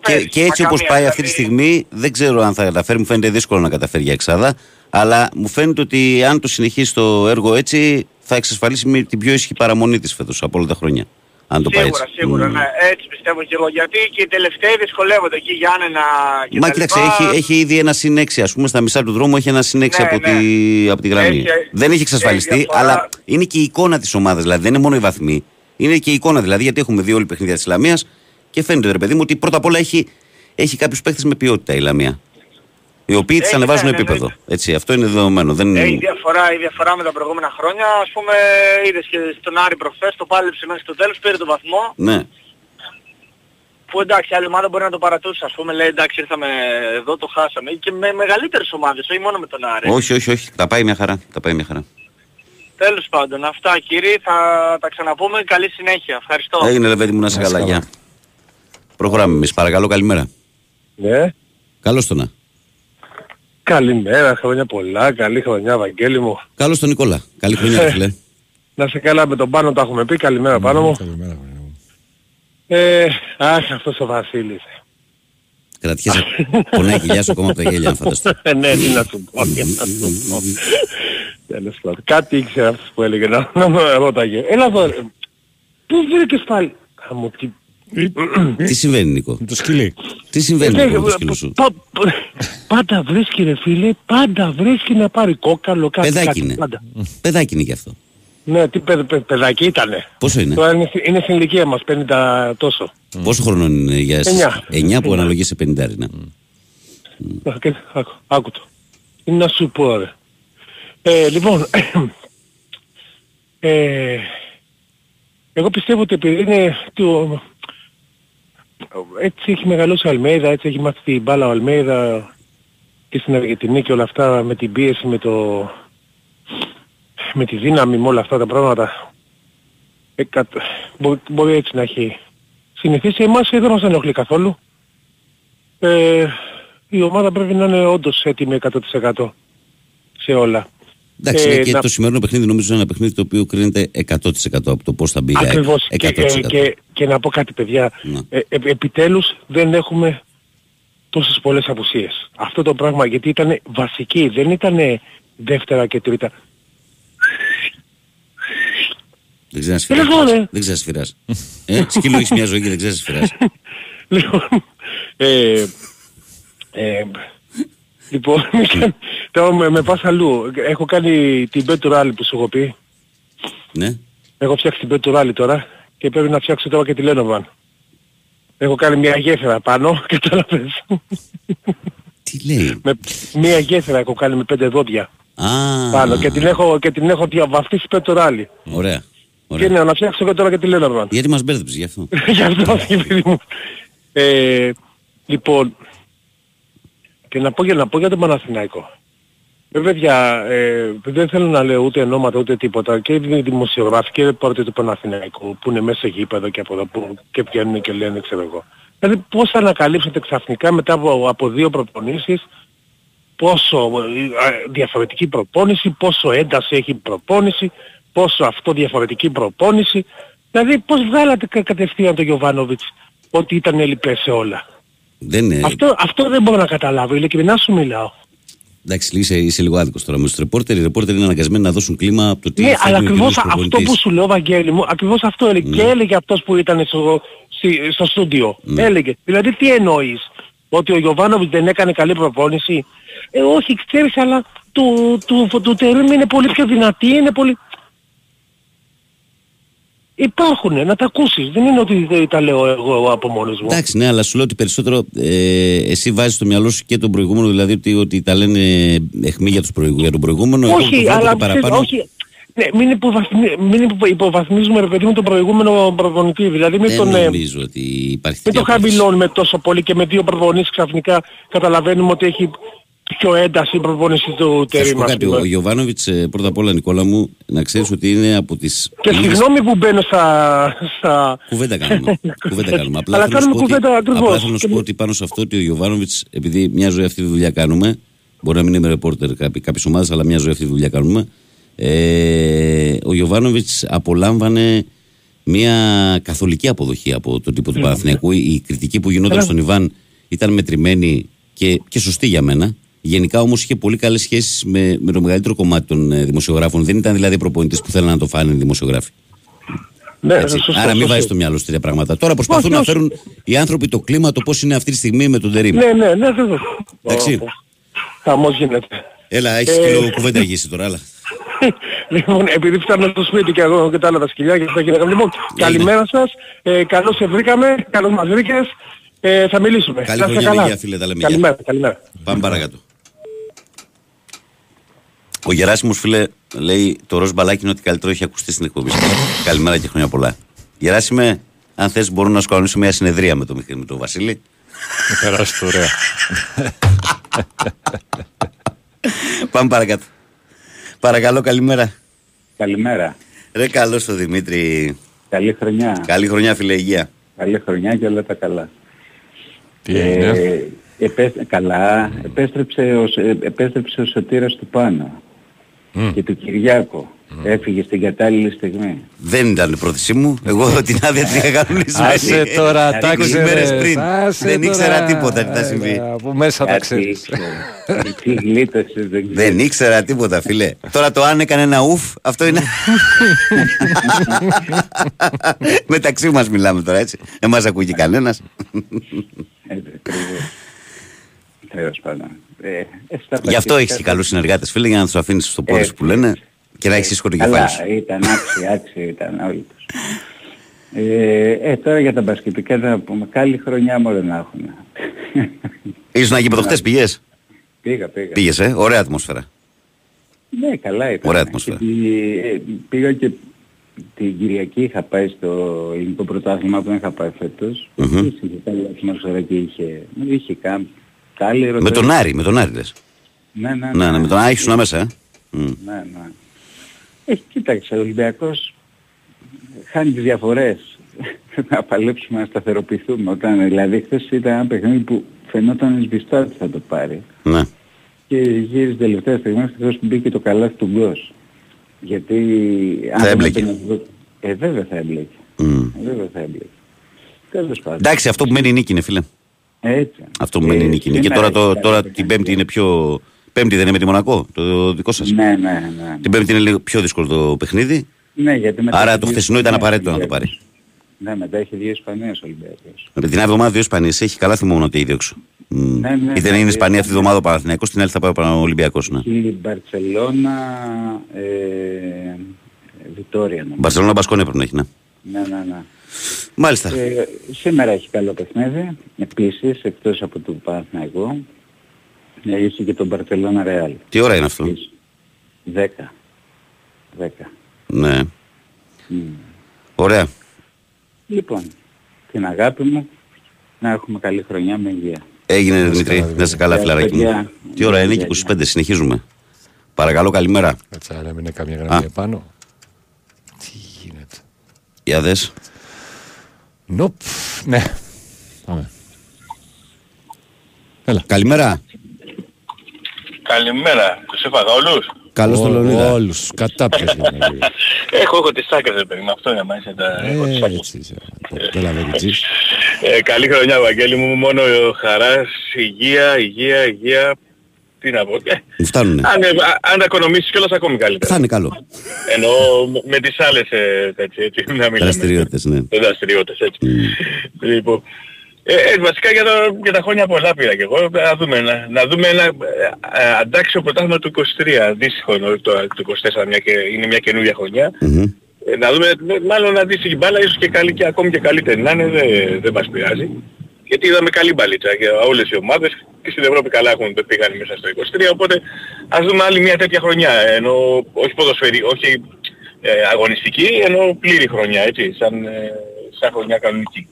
Και, πέρυσι. και έτσι Μα όπως καμία, πάει αυτή τη δηλαδή. στιγμή, δεν ξέρω αν θα καταφέρει. Μου φαίνεται δύσκολο να καταφέρει για εξάδα. Αλλά μου φαίνεται ότι αν το συνεχίσει το έργο έτσι, θα εξασφαλίσει με την πιο ισχυρή παραμονή της φέτος από όλα τα χρόνια. Αν το πάει Σίγουρα, έτσι. σίγουρα, Μμ. ναι. Έτσι πιστεύω και εγώ. Γιατί και οι τελευταίοι δυσκολεύονται εκεί Γιάννενα και Μα τα κοίταξε, λοιπά. έχει, έχει ήδη ένα συν 6, ας πούμε, στα μισά του δρόμου έχει ένα συν 6 Ναι, από, ναι. Τη, από τη γραμμή. Έχει- δεν έχει εξασφαλιστεί, έχει διαφορά. αλλά είναι και η εικόνα της ομάδας. Δηλαδή δεν είναι μόνο οι βαθμοί. Είναι και η εικόνα δηλαδή, γιατί έχουμε δει όλη παιχνίδια της Λαμίας και φαίνεται, ρε παιδί μου, ότι πρώτα απ' όλα έχει, έχει κάποιους παίχτε με ποιότητα η Λαμία. Οι οποίοι τη Έχει, ανεβάζουν ναι, ναι, επίπεδο. Έτσι, αυτό είναι δεδομένο. Δεν... Ε, η, διαφορά, η διαφορά με τα προηγούμενα χρόνια, ας πούμε, είδες και στον Άρη προχθές, το πάλεψε μέχρι το τέλος, πήρε τον βαθμό, Ναι. που εντάξει, άλλη ομάδα μπορεί να το παρατούσε, ας πούμε, λέει εντάξει, ήρθαμε εδώ, το χάσαμε, και με μεγαλύτερες ομάδες, όχι μόνο με τον Άρη. Όχι, όχι, όχι. Τα πάει μια χαρά. Τα πάει μια χαρά. Τέλος πάντων, αυτά κύριοι, θα τα ξαναπούμε, καλή συνέχεια, ευχαριστώ. Έγινε λεβέντι μου να σε καλά. Γεια. Προχωράμε εμεί. Παρακαλώ, καλημέρα. Ναι. Καλώ το να. Καλημέρα, χρόνια πολλά, καλή χρονιά, Βαγγέλη μου. Καλώ τον Νικόλα. Καλή χρονιά, ρε φίλε. Να σε καλά με τον πάνω τα έχουμε πει, καλημέρα πάνω μου. Ε, αχ, αυτός ο Βασίλης. Κρατιέσαι. Πονάει η κοιλιά σου ακόμα από τα γέλια, αν φανταστώ. Ε, ναι, τι να σου πω, τι να σου πω. Τέλος πάντων. Κάτι ήξερε αυτός που έλεγε να, να με ρώταγε. Έλα εδώ, ρε. Πού βρήκες πάλι. Χαμω, τι... Τι συμβαίνει, Νίκο; Το σκυλί. Τι συμβαίνει Ε, Νίκο, με το ε, σκύλο σου; πα- πα- Πάντα βρίσκει ρε φίλε, πάντα βρίσκει να πάρει κόκαλο, κάτι, Παιδάκι κάτι, είναι. πάντα. Παιδάκι είναι γι' αυτό. Ναι, τι παιδ, παιδ- παιδάκι ήτανε. Πόσο είναι; Τώρα είναι, στη- είναι στην ηλικία μας, 50 τόσο. Πόσο χρονών είναι για εσάς; Εννιά. 9 που αναλογείς σε 50 ναι. Α, και- Άκου, άκου το. Τι να σου πω ρε. Ε, λοιπόν, ε, εγώ πιστεύω ότι επειδή είναι το, έτσι έχει μεγαλώσει ο Αλμέιδα, έτσι έχει μάθει την μπάλα ο Αλμέιδα και στην Αργεντινή και όλα αυτά με την πίεση, με το με τη δύναμη, με όλα αυτά τα πράγματα. Ε, κατ- μπο- μπορεί έτσι να έχει συνηθίσει. Εμάς δεν μας ενοχλεί καθόλου. Ε, η ομάδα πρέπει να είναι όντως έτοιμη 100% σε όλα. Εντάξει, Ε, ναι, και να- το σημερινό παιχνίδι νομίζω είναι ένα παιχνίδι το οποίο κρίνεται 100% από το πώς θα μπει. η ΑΕΚ. Ακριβώς. Και, 100%. και, και, και να πω κάτι παιδιά. Ναι. Ε, ε, επιτέλους δεν έχουμε τόσες πολλές απουσίες. Αυτό το πράγμα γιατί ήταν βασική, δεν ήταν δεύτερα και τρίτα. Δεν ξέρεις να Έλα εδώ, σφυράς. ρε. Δεν ξέρεις να σφυράς. Ε, σκύλο έχεις μια ζωή και δεν ξέρεις να σφυράς. Λοιπόν, ε, ε, λοιπόν, τώρα με, με πας αλλού. Έχω κάνει την Better Rally που σου έχω πει. Ναι. Έχω φτιάξει την Better Rally τώρα και πρέπει να φτιάξω τώρα και τη Lenovan. Έχω κάνει μια γέφυρα πάνω, κατάλαβες. Τι λέει; με, μια γέφυρα έχω κάνει με πέντε δόντια Α, πάνω και την έχω, και την έχω διαβαφτίσει Better Rally. ωραία. Και ωραία. ναι, να φτιάξω και τώρα και τη Lenovan. Γιατί μας μπέρδεψες γι' αυτό. Γι' αυτό παιδί μου. Ε, λοιπόν, και να πω, για, να πω για τον Παναθηναϊκό. Ε, παιδιά, ε, δεν θέλω να λέω ούτε ονόματα ούτε τίποτα και οι δημοσιογράφοι και οι ρεπόρτερ του Παναθηναϊκού που είναι μέσα σε γήπεδο και από εδώ που και βγαίνουν και λένε ξέρω εγώ. Δηλαδή πώς θα ανακαλύψετε ξαφνικά μετά από, από δύο προπονήσεις πόσο ε, διαφορετική προπόνηση, πόσο ένταση έχει η προπόνηση, πόσο αυτό διαφορετική προπόνηση. Δηλαδή πώς βγάλατε κα- κατευθείαν τον Γιωβάνοβιτς ότι ήταν ελλειπές σε όλα; Δεν είναι. Αυτό, αυτό δεν μπορώ να καταλάβω, ειλικρινά σου μιλάω. Εντάξει, είσαι, είσαι λίγο άδικος τώρα με τους ρεπόρτερ. Οι ρεπόρτερ είναι αναγκασμένοι να δώσουν κλίμα από το τι Ναι, θέλει αλλά ο ακριβώς καινούργιος αυτό προπονητής. που σου λέω, Βαγγέλη μου, ακριβώς αυτό έλεγε. Ναι. Και έλεγε αυτός που ήταν στο, στη- στο στούντιο. Ναι. Έλεγε. Δηλαδή τι εννοείς, ότι ο Γιωβάνοβιτς δεν έκανε καλή προπόνηση; Ε, όχι, ξέρεις, αλλά του, του, του, του Τερίμ είναι πολύ πιο δυνατή, είναι πολύ... Υπάρχουνε, να τα ακούσεις. Δεν είναι ότι δεν τα λέω εγώ από μόνος μου. Εντάξει, ναι, αλλά σου λέω ότι περισσότερο ε, εσύ βάζεις στο μυαλό σου και τον προηγούμενο, δηλαδή ότι, ότι τα λένε εχμή για, τους προηγου, για τον προηγούμενο. εγώ το όχι, βλέπω αλλά και ξέρεις, παραπάνω. όχι. Ναι, μην, υποβαθμι, μην υπο- υποβαθμίζουμε ρε παιδί μου τον προηγούμενο προπονητή. Δηλαδή μην Δεν τον, ε, νομίζω ότι υπάρχει μην τέτοια το απόφαση. χαμηλώνουμε τόσο πολύ και με δύο προπονήσεις ξαφνικά καταλαβαίνουμε ότι έχει πιο ένταση η προπονήση του Θα σου Τερίμα. πω κάτι, ο Γιωβάνοβιτς ε, πρώτα απ' όλα Νικόλα μου να ξέρεις ότι είναι από τις Και λίγες- συγγνώμη που μπαίνω στα... στα... Κουβέντα κάνουμε. κουβέντα κάνουμε. Απλά Αλλά θέλω να σου κάνουμε πω ότι- κουβέντα ακριβώς. Απλά θέλω να σου πω ότι πάνω σε αυτό ότι ο Γιωβάνοβιτς, επειδή μια ζωή αυτή τη δουλειά κάνουμε, μπορεί να μην είμαι ρεπόρτερ κάποιες ομάδες, αλλά μια ζωή αυτή τη δουλειά κάνουμε, ε, ο Γιωβάνοβιτς απολάμβανε μια καθολική αποδοχή από τον τύπο του Παναθηναϊκού. Η η κριτική που γινόταν Καλά. στον Ιβάν ήταν μετρημένη και, και σωστή για μένα. Γενικά όμως είχε πολύ καλές σχέσεις με, με το μεγαλύτερο κομμάτι των ε, δημοσιογράφων. Δεν ήταν δηλαδή προπονητή που θέλανε να το φάνε οι δημοσιογράφοι. Ναι, Έτσι. σωστό, Άρα μην σωστό. βάζεις στο μυαλό σου τέτοια πράγματα. Τώρα προσπαθούν Όχι, να όχι. φέρουν οι άνθρωποι το κλίμα το πώς είναι αυτή τη στιγμή με τον Τερήμ. Ναι, ναι, ναι, βέβαια. Εντάξει. Χαμός γίνεται. Έλα, έχεις Ε, και λίγο κουβέντα γύση τώρα. Έλα. Λοιπόν, επειδή φτάνω στο σπίτι και εγώ και τα άλλα τα σκυλιά και αυτά και λέγαμε, λοιπόν, καλημέρα σας, ε, καλώς σε βρήκαμε, καλώς μας βρήκες, ε, θα μιλήσουμε. Καλή Να είστε χρονιά, καλά. υγεία, φίλε, τα λέμε. Γεια. Καλημέρα, καλημέρα. Πάμε παρακάτω. Ο Γεράσιμος φίλε λέει το ροζ μπαλάκι είναι ότι καλύτερο έχει ακουστεί στην εκπομπή σας. Καλημέρα και χρόνια πολλά. Γεράσιμε, αν θες μπορούμε να σου κανονίσω μια συνεδρία με τον, Μιχαήλ- με τον Βασίλη. Περάσει το ωραία. Πάμε παρακάτω. Παρακαλώ, καλημέρα. Καλημέρα. Ρε καλώς το Δημήτρη. Καλή χρονιά. Καλή χρονιά φίλε, υγεία. Καλή χρονιά και όλα τα καλά. Τι έγινε; Ε, επέστρε- καλά. Επέστρεψε ο, Σ- ε, επέστρεψε ο Σωτήρας του Πάνω και του Κυριάκο. Έφυγε στην κατάλληλη στιγμή. Δεν ήταν η πρόθεσή μου. Εγώ την άδεια την είχα κανονισμένη. Άσε τώρα, Είκοσι τάξε, μέρες ρε. πριν. Άσε Δεν ήξερα τώρα. τίποτα τι θα συμβεί. Ε, Από μέσα τα Κάτι ξέρεις. ήξερε. Τι γλίτωσες, δεν ξέρω. Δεν ήξερα τίποτα, φίλε. Τώρα το αν έκανε ένα ουφ, αυτό είναι. Μεταξύ μας μιλάμε τώρα, έτσι. Δεν μα ακούει κανένα. Έτσι, ακριβώς. Τέλος πάντων. Ε, ε, στα Γι' αυτό πρακτικά- έχεις και καλούς συνεργάτες, φίλε, για να τους αφήνεις στο πόδι Ε, σου που λένε και να έχεις ήσυχο το Καλά, κεφάλι σου. ήταν άξιοι, άξιοι ήταν όλοι τους. Ε, ε, τώρα για τα μπασκετικά να πούμε, καλή χρονιά μόνο να έχουν. Ήσουν να γήπεδο χτε, πήγες; Πήγα, πήγα. Πήγες, ε, ωραία ατμόσφαιρα. Ναι, καλά ήταν. Ωραία ατμόσφαιρα. Γιατί, ε, πήγα και την Κυριακή είχα πάει στο ελληνικό πρωτάθλημα που δεν είχα πάει φέτος. Μμμ. Είχε καλή ατμόσφαιρα και είχε, είχε κάμπ. Κάλυρο. Με τον Άρη, με τον Άρη λες. Ναι, ναι, Ναι, ναι, με τον Άρη ήσουν μέσα, ε. Μμ. Ναι, ναι. Ε, κοίταξε, ο Ολυμπιακός χάνει τις διαφορές. Πρέπει να παλέψουμε να σταθεροποιηθούμε. Όταν, δηλαδή, χθες ήταν ένα παιχνίδι που φαινόταν σβηστό ότι θα το πάρει. Ναι. Και γύρισε τελευταία στιγμή, ευτυχώς που μπήκε το καλάθι του Γκος. Γιατί... αν δεν έμπλεκε. έπαιρνε- Ε, βέβαια θα έμπλεκε. Μμ. Ε, βέβαια θα έμπλεκε. Τέλος πάντων. Εντάξει, αυτό που μένει η νίκη είναι, φίλε. Έτσι. Αυτό που μένει η Ε, νίκη είναι. Και σήμερα τώρα, το, έχει τώρα κάνει την Πέμπτη είναι πιο. Πέμπτη δεν είναι με τη Μονακό, το δικό σας. Ναι, ναι, ναι. Την Πέμπτη είναι λίγο πιο δύσκολο το παιχνίδι. Ναι, γιατί μετά Άρα έχει το δύο χθεσινό ήταν Ισπανίες απαραίτητο να το πάρει. Ολυμπιακός. Ναι, μετά έχει δύο Ισπανίες ο Ολυμπιακός. Με την άλλη εβδομάδα δύο Ισπανίες έχει καλά θυμόμουν ότι ήδη έξω. Μμ. Ναι, ναι, Είτε ναι, είναι ναι. Ισπανία αυτή τη εβδομάδα ο Παναθηναϊκός, την άλλη θα πάει ο Ολυμπιακός. Ναι. Η Μπαρτσελώνα, ε, Βιτόρια νομίζω. Μπαρσελόνα Μπασκόνια πρέπει να έχει, ναι. Ναι, ναι, ναι. Μάλιστα. Ε, σήμερα έχει καλό παιχνίδι, επίσης, εκτός από το Παναθηναϊκό. Ε, Είχε και τον Μπαρτσελώνα Ρεάλ. Τι ώρα είναι αυτό; 10. 10. Ναι. Μμ. Ωραία. Λοιπόν, την αγάπη μου, να έχουμε καλή χρονιά με υγεία. Έγινε Δημήτρη. Να είσαι καλά, Γεια, φιλαράκι μου. παιδιά. Τι ώρα είναι, Γεια, και 25. Συνεχίζουμε. Παρακαλώ, καλημέρα. Έτσι, αλλά μην είναι καμιά Α. γραμμή επάνω. Τι γίνεται; Για δες. Νοπ. Ναι. Πάμε. Καλημέρα. Καλημέρα. Τους έφαγα όλους; Καλώς τον Ό- Λεωνίδα. Όλους. Κατάπιες είναι. Έχω, έχω τις άκρες, ρε παιδί μου. Αυτό είναι μέσα. Τα... έχω τις Ε, άκρες. έτσι είσαι. Έλα, Βεγγιτζής. Ε, καλή χρονιά, Βαγγέλη μου. Μόνο χαράς, υγεία, υγεία, υγεία. Τι να πω. Ε, Μου φτάνουνε. αν, ε, α- αν τα οικονομήσεις κιόλας ακόμη καλύτερα. Θα είναι καλό. Εννοώ με, με τις άλλες ε, έτσι, έτσι, να μιλάμε. Δραστηριότητες, ναι. Ε, δραστηριότητες, έτσι. Λοιπόν, ε, ε, βασικά για, το, για τα χρόνια πολλά πήρα και εγώ. Να δούμε, να, να δούμε ένα ε, ε, αντάξιο πρωτάθλημα του 23. Δύσκολο εννοώ το, το 24 μια και, είναι μια καινούργια χρονιά. Μμμ. Ε, να δούμε, ε, μάλλον να δεις η μπάλα ίσως και καλή και ακόμη και καλύτερη να είναι, δεν, δεν μας πειράζει. Γιατί είδαμε καλή μπαλίτσα για όλες οι ομάδες και στην Ευρώπη καλά έχουν δεν πήγαν μέσα στο 23, οπότε ας δούμε άλλη μια τέτοια χρονιά, ενώ όχι ποδοσφαιρή, όχι ε, αγωνιστική, ενώ πλήρη χρονιά, έτσι, σαν, ε, σαν χρονιά κανονική.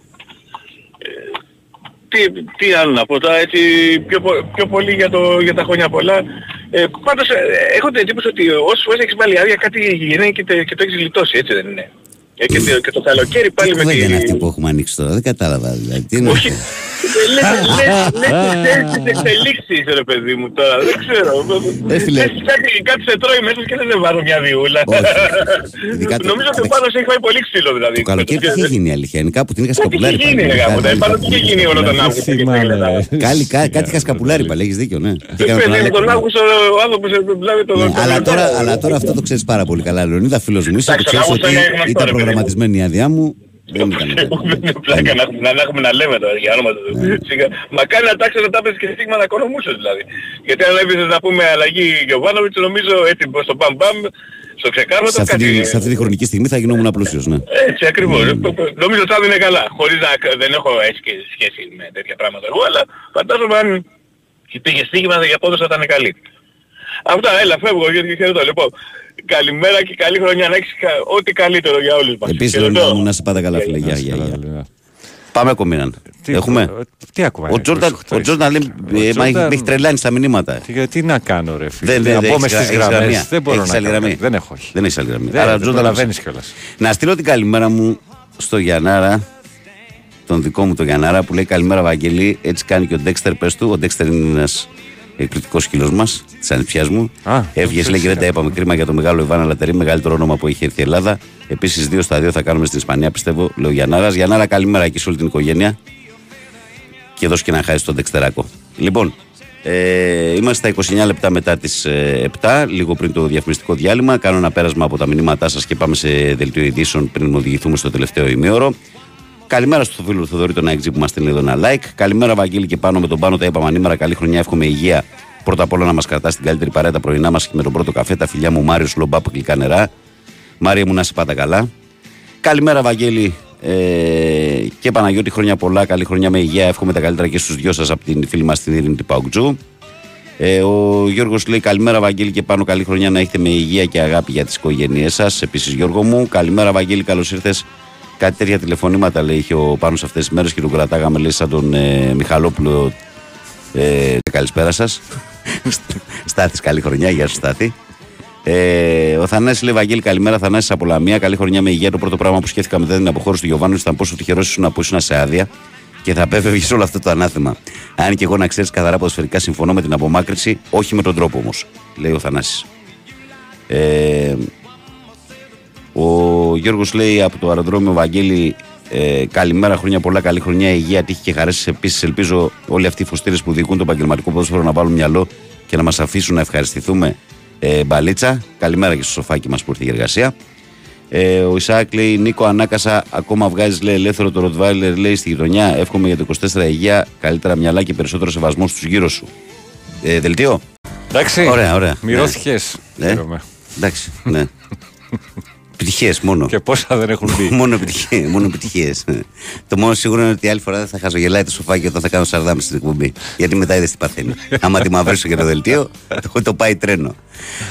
Ε, τι, τι άλλο να πω τώρα, έτσι, πιο, πο- πιο πολύ για, το, για τα χρόνια πολλά. Ε, πάντως ε, έχω την εντύπωση ότι όσες φορές έχεις βάλει άδεια κάτι γίνει και, τε- και το έχεις γλιτώσει, έτσι δεν είναι. Ε, και, το- και το καλοκαίρι πάλι Τι με κουβέντα είναι τη... αυτή που έχουμε ανοίξει τώρα, δεν κατάλαβα δηλαδή. Τι είναι Όχι, αυτό. Λες τις εξελίξεις ρε παιδί μου τώρα, δεν ξέρω. Ε, φίλε. Λες κάτι, κάτι σε τρώει μέσα και δεν βάζω μια διούλα. Ειδικά το- Νομίζω ότι ο Πάνος έχει φάει πολύ ξύλο δηλαδή. Το καλοκαίρι τι είχε γίνει η αλήθεια. Είναι κάπου την είχα Τι σκαπουλάρει. είχε γίνει ρε γάμο, τα πάνω τι είχε γίνει όλο τον Αύγουστο. και τα έλεγα. Κάλι, κα- κάτι είχα σκαπουλάρει πάλι, έχεις δίκιο, ναι. Και έκανα τον Παιδί μου, Αλέκο. τον Αύγουστο ο άνθρωπος ε, δηλαδή το... Ναι, το- αλλά, το- τώρα, αλλά τώρα αυτό το ξέρεις πάρα πολύ καλά, Λεωνίδα, φίλος μου. Είσαι Εντάξει, το ξέρεις Αύγουστο ότι είναι γνωστό, ήταν ρε παιδί μου. Προγραμματισμένη η άδειά μου. Δεν ήταν. Πλάκα να έχουμε, να έχουμε να λέμε τώρα για όνομα του Θεού. Σιγά. Μακάρι να τάξεις να τα πες και στίγμα να κονομούσες δηλαδή. Γιατί αν έβησες να πούμε αλλαγή Γιωβάνοβιτς νομίζω έτσι στο μπαμ μπαμ, στο ξεκάρματο Σε αυτή, κάτι... τη, σε αυτή τη χρονική στιγμή θα γινόμουν πλούσιος, ναι. Έτσι ακριβώς. Νομίζω ότι θα είναι καλά. Χωρίς να δεν έχω έτσι και σχέση με τέτοια πράγματα εγώ, αλλά φαντάζομαι αν πήγε στίγμα για πόντος θα ήταν καλή. Αυτά, έλα, φεύγω γιατί χαιρετώ. Λοιπόν, καλημέρα και καλή χρονιά να έχεις κα- ό,τι καλύτερο για όλους μας. Επίσης, Χαιρετώ. Λεωνίδα μου, να σε πάντα καλά, φίλε. Γεια, γεια, γεια. Πάμε ακόμη έναν. Έχουμε; Τι ακούμε. Ο Τζόρνταν, ο Τζόρνταν λέει, ε, μα έχει- Τζόρνταν- με έχει τρελάνει στα μηνύματα. Τι, τι να κάνω ρε φίλε; Δεν, δεν, να δεν πω μες έχεις στις γρα- έχεις γραμμές. γραμμή. Δεν μπορώ Έχεις να άλλη κάνω. γραμμή. Δεν έχω. όχι. Δεν έχεις άλλη γραμμή. Δεν, Άρα, δεν Τζόρνταν, προλαβαίνεις κιόλας. Να στείλω την καλημέρα μου στο Γιαννάρα, τον δικό μου τον Γιαννάρα, που λέει Καλημέρα Βαγγελή. Έτσι κάνει και ο Ντέξτερ, πες του. Ο Ντέξτερ είναι ένας εκπληκτικό σκύλος μας, της ανιψιάς μου. Έβγες, λέει και δεν τα είπαμε. Κρίμα για το μεγάλο Ιβάνα Λατερή, μεγαλύτερο όνομα που έχει έρθει η Ελλάδα. Επίσης, δύο στα δύο θα κάνουμε στην Ισπανία, πιστεύω. Λέω Γιαννάρας. Γιαννάρα, καλημέρα εκεί σε όλη την οικογένεια. Και δώσει και να χάσεις τον Ντεξτεράκο. Λοιπόν, ε, είμαστε στα 29 λεπτά μετά τις 7, λίγο πριν το διαφημιστικό διάλειμμα. Κάνω ένα πέρασμα από τα μηνύματά σας και πάμε σε δελτίο ειδήσεων πριν οδηγηθούμε στο τελευταίο ημίωρο. Καλημέρα στο φίλο του Θοδωρή τον Αεξή που μας στέλνει εδώ ένα like. Καλημέρα, Βαγγέλη και πάνω με τον πάνω τα είπαμε ανήμερα. Καλή χρονιά, εύχομαι υγεία. Πρώτα απ' όλα να μας κρατάς την καλύτερη παρέα τα πρωινά μας και με τον πρώτο καφέ. Τα φιλιά μου Μάριος Λομπά που γλυκά νερά. Μάρια μου να σε πάτα καλά. Καλημέρα, Βαγγέλη ε, και Παναγιώτη. Χρόνια πολλά. Καλή χρονιά με υγεία. Εύχομαι τα καλύτερα και στους δυο σας από την φίλη μας την Ειρήνη του Παουκτζού. Ε, ο Γιώργος λέει: Καλημέρα, Βαγγέλη, και πάνω. Καλή χρονιά να έχετε με υγεία και αγάπη για τις οικογένειές σας. Επίσης, Γιώργο μου, καλημέρα, Βαγγέλη, καλώς ήρθες. Κάτι τέτοια τηλεφωνήματα λέει είχε ο πάνω σε αυτές τις μέρες και τον κρατάγαμε λέει σαν τον ε, Μιχαλόπουλο. Ε, καλησπέρα σας. Στάθης, καλή χρονιά, γεια σου, Στάθη. Ε, ο Θανάσης λέει: Βαγγέλη, καλημέρα. Θανάσης από Λαμία. Καλή χρονιά με υγεία. Το πρώτο πράγμα που σκέφτηκα μετά την αποχώρηση του Γιωβάνου ήταν πόσο τυχερός ήσουν που ήσουν σε άδεια και θα απέφευγες όλο αυτό το ανάθεμα. Αν και εγώ να ξέρεις καθαρά ποδοσφαιρικά συμφωνώ με την απομάκρυση, όχι με τον τρόπο όμως, λέει ο Θανάσης. Ε, ο Γιώργος λέει από το αεροδρόμιο Βαγγέλη ε, καλημέρα, χρόνια πολλά, καλή χρονιά, υγεία, τύχη και χαρέσει. Επίσης, ελπίζω όλοι αυτοί οι φωστήρες που διοικούν το επαγγελματικό ποδόσφαιρο να βάλουν μυαλό και να μας αφήσουν να ευχαριστηθούμε. Ε, μπαλίτσα, καλημέρα και στο σοφάκι μας που ήρθε η εργασία. Ε, ο Ισάκ λέει: Νίκο, ανάκασα. Ακόμα βγάζεις λέει, ελεύθερο το Ροτβάιλερ λέει στη γειτονιά. Εύχομαι για το 24 υγεία, καλύτερα μυαλά και περισσότερο σεβασμό στους γύρω σου. Ε, δελτίο. Εντάξει. Ωραία, ωραία. Μυρώθηκες. Ναι. Χαίρομαι. Εντάξει, ναι. Επιτυχίες μόνο. Και πόσα δεν έχουν μπει. μόνο επιτυχίε. Μόνο επιτυχίες. το μόνο σίγουρο είναι ότι άλλη φορά δεν θα χαζογελάει το σοφάκι όταν θα κάνω σαρδάμι στην εκπομπή. Γιατί μετά είδες τι παθαίνει. Άμα τη μαυρίσω για το δελτίο, το, το πάει τρένο.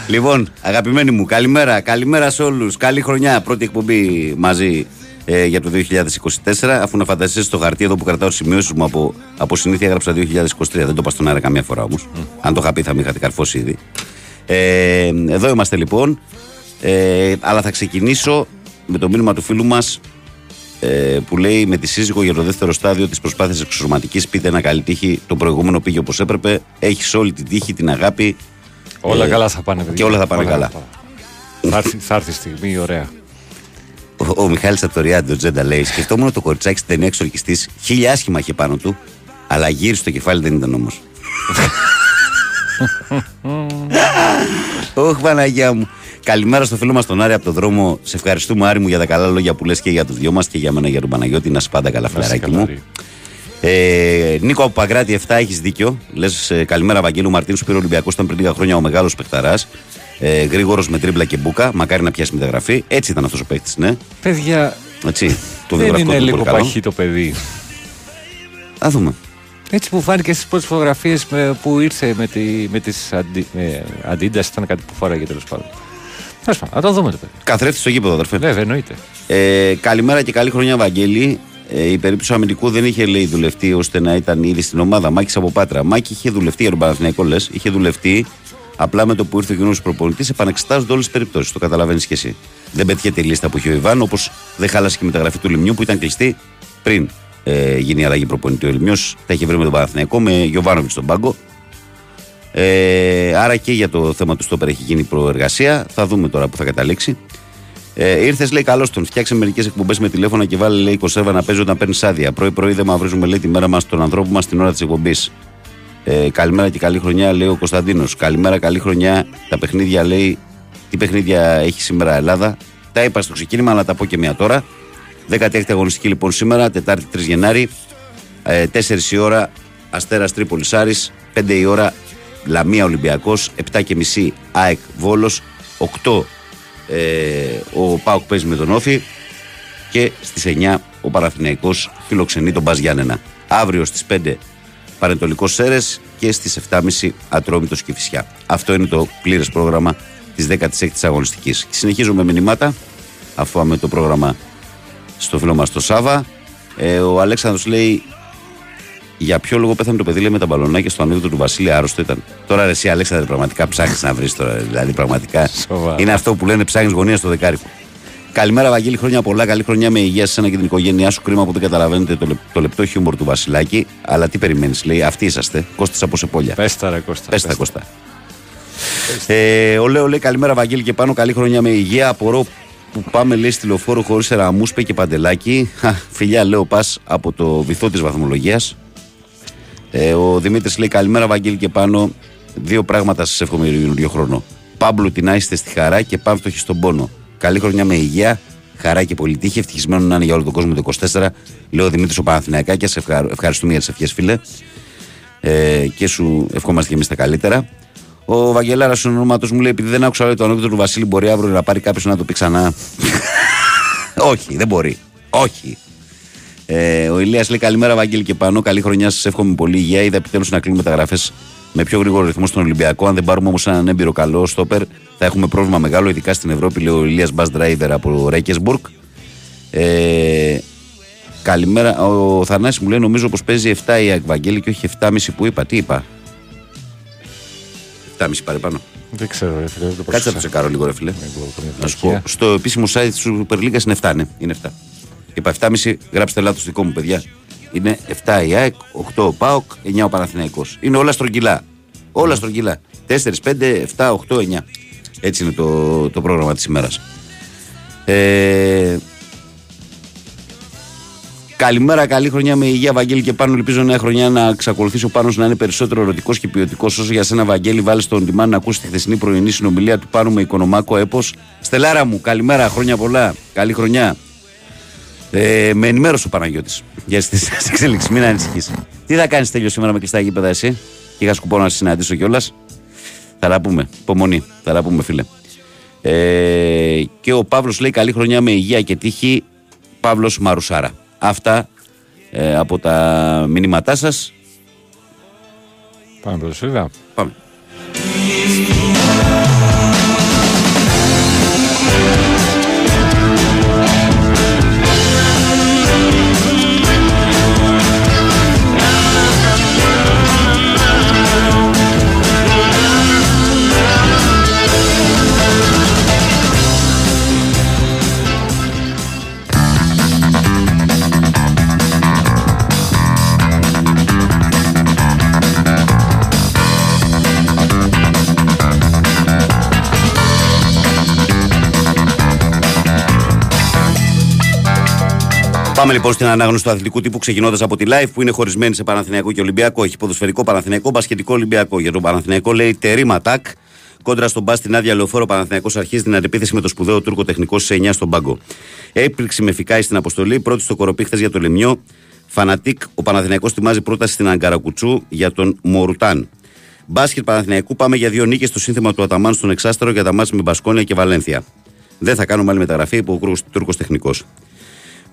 Λοιπόν, αγαπημένοι μου, καλημέρα. Καλημέρα σε όλους. Καλή χρονιά. Πρώτη εκπομπή μαζί ε, για το 2024. Αφού να φανταστείτε στο χαρτί εδώ που κρατάω σημειώσεις μου από, από συνήθεια έγραψα 2023. Δεν το είπα στον αέρα καμία φορά όμως. Αν το είχα πει θα με είχατε καρφώσει ήδη. Ε, εδώ είμαστε λοιπόν. Ε, αλλά θα ξεκινήσω με το μήνυμα του φίλου μας ε, που λέει με τη σύζυγο για το δεύτερο στάδιο της προσπάθειας εξωσωματικής πείτε ένα καλή τύχη το προηγούμενο πήγε όπως έπρεπε έχεις όλη την τύχη, την αγάπη Όλα ε, καλά θα πάνε. παιδιά. και όλα θα πάνε καλά Θα έρθει, θα έρθει η στιγμή, ωραία. ο, ο Μιχάλης από το Ριάντο Τζέντα λέει σκεφτόμουν το κοριτσάκι στην ταινία εξορκιστής χίλια άσχημα είχε πάνω του αλλά γύρι στο κεφάλι δεν ήταν όμως Ωχ, Παναγία μου. Καλημέρα στο φίλο μας τον Άρη από το δρόμο. Σε ευχαριστούμε, Άρη μου, για τα καλά λόγια που λες και για τους δυο μας και για μένα για τον Παναγιώτη. Να σε πάντα καλά, Να είσαι φιλαράκι καλά, μου. Άρη. Ε, Νίκο από Παγκράτη 7, έχεις δίκιο. Λες, ε, καλημέρα, Βαγγέλου Μαρτίνου. Πήρε ο Ολυμπιακός, ήταν πριν λίγα χρόνια ο μεγάλος παιχταράς. Ε, Γρήγορος με τρίμπλα και μπουκα. Μακάρι να πιάσει μεταγραφή. Έτσι ήταν αυτός ο παίχτης, ναι. Παιδιά, Έτσι, το δεν βιογραφικό είναι του λίγο πολύ καλό. παχύ το παιδί. Α δούμε. Έτσι που φάνηκε στις πρώτες φωτογραφίες που ήρθε με, τη, με τις αντι, με Adidas, ήταν κάτι που φοράγε τέλος πάντων. Τέλος πάντων, να το δούμε το παιδί. Καθρέφτη στο γήπεδο, αδερφέ. Βέβαια, εννοείται. Ε, καλημέρα και καλή χρονιά, Βαγγέλη. Ε, η περίπτωση του αμυντικού δεν είχε λέει δουλευτεί ώστε να ήταν ήδη στην ομάδα. Μάκης από Πάτρα. Μάκη είχε δουλευτεί για τον Παναθηναϊκό, λες. Είχε δουλευτεί απλά με το που ήρθε ο κοινός προπονητής. Επανεξετάζονται όλες τις περιπτώσεις. Το καταλαβαίνεις και εσύ. Δεν πετυχαίνει τη λίστα που είχε ο Ιβάν, όπως δεν χάλασε και η μεταγραφή του Λιμιού που ήταν κλειστή πριν. ε, γίνει η αλλαγή προπονητή ο Ελμιό. Τα έχει βρει με τον Παναθηναϊκό, με Γιωβάνοβιτς στον πάγκο. Ε, άρα και για το θέμα του Στόπερ έχει γίνει προεργασία. Θα δούμε τώρα που θα καταλήξει. Ε, Ήρθες, λέει, καλώς τον. Φτιάξε μερικές εκπομπές με τηλέφωνα και βάλε, λέει, 27 να παίζει όταν παίρνεις άδεια. Πρωί-πρωί δεν μαυρίζουμε, λέει, τη μέρα μας τον ανθρώπου μας την ώρα της εκπομπής. Ε, καλημέρα και καλή χρονιά, λέει ο Κωνσταντίνος. Καλημέρα, καλή χρονιά. Τα παιχνίδια, λέει, τι παιχνίδια έχει σήμερα Ελλάδα. Τα είπα στο ξεκίνημα, αλλά τα πω και μία τώρα. 16η αγωνιστική λοιπόν σήμερα, Τετάρτη 3 Γενάρη. Ε, 4 η ώρα Αστέρας Τρίπολης Άρης. 5 η ώρα Λαμία Ολυμπιακός. 7 και μισή ΑΕΚ Βόλος. 8 ε, ο Πάουκ παίζει με τον Όφη. Και στις 9 ο Παναθηναϊκός φιλοξενεί τον Μπαζ Γιάννενα. Αύριο στις 5 Παρεντολικό Σέρες και στις 7.30 Ατρόμητος Κηφισιά. Αυτό είναι το πλήρες πρόγραμμα της 16η αγωνιστικής. Συνεχίζουμε με μηνύματα, αφού πάμε το πρόγραμμα στο φίλο μας το Σάβα. Ε, ο Αλέξανδρος λέει για ποιο λόγο πέθανε το παιδί λέει, με τα μπαλονάκια στο ανίδωτο του Βασίλη άρρωστο ήταν. Τώρα ρε, εσύ Αλέξανδρε πραγματικά ψάχνεις να βρεις τώρα. Δηλαδή πραγματικά είναι αυτό που λένε ψάχνεις γωνία στο δεκάρικο. Καλημέρα, Βαγγέλη. Χρόνια πολλά. Καλή χρονιά με υγεία σε ένα και την οικογένειά σου. Κρίμα που δεν καταλαβαίνετε το, λεπ- το λεπτό χιούμορ του Βασιλάκη. Αλλά τι περιμένεις, λέει. Αυτοί είσαστε. Κώστας από Σεπόλια. Πες τα ρε Κώστα. Πες τα, Κώστα. Ε, ο Λέο λέει καλημέρα, Βαγγέλη και πάνω. Καλή χρονιά με υγεία. Απορώ που πάμε, λέει, στη λεωφόρο χωρίς ραμούσπε και παντελάκι. Χα, Φιλιά, λέω, πας από το βυθό της βαθμολογίας. Ε, ο Δημήτρης λέει καλημέρα, Βαγγέλη και πάνω. Δύο πράγματα σας εύχομαι για τον καινούριο χρόνο. Πάμπλου την να είστε στη χαρά και πάμφτωχοι στον πόνο. Καλή χρονιά με υγεία, χαρά και πολιτική. Ευτυχισμένο να είναι για όλο τον κόσμο το 24. Λέω Δημήτρη ο Παναθηναϊκάκια. Σε ευχα- ευχαριστούμε για τις ευχές, φίλε. Ε, και σου ευχόμαστε και εμείς τα καλύτερα. Ο Βαγγελάρας ο ονόματος μου λέει: Επειδή δεν άκουσα λέει, το ανέκδοτο του Βασίλη, μπορεί αύριο να πάρει κάποιος να το πει ξανά. Όχι, δεν μπορεί. Όχι. Ε, ο Ηλίας λέει καλημέρα, Βαγγέλη και πάνω. Καλή χρονιά σας. Εύχομαι πολύ υγεία. Είδα επιτέλους να κλείνουμε μεταγραφέ με πιο γρήγορο ρυθμό στον Ολυμπιακό. Αν δεν πάρουμε όμως έναν έμπειρο καλό στόπερ, θα έχουμε πρόβλημα μεγάλο, ειδικά στην Ευρώπη, λέει ο Ηλίας Μπας Driver από Ρέικεσμπουργκ. Ε, καλημέρα. Ο Θανάσης μου λέει: Νομίζω πως παίζει 7 η ΑΕΚ Βαγγέλη και όχι 7,5 που είπα. Τι είπα; 7,5 παραπάνω. Δεν ξέρω, ρε φίλε. δεν το Κάτσε να το πρόσεξα. τσεκάρω λίγο, ρε φίλε. καμία Να σου πω. βλακεία. Στο επίσημο site της Super League είναι 7, ναι. Είναι 7. Είπα 7,5, γράψτε λάθος δικό μου, παιδιά. Είναι 7 η ΑΕΚ, 8 ο ΠΑΟΚ, 9 ο Παναθηναϊκός. Είναι όλα στρογγυλά. Όλα στρογγυλά. 4, 5, 7, 8, 9. Έτσι είναι το, το πρόγραμμα της ημέρας. Ε, Καλημέρα, καλή χρονιά με υγεία, Βαγγέλη και πάνω. Ελπίζω νέα χρονιά να εξακολουθήσει ο πάνω να είναι περισσότερο ερωτικός και ποιοτικός. Όσο για σένα, Βαγγέλη, βάλει στον τιμά να ακούσεις τη χθεσινή πρωινή συνομιλία του πάνω με οικονομάκο έπος. Στελάρα μου, καλημέρα, χρόνια πολλά. Καλή χρονιά. Ε, με ενημέρωσε ο Παναγιώτης για τι εξέλιξει. Μην ανησυχείς. Τι θα κάνεις τέλειο σήμερα με κλειστά γήπεδα, εσύ; Και είχα σκοπό να σε συναντήσω κιόλας. Θα τα πούμε. Υπομονή. Θα τα πούμε, φίλε. Ε, και ο Παύλος λέει καλή χρονιά με υγεία και τύχη. Παύλος Μαρουσάρα. Αυτά ε, από τα μηνύματά σας. Πάμε πρωτοσέλιδα. Πάμε. Πάμε λοιπόν στην ανάγνωση του αθλητικού τύπου ξεκινώντας από τη live που είναι χωρισμένη σε Παναθηναϊκό και Ολυμπιακό. Έχει ποδοσφαιρικό Παναθηναϊκό, μπασκετικό Ολυμπιακό. Για τον Παναθηναϊκό λέει τερήμα τάκ. Κόντρα στον μπα στην άδεια λεωφόρο Παναθηναϊκός αρχίζει την αντεπίθεση με το σπουδαίο Τούρκο τεχνικό σε 9 στον πάγκο. Έπληξη με φικάη στην αποστολή, πρώτη στο κοροπή χθες για το Λεμιό. Φανατικ, ο Παναθηναϊκός ετοιμάζει πρόταση στην Αγκαρακουτσού για τον Μορουτάν. Μπάσκετ Παναθηναϊκού πάμε για δύο νίκες στο σύνθεμα του Αταμάν στον Εξάστερο για τα μάτια με Μπασκόνια και Βαλένθια. Δεν θα κάνουμε άλλη μεταγραφή υπό ο Τούρκος τεχνικός.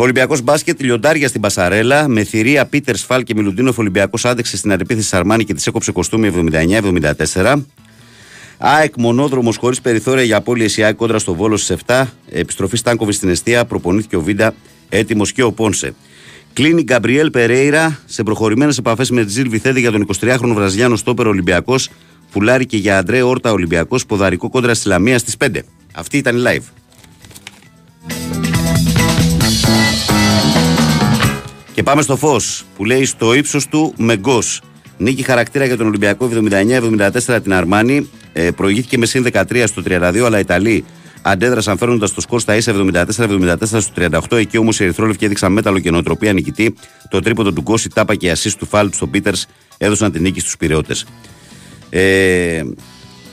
Ολυμπιακός μπάσκετ, λιοντάρια στην Πασαρέλα, με θηρία Πίτερ Σφάλ και Μιλουντίνοφ. Ολυμπιακός άντεξε στην αντεπίθεση Αρμάνι και της έκοψε κοστούμι 79-74. ΑΕΚ μονόδρομος χωρίς περιθώρια για απώλειες η ΑΕΚ κόντρα στο Βόλο στις 7. Επιστροφή Στάνκοβι στην Εστία, προπονήθηκε ο Βίντα, έτοιμος και ο Πόνσε. Κλείνει Γκαμπριέλ Περέιρα σε προχωρημένες επαφές με Τζιλ Βιθέδη για τον 23χρονο Βραζιλιάνο στόπερ Ολυμπιακός. Φουλάρι και για Αντρέ Όρτα Ολυμπιακός, ποδαρικό κόντρα στη Λαμία στις 5. Αυτή ήταν η live. Και πάμε στο φως που λέει στο ύψος του Μεγκό. Νίκη χαρακτήρα για τον Ολυμπιακό 79-74 την Αρμάνη. Ε, προηγήθηκε με συν 13 στο 32, αλλά οι Ιταλοί αντέδρασαν φέρνοντας το σκορ στα ίσα 74-74 στο 38. Εκεί όμως οι Ερυθρόλευκοι έδειξαν μέταλλο και νοοτροπία νικητή. Το τρίποντο του Γκώση, τάπα και ασή του Φάλτ στο Πίτερς έδωσαν την νίκη στους Πυραιώτες. Ε,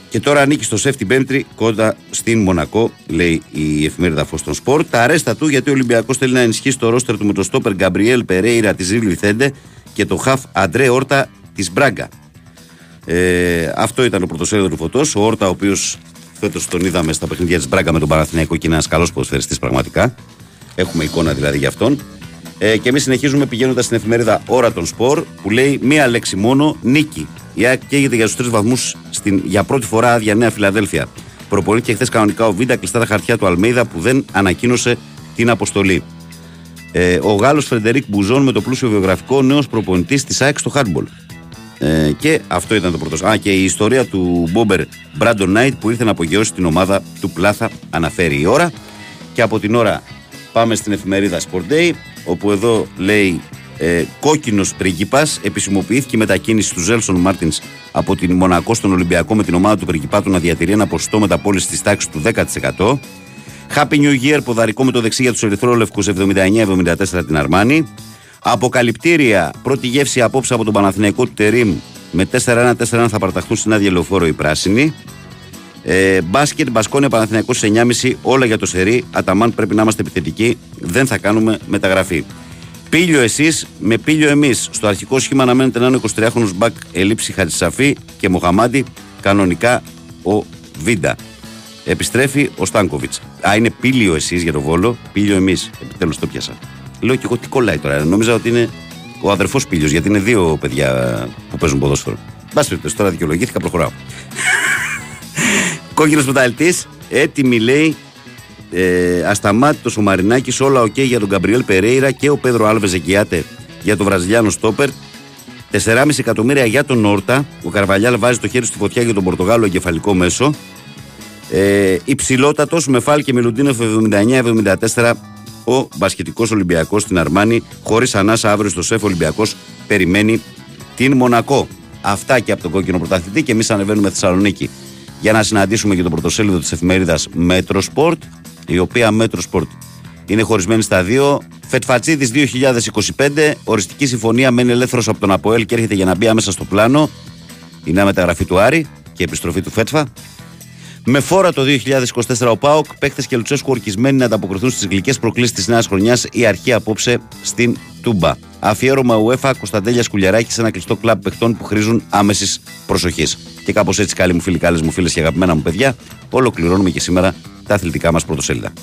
και τώρα ανήκει στο Σεφ την Πέμπτη κοντά στην Μονακό, λέει η εφημερίδα Φως Σπορ. Τα αρέστα του γιατί ο Ολυμπιακός θέλει να ενισχύσει το ρόστερ του με το στόπερ Γκαμπριέλ Περέιρα της Ρίβλη Θέντε και το χαφ Αντρέ Όρτα της Μπράγκα. Ε, αυτό ήταν το πρωτοσέλιδος του φωτός. Ο Όρτα, ο οποίος φέτος τον είδαμε στα παιχνίδια της Μπράγκα με τον Παναθηναϊκό και είναι ένας καλός ποδοσφαιριστής πραγματικά. Έχουμε εικόνα δηλαδή για αυτόν. Ε, και εμείς συνεχίζουμε πηγαίνοντας στην εφημερίδα Ώρα των Σπορ που λέει μία λέξη μόνο νίκη. Η ΑΕΚ καίγεται για τους τρεις βαθμούς για πρώτη φορά άδεια Νέα Φιλαδέλφια. Προπονήθηκε χθες κανονικά ο Βίντα κλειστά τα χαρτιά του Αλμέιδα που δεν ανακοίνωσε την αποστολή. Ε, ο Γάλλος Φρεντερίκ Μπουζόν με το πλούσιο βιογραφικό νέος προπονητής της ΑΕΚ στο χάντμπολ. Ε, και αυτό ήταν το πρώτο. Α, και η ιστορία του bomber Μπράντον Νάιτ που ήρθε να απογειώσει την ομάδα του Πλάθα αναφέρει η ώρα. Και από την ώρα πάμε στην εφημερίδα Sport Day, όπου εδώ λέει ε, κόκκινος πρίγκιπας. Επισημοποιήθηκε η μετακίνηση του Ζέλσον Μάρτινς από την Μονακό στον Ολυμπιακό με την ομάδα του πριγκιπάτου να διατηρεί ένα ποσοστό μεταπόληση της τάξης του 10%. Happy New Year, ποδαρικό με το δεξί για τους Ερυθρόλευκου 79-74 την Αρμάνη. Αποκαλυπτήρια, πρώτη γεύση απόψε από τον Παναθηναϊκό του Τερίμ με 4-1-4-1 θα παραταχθούν στην άδεια λεωφόρο οι πράσινοι. Ε, μπάσκετ, Μπασκόνια, Παναθηναϊκός 9,5 όλα για το σερί. Αταμάν πρέπει να είμαστε επιθετικοί, δεν θα κάνουμε μεταγραφή. Πήλιο εσείς, με πήλιο εμείς. Στο αρχικό σχήμα αναμένεται να είναι 23χρονο μπακ ελήψη Χατζησαφή και Μοχαμάντη. Κανονικά ο Βίντα. Επιστρέφει ο Στάνκοβιτς. Α, είναι πήλιο εσείς για το βόλο, πήλιο εμείς. Επιτέλους το πιάσα. Λέω και εγώ τι κολλάει τώρα. Νόμιζα ότι είναι ο αδερφός πήλιος, γιατί είναι δύο παιδιά που παίζουν ποδόσφαιρο. Μπας περιπτώσει, τώρα δικαιολογήθηκα, προχωράω. Κόκκινος μεταλλητή, έτοιμη λέει ε, ασταμάτητος ο Μαρινάκης, όλα οκ για τον Γκαμπριέλ Περέιρα και ο Πέδρο Άλβες Ζεκιάτε για τον Βραζιλιάνο Στόπερ. 4,5 εκατομμύρια για τον Νόρτα. Ο Καρβαλιάλ βάζει το χέρι στη φωτιά για τον Πορτογάλο εγκεφαλικό μέσο. Ε, Υψηλότατος με Φάλ και Μιλουντίνοφ 79-74 ο μπασκετικός Ολυμπιακός στην Αρμάνη. Χωρίς ανάσα αύριο στο ΣΕΦ Ολυμπιακός περιμένει την Μονακό. Αυτά και από τον κόκκινο πρωταθλητή και εμείς ανεβαίνουμε Θεσσαλονίκη για να συναντήσουμε και το πρωτοσέλιδο της εφημερίδας Μέτρο Sport, η οποία Μέτρο Sport είναι χωρισμένη στα δύο. Φετφατσίδης 2025, οριστική συμφωνία μένει ελεύθερος από τον Αποέλ και έρχεται για να μπει άμεσα στο πλάνο. Η νέα μεταγραφή του Άρη και επιστροφή του Φέτφα. Με φόρα το 2024 ο Πάοκ, παίχτες και Λουτσέσκου ορκισμένοι να ανταποκριθούν στις γλυκές προκλήσεις της νέας χρονιάς. Η αρχή απόψε στην Τούμπα. Αφιέρωμα UEFA Κωνσταντέλια Κουλιαράκη σε ένα κλειστό κλαμπ παιχτών που χρήζουν άμεσης προσοχής. Και κάπως έτσι, καλοί μου φίλοι, καλές μου φίλες και αγαπημένα μου παιδιά, ολοκληρώνουμε και σήμερα τα αθλητικά μας πρωτοσέλιδα.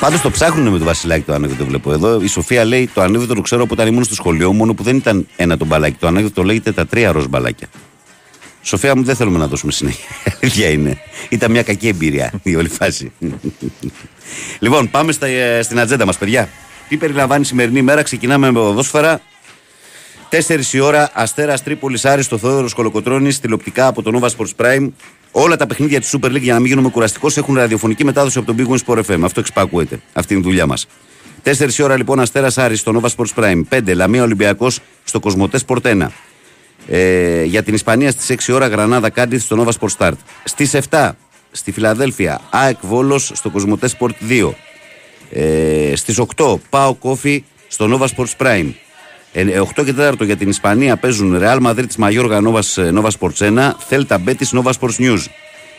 Πάντως το ψάχνουν με το Βασιλάκι το ανέκδοτο, βλέπω εδώ. Η Σοφία λέει: Το ανέκδοτο το ξέρω από όταν ήμουν στο σχολείο, μόνο που δεν ήταν ένα το μπαλάκι. Το ανέκδοτο λέγεται τα τρία ροζ μπαλάκια. Σοφία μου, δεν θέλουμε να δώσουμε συνέχεια. Αλήθεια είναι. Ήταν μια κακή εμπειρία η όλη φάση. λοιπόν, πάμε στα, ε, στην ατζέντα μας, παιδιά. Τι περιλαμβάνει η σημερινή ημέρα, ξεκινάμε με ποδόσφαιρα. 4 η ώρα, Αστέρας Τρίπολης Άρης στο Θόδωρος Κολοκοτρόνη, τηλεοπτικά από το Nova Sports Prime. Όλα τα παιχνίδια της Super League, για να μην γίνουμε κουραστικό, έχουν ραδιοφωνική μετάδοση από τον Big Win Sport FM. Αυτό εξπάκουεται. Αυτή είναι η δουλειά μας. 4 η ώρα λοιπόν Αστέρας Άρης στο Nova Sports Prime. 5 Λαμία Ολυμπιακός στο Κοσμοτές Sport 1. Ε, για την Ισπανία στις 6 ώρα Γρανάδα Κάντιθ στο Nova Sport Start. Στις 7 στη Φιλαδέλφια ΑΕΚ Βόλος στο Κοσμοτές Sport 2. Ε, Στις 8 Πάο Κόφι στο Nova Sports Prime. 8 ε, και 4 για την Ισπανία παίζουν Real Madrid Μαγιόργα Nova, Nova Sports 1, Θέλτα Μπέτη Nova Sports News.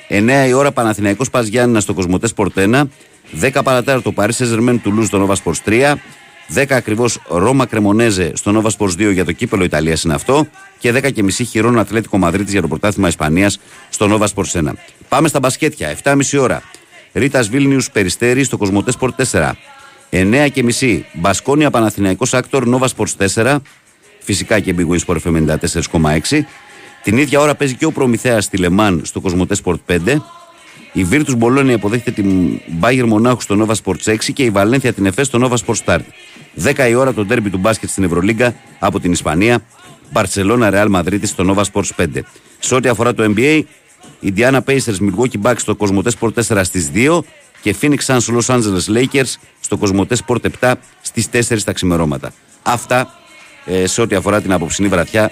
9 η ώρα Παναθηναϊκός Πας Γιάννηνα στο Κοσμοτέ Sport 1, 10 παρατέρα το Paris Saint-Germain Toulouse στο Nova Sports 3, 10 ακριβώς Ρώμα Κρεμονέζε στο Nova Sports 2 για το κύπελο Ιταλίας είναι αυτό. Και 10 και μισή Χιρόνα Ατλέτικο Μαδρίτη για το πρωτάθλημα Ισπανίας στο Nova Sports 1. Πάμε στα μπασκέτια. 7,5 ώρα. Ρίτας Βίλνιους Περιστέρι στο Κοσμοτέ Sport 4. 9 και μισή. Μπασκόνια Παναθηναϊκός Άκτορ Nova Sports 4. Φυσικά και bwin Sport FM 94,6. Την ίδια ώρα παίζει και ο Προμηθέας στη Λεμάν στο Κοσμοτέ Sport 5. Η Virtus Bologna υποδέχεται την Bayern Μονάχου στο Nova Sports 6 και η Βαλένθια την ΕΦΕ στο Nova Sports Start. 10 η ώρα το τέρμπι του μπάσκετ στην Ευρωλίγκα από την Ισπανία. Μπαρσελόνα Ρεάλ Μαδρίτη στο Nova Sports 5. Σε ό,τι αφορά το NBA, Indiana Pacers Milwaukee Bucks στο Κοσμοτέ Sport 4 στις 2 και Phoenix Suns Los Angeles Lakers στο Κοσμοτέ Sport 7 στις 4 τα ξημερώματα. Αυτά ε, σε ό,τι αφορά την απόψινή βραδιά,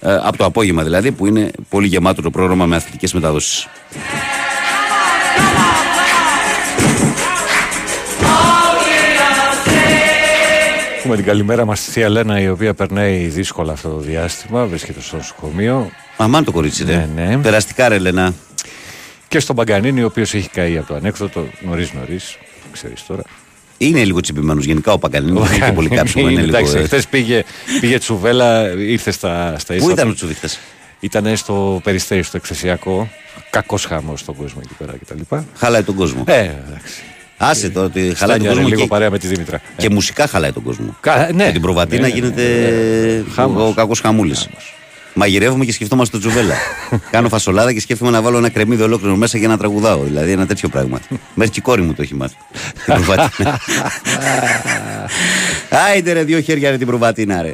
ε, από το απόγευμα δηλαδή, που είναι πολύ γεμάτο το πρόγραμμα με αθλητικές μεταδόσεις. Έχουμε την καλημέρα μας στη Θεία Λένα, η οποία περνάει δύσκολα αυτό το διάστημα, βρίσκεται στο νοσοκομείο. Αμάν το κορίτσι, ρε. Ναι, ναι. Περαστικά, ρε, Λένα. Και στον Παγκανίνη, ο οποίος έχει καεί από το ανέκδοτο νωρίς νωρίς. Ξέρεις τώρα. Είναι λίγο τσιμπημένος γενικά ο Παγκαλίνη. Δεν έχει πολύ κάψιμο. Είναι λίγο. Εντάξει, ε, χθες πήγε, πήγε τσουβέλα, ήρθε στα, στα Πού ίσα ήταν του. ο Τσουβίχτας; Ήταν στο περιστέρι, στο εκθεσιακό. Κακός χάμο στον κόσμο εκεί πέρα κτλ. Χαλάει τον κόσμο. Ε, εντάξει. Άσε το ότι χαλάει τον Στάνιαρε κόσμο. λίγο και, παρέα με τη Δήμητρα. και μουσικά χαλάει τον κόσμο. Κα- ναι. Με την προβατίνα Ναι, ναι, γίνεται ναι. Χάμος. ο κακός χαμούλης. Μαγειρεύουμε και σκεφτόμαστε το τζουβέλα. Κάνω φασολάδα και σκέφτομαι να βάλω ένα κρεμμύδι ολόκληρο μέσα για να τραγουδάω. Δηλαδή ένα τέτοιο πράγμα. Μέχρι και η κόρη μου το έχει μάθει. Την προβατίνα. Άιντε ρε, δύο χέρια ρε την προβατίνα ρε.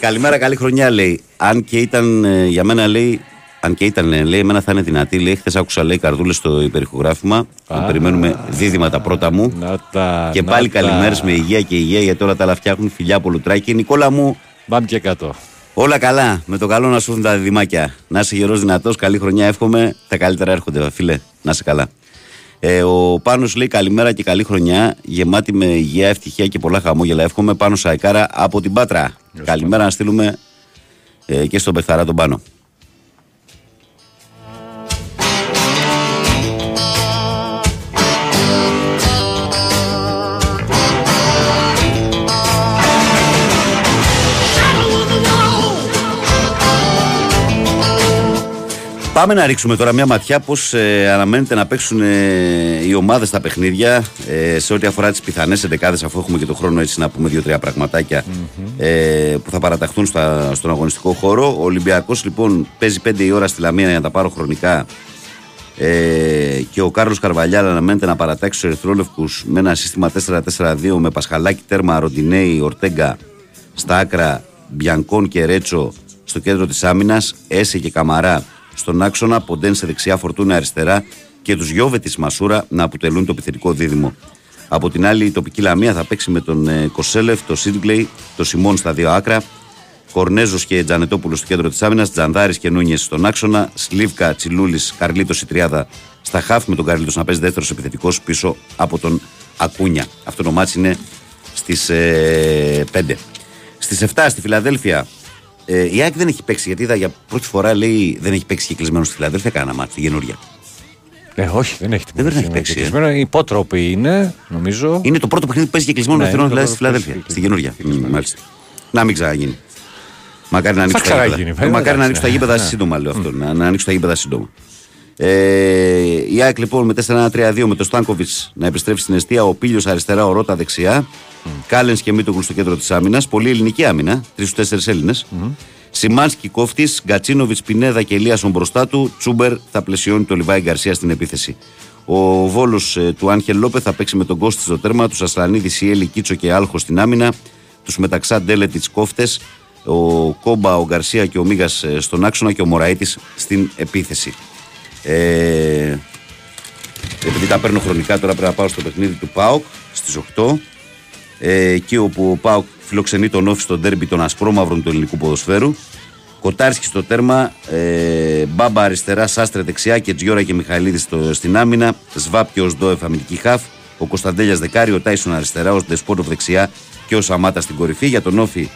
Καλημέρα, καλή χρονιά λέει. Αν και ήταν ε, για μένα λέει. Αν και ήταν, ε, λέει, εμένα θα είναι δυνατή. Λέει, χθες άκουσα, λέει, καρδούλες στο υπερηχογράφημα. που περιμένουμε δίδυμα τα πρώτα μου. Να τα, Και να πάλι τα. καλημέρες με υγεία και υγεία γιατί όλα τα άλλα φτιάχνουν φιλιά από λουτράκι. Νικόλα μου, Πάμε και κάτω. Όλα καλά. Με το καλό να σου έρθουν τα διδυμάκια. Να είσαι γερός δυνατός, καλή χρονιά. Εύχομαι. Τα καλύτερα έρχονται, φίλε. Να είσαι καλά. Ε, ο Πάνος λέει καλημέρα και καλή χρονιά. Γεμάτη με υγεία, ευτυχία και πολλά χαμόγελα. Εύχομαι πάνω Σαϊκάρα από την Πάτρα. καλημέρα να στείλουμε ε, και στον Πεχθαρά τον Πάνο. Πάμε να ρίξουμε τώρα μια ματιά πώς ε, αναμένεται να παίξουν ε, οι ομάδες στα παιχνίδια ε, σε ό,τι αφορά τις πιθανές εντεκάδες, αφού έχουμε και το χρόνο έτσι να πούμε δύο-τρία πραγματάκια ε, που θα παραταχθούν στα, στον αγωνιστικό χώρο. Ο Ολυμπιακός λοιπόν παίζει 5 η ώρα στη Λαμία για να τα πάρω χρονικά. Ε, και ο Κάρλος Καρβαλιάλ αναμένεται να παρατάξει τους Ερυθρόλευκους με ένα σύστημα 4-4-2 με Πασχαλάκη, Τέρμα, Ροντινέη, Ορτέγκα στα άκρα, Μπιανκόν και Ρέτσο στο κέντρο της άμυνας, Έσε και Καμαρά στον άξονα, Ποντέν σε δεξιά, Φορτούνα αριστερά και τους Γιώβε της Μασούρα να αποτελούν το επιθετικό δίδυμο. Από την άλλη, η τοπική Λαμία θα παίξει με τον ε, Κοσέλεφ, τον Σίτγκλεϊ, τον Σιμών στα δύο άκρα, Κορνέζος και Τζανετόπουλος στο κέντρο της άμυνας, Τζανδάρης και Νούνιες στον άξονα, Σλίβκα, Τσιλούλης, Καρλίτος η τριάδα στα χάφ με τον Καρλίτος να παίζει δεύτερος επιθετικός πίσω από τον Ακούνια. Αυτό το μάτι είναι στις ε, 5. Στις 7 στη Φιλαδέλφια ε, η ΑΕΚ δεν έχει παίξει γιατί είδα για πρώτη φορά λέει δεν έχει παίξει και κλεισμένο στη Φιλαδέλφια. Κάνα μάτι, τη καινούργια. Ε, όχι, δεν έχει Δεν πρέπει να έχει παίξει. ε. Κλεισμένο. Οι υπότροποι είναι, νομίζω. Είναι το πρώτο παιχνίδι που παίζει και κλεισμένο Ναι, ναι, είναι δηλαδή το στη πρώτο Φιλαδέλφια. που Στη καινούργια. Μ, Μάλιστα. Να μην ξαναγίνει. Μακάρι να ανοίξουν τα ξαναγίνει, γήπεδα. βέβαια, Μακάρι να ανοίξουν τα εντάξει, γήπεδα ναι. σύντομα, λέω αυτό. Να, να ανοίξουν τα γήπεδα σύντομα. Ε, η ΑΕΚ λοιπόν με 4-1-3-2 με τον Στάνκοβιτς να επιστρέψει στην αιστεία. Ο Πίλιο αριστερά, ο Ρότα δεξιά. Κάλενς και Μίτογλους στο κέντρο της άμυνας. Πολύ ελληνική άμυνα. Τρει-τέσσερι Έλληνες. Σιμάνσκι κόφτης, Γκατσίνοβιτς Πινέδα και Ελίασον μπροστά του. Τσούμπερ θα πλαισιώνει το Λιβάη Γκαρσία στην επίθεση. Ο Βόλος του Άγχελ Λόπε θα παίξει με τον Κώστη στο τέρμα. Τους Ασλανίδη, Σιέλη, Κίτσο και Άλχο στην άμυνα. Τους Μεταξά Ντέλετιτς κόφτες. Ο Κόμπα, ο Γκαρσία και ο Μίγας στον άξονα και ο Μωραήτης στην επίθεση. Ε, επειδή τα παίρνω χρονικά τώρα πρέπει να πάω στο παιχνίδι του ΠΑΟΚ στις 8 ε, εκεί όπου ο ΠΑΟΚ φιλοξενεί τον ΟΦΗ στο ντέρμπι των ασπρόμαυρων του ελληνικού ποδοσφαίρου Κοτάρσκι στο τέρμα, ε, Μπάμπα αριστερά, Σάστρε δεξιά Κετζιόρα και Μιχαηλίδη στο, στην άμυνα. Σβάπ και Οζντόεφ αμυντική χαφ. Ο Κωνσταντέλιας δεκάρι, ο Τάισον αριστερά, ο Ντεσπότοφ δεξιά και ο Σαμάτα στην κορυφή. Για τον ΟΦΗ,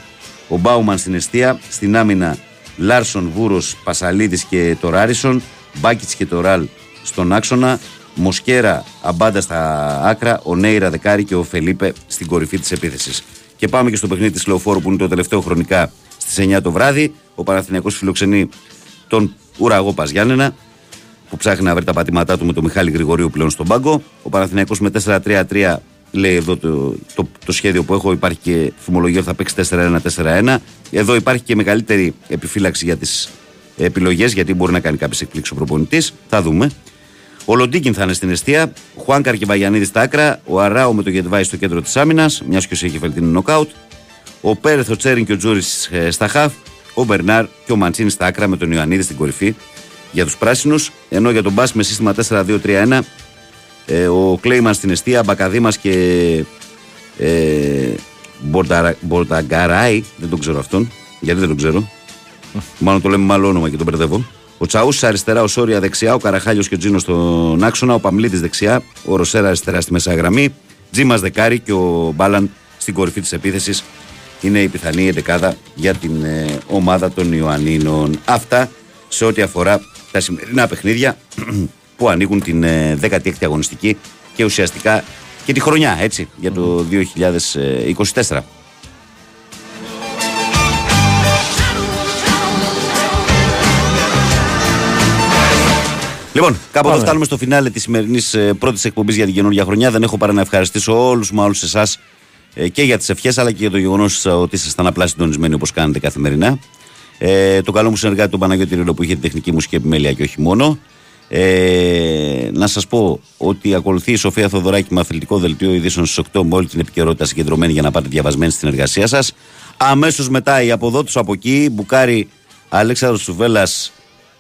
ο Μπάουμαν στην εστία. Στην άμυνα, Λάρσον, Βούρος, Πασαλίδης και Τοράρινσον. Μπάκιτ και Τωράλ στον άξονα. Μοσκέρα, Αμπάντα στα άκρα. Ο Νέιρα δεκάρι και ο Φελίπε στην κορυφή της επίθεσης. Και πάμε και στο παιχνίδι της Λεωφόρου που είναι το τελευταίο χρονικά στις 9 το βράδυ. Ο Παναθηναϊκός φιλοξενεί τον Ουραγό Παζιάννενα που ψάχνει να βρει τα πατήματά του με τον Μιχάλη Γρηγορίου πλέον στον πάγκο. Ο Παναθηναϊκός με 4-3-3 λέει εδώ το, το, το σχέδιο που έχω. Υπάρχει και φημολογία ότι θα παίξει 4-1-4-1. Εδώ υπάρχει και μεγαλύτερη επιφύλαξη για τις επιλογές γιατί μπορεί να κάνει κάποιες εκπλήξεις ο προπονητής. Θα δούμε. Ο Λοντίκιν θα είναι στην αιστεία. Ο Χουάνκαρ και Βαγιανίδη στα άκρα. Ο Αράου με το Γετβάη στο κέντρο της άμυνας, μιας και ο έχει φελτίνει νοκάουτ. Ο Πέρεθ, ο Τσέριν και ο Τζούρι στα χαφ. ο Μπερνάρ και ο Μαντσίνη στα άκρα με τον Ιωαννίδη στην κορυφή για τους πράσινους. Ενώ για τον Μπα με σύστημα 4-2-3-1 ε, ο Κλέιμαν στην αιστεία, Μπακαδήμας και ε, Μπορτα- Μπορταγκαράη, δεν τον ξέρω αυτόν. Γιατί δεν τον ξέρω. Μάλλον το λέμε με άλλο όνομα και τον μπερδεύω. Ο Τσαού αριστερά, ο Σόρια δεξιά, ο Καραχάλιος και ο Τζίνος στον άξονα, ο Παμλίτης δεξιά, ο Ροσέρα αριστερά στη μέσα γραμμή, Τζίμας δεκάρι και ο Μπάλαν στην κορυφή της επίθεσης. Είναι η πιθανή εντεκάδα για την ε, ομάδα των Ιωαννίνων. Αυτά σε ό,τι αφορά τα σημερινά παιχνίδια που ανοίγουν την ε, 16η αγωνιστική και ουσιαστικά και τη χρονιά, έτσι, για το 2024. Λοιπόν, κάπου εδώ Πάμε. φτάνουμε στο φινάλε της σημερινής πρώτης εκπομπής για την καινούργια χρονιά. Δεν έχω παρά να ευχαριστήσω όλους μα, όλους εσάς και για τις ευχές, αλλά και για το γεγονός ότι ήσασταν απλά συντονισμένοι όπως κάνετε καθημερινά. Ε, το καλό μου συνεργάτη τον Παναγιώτη Ρίλο που είχε τη τεχνική μουσική επιμέλεια και όχι μόνο. Ε, να σας πω ότι ακολουθεί η Σοφία Θοδωράκη με αθλητικό δελτίο ειδήσεων στις 8 με όλη την επικαιρότητα συγκεντρωμένη για να πάτε διαβασμένοι στην εργασία σας. Αμέσως μετά η από εδώ του από εκεί, Μπουκάρι Αλέξανδρος Σουβέλλας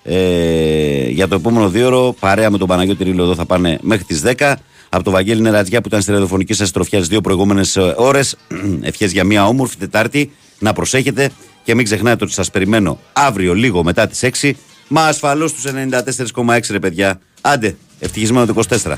ε, για το επόμενο δύο ώρο, παρέα με τον Παναγιώτη Ρίλο εδώ θα πάνε μέχρι τις 10. Από το Βαγγέλη Νερατζιά που ήταν στη ραδιοφωνική σας τροφιά τις δύο προηγούμενες ώρες. Ευχές για μια όμορφη Τετάρτη. Να προσέχετε και μην ξεχνάτε ότι σας περιμένω αύριο λίγο μετά τις 6. Μα ασφαλώς στου 94,6 ρε παιδιά. Άντε, ευτυχισμένο το 24.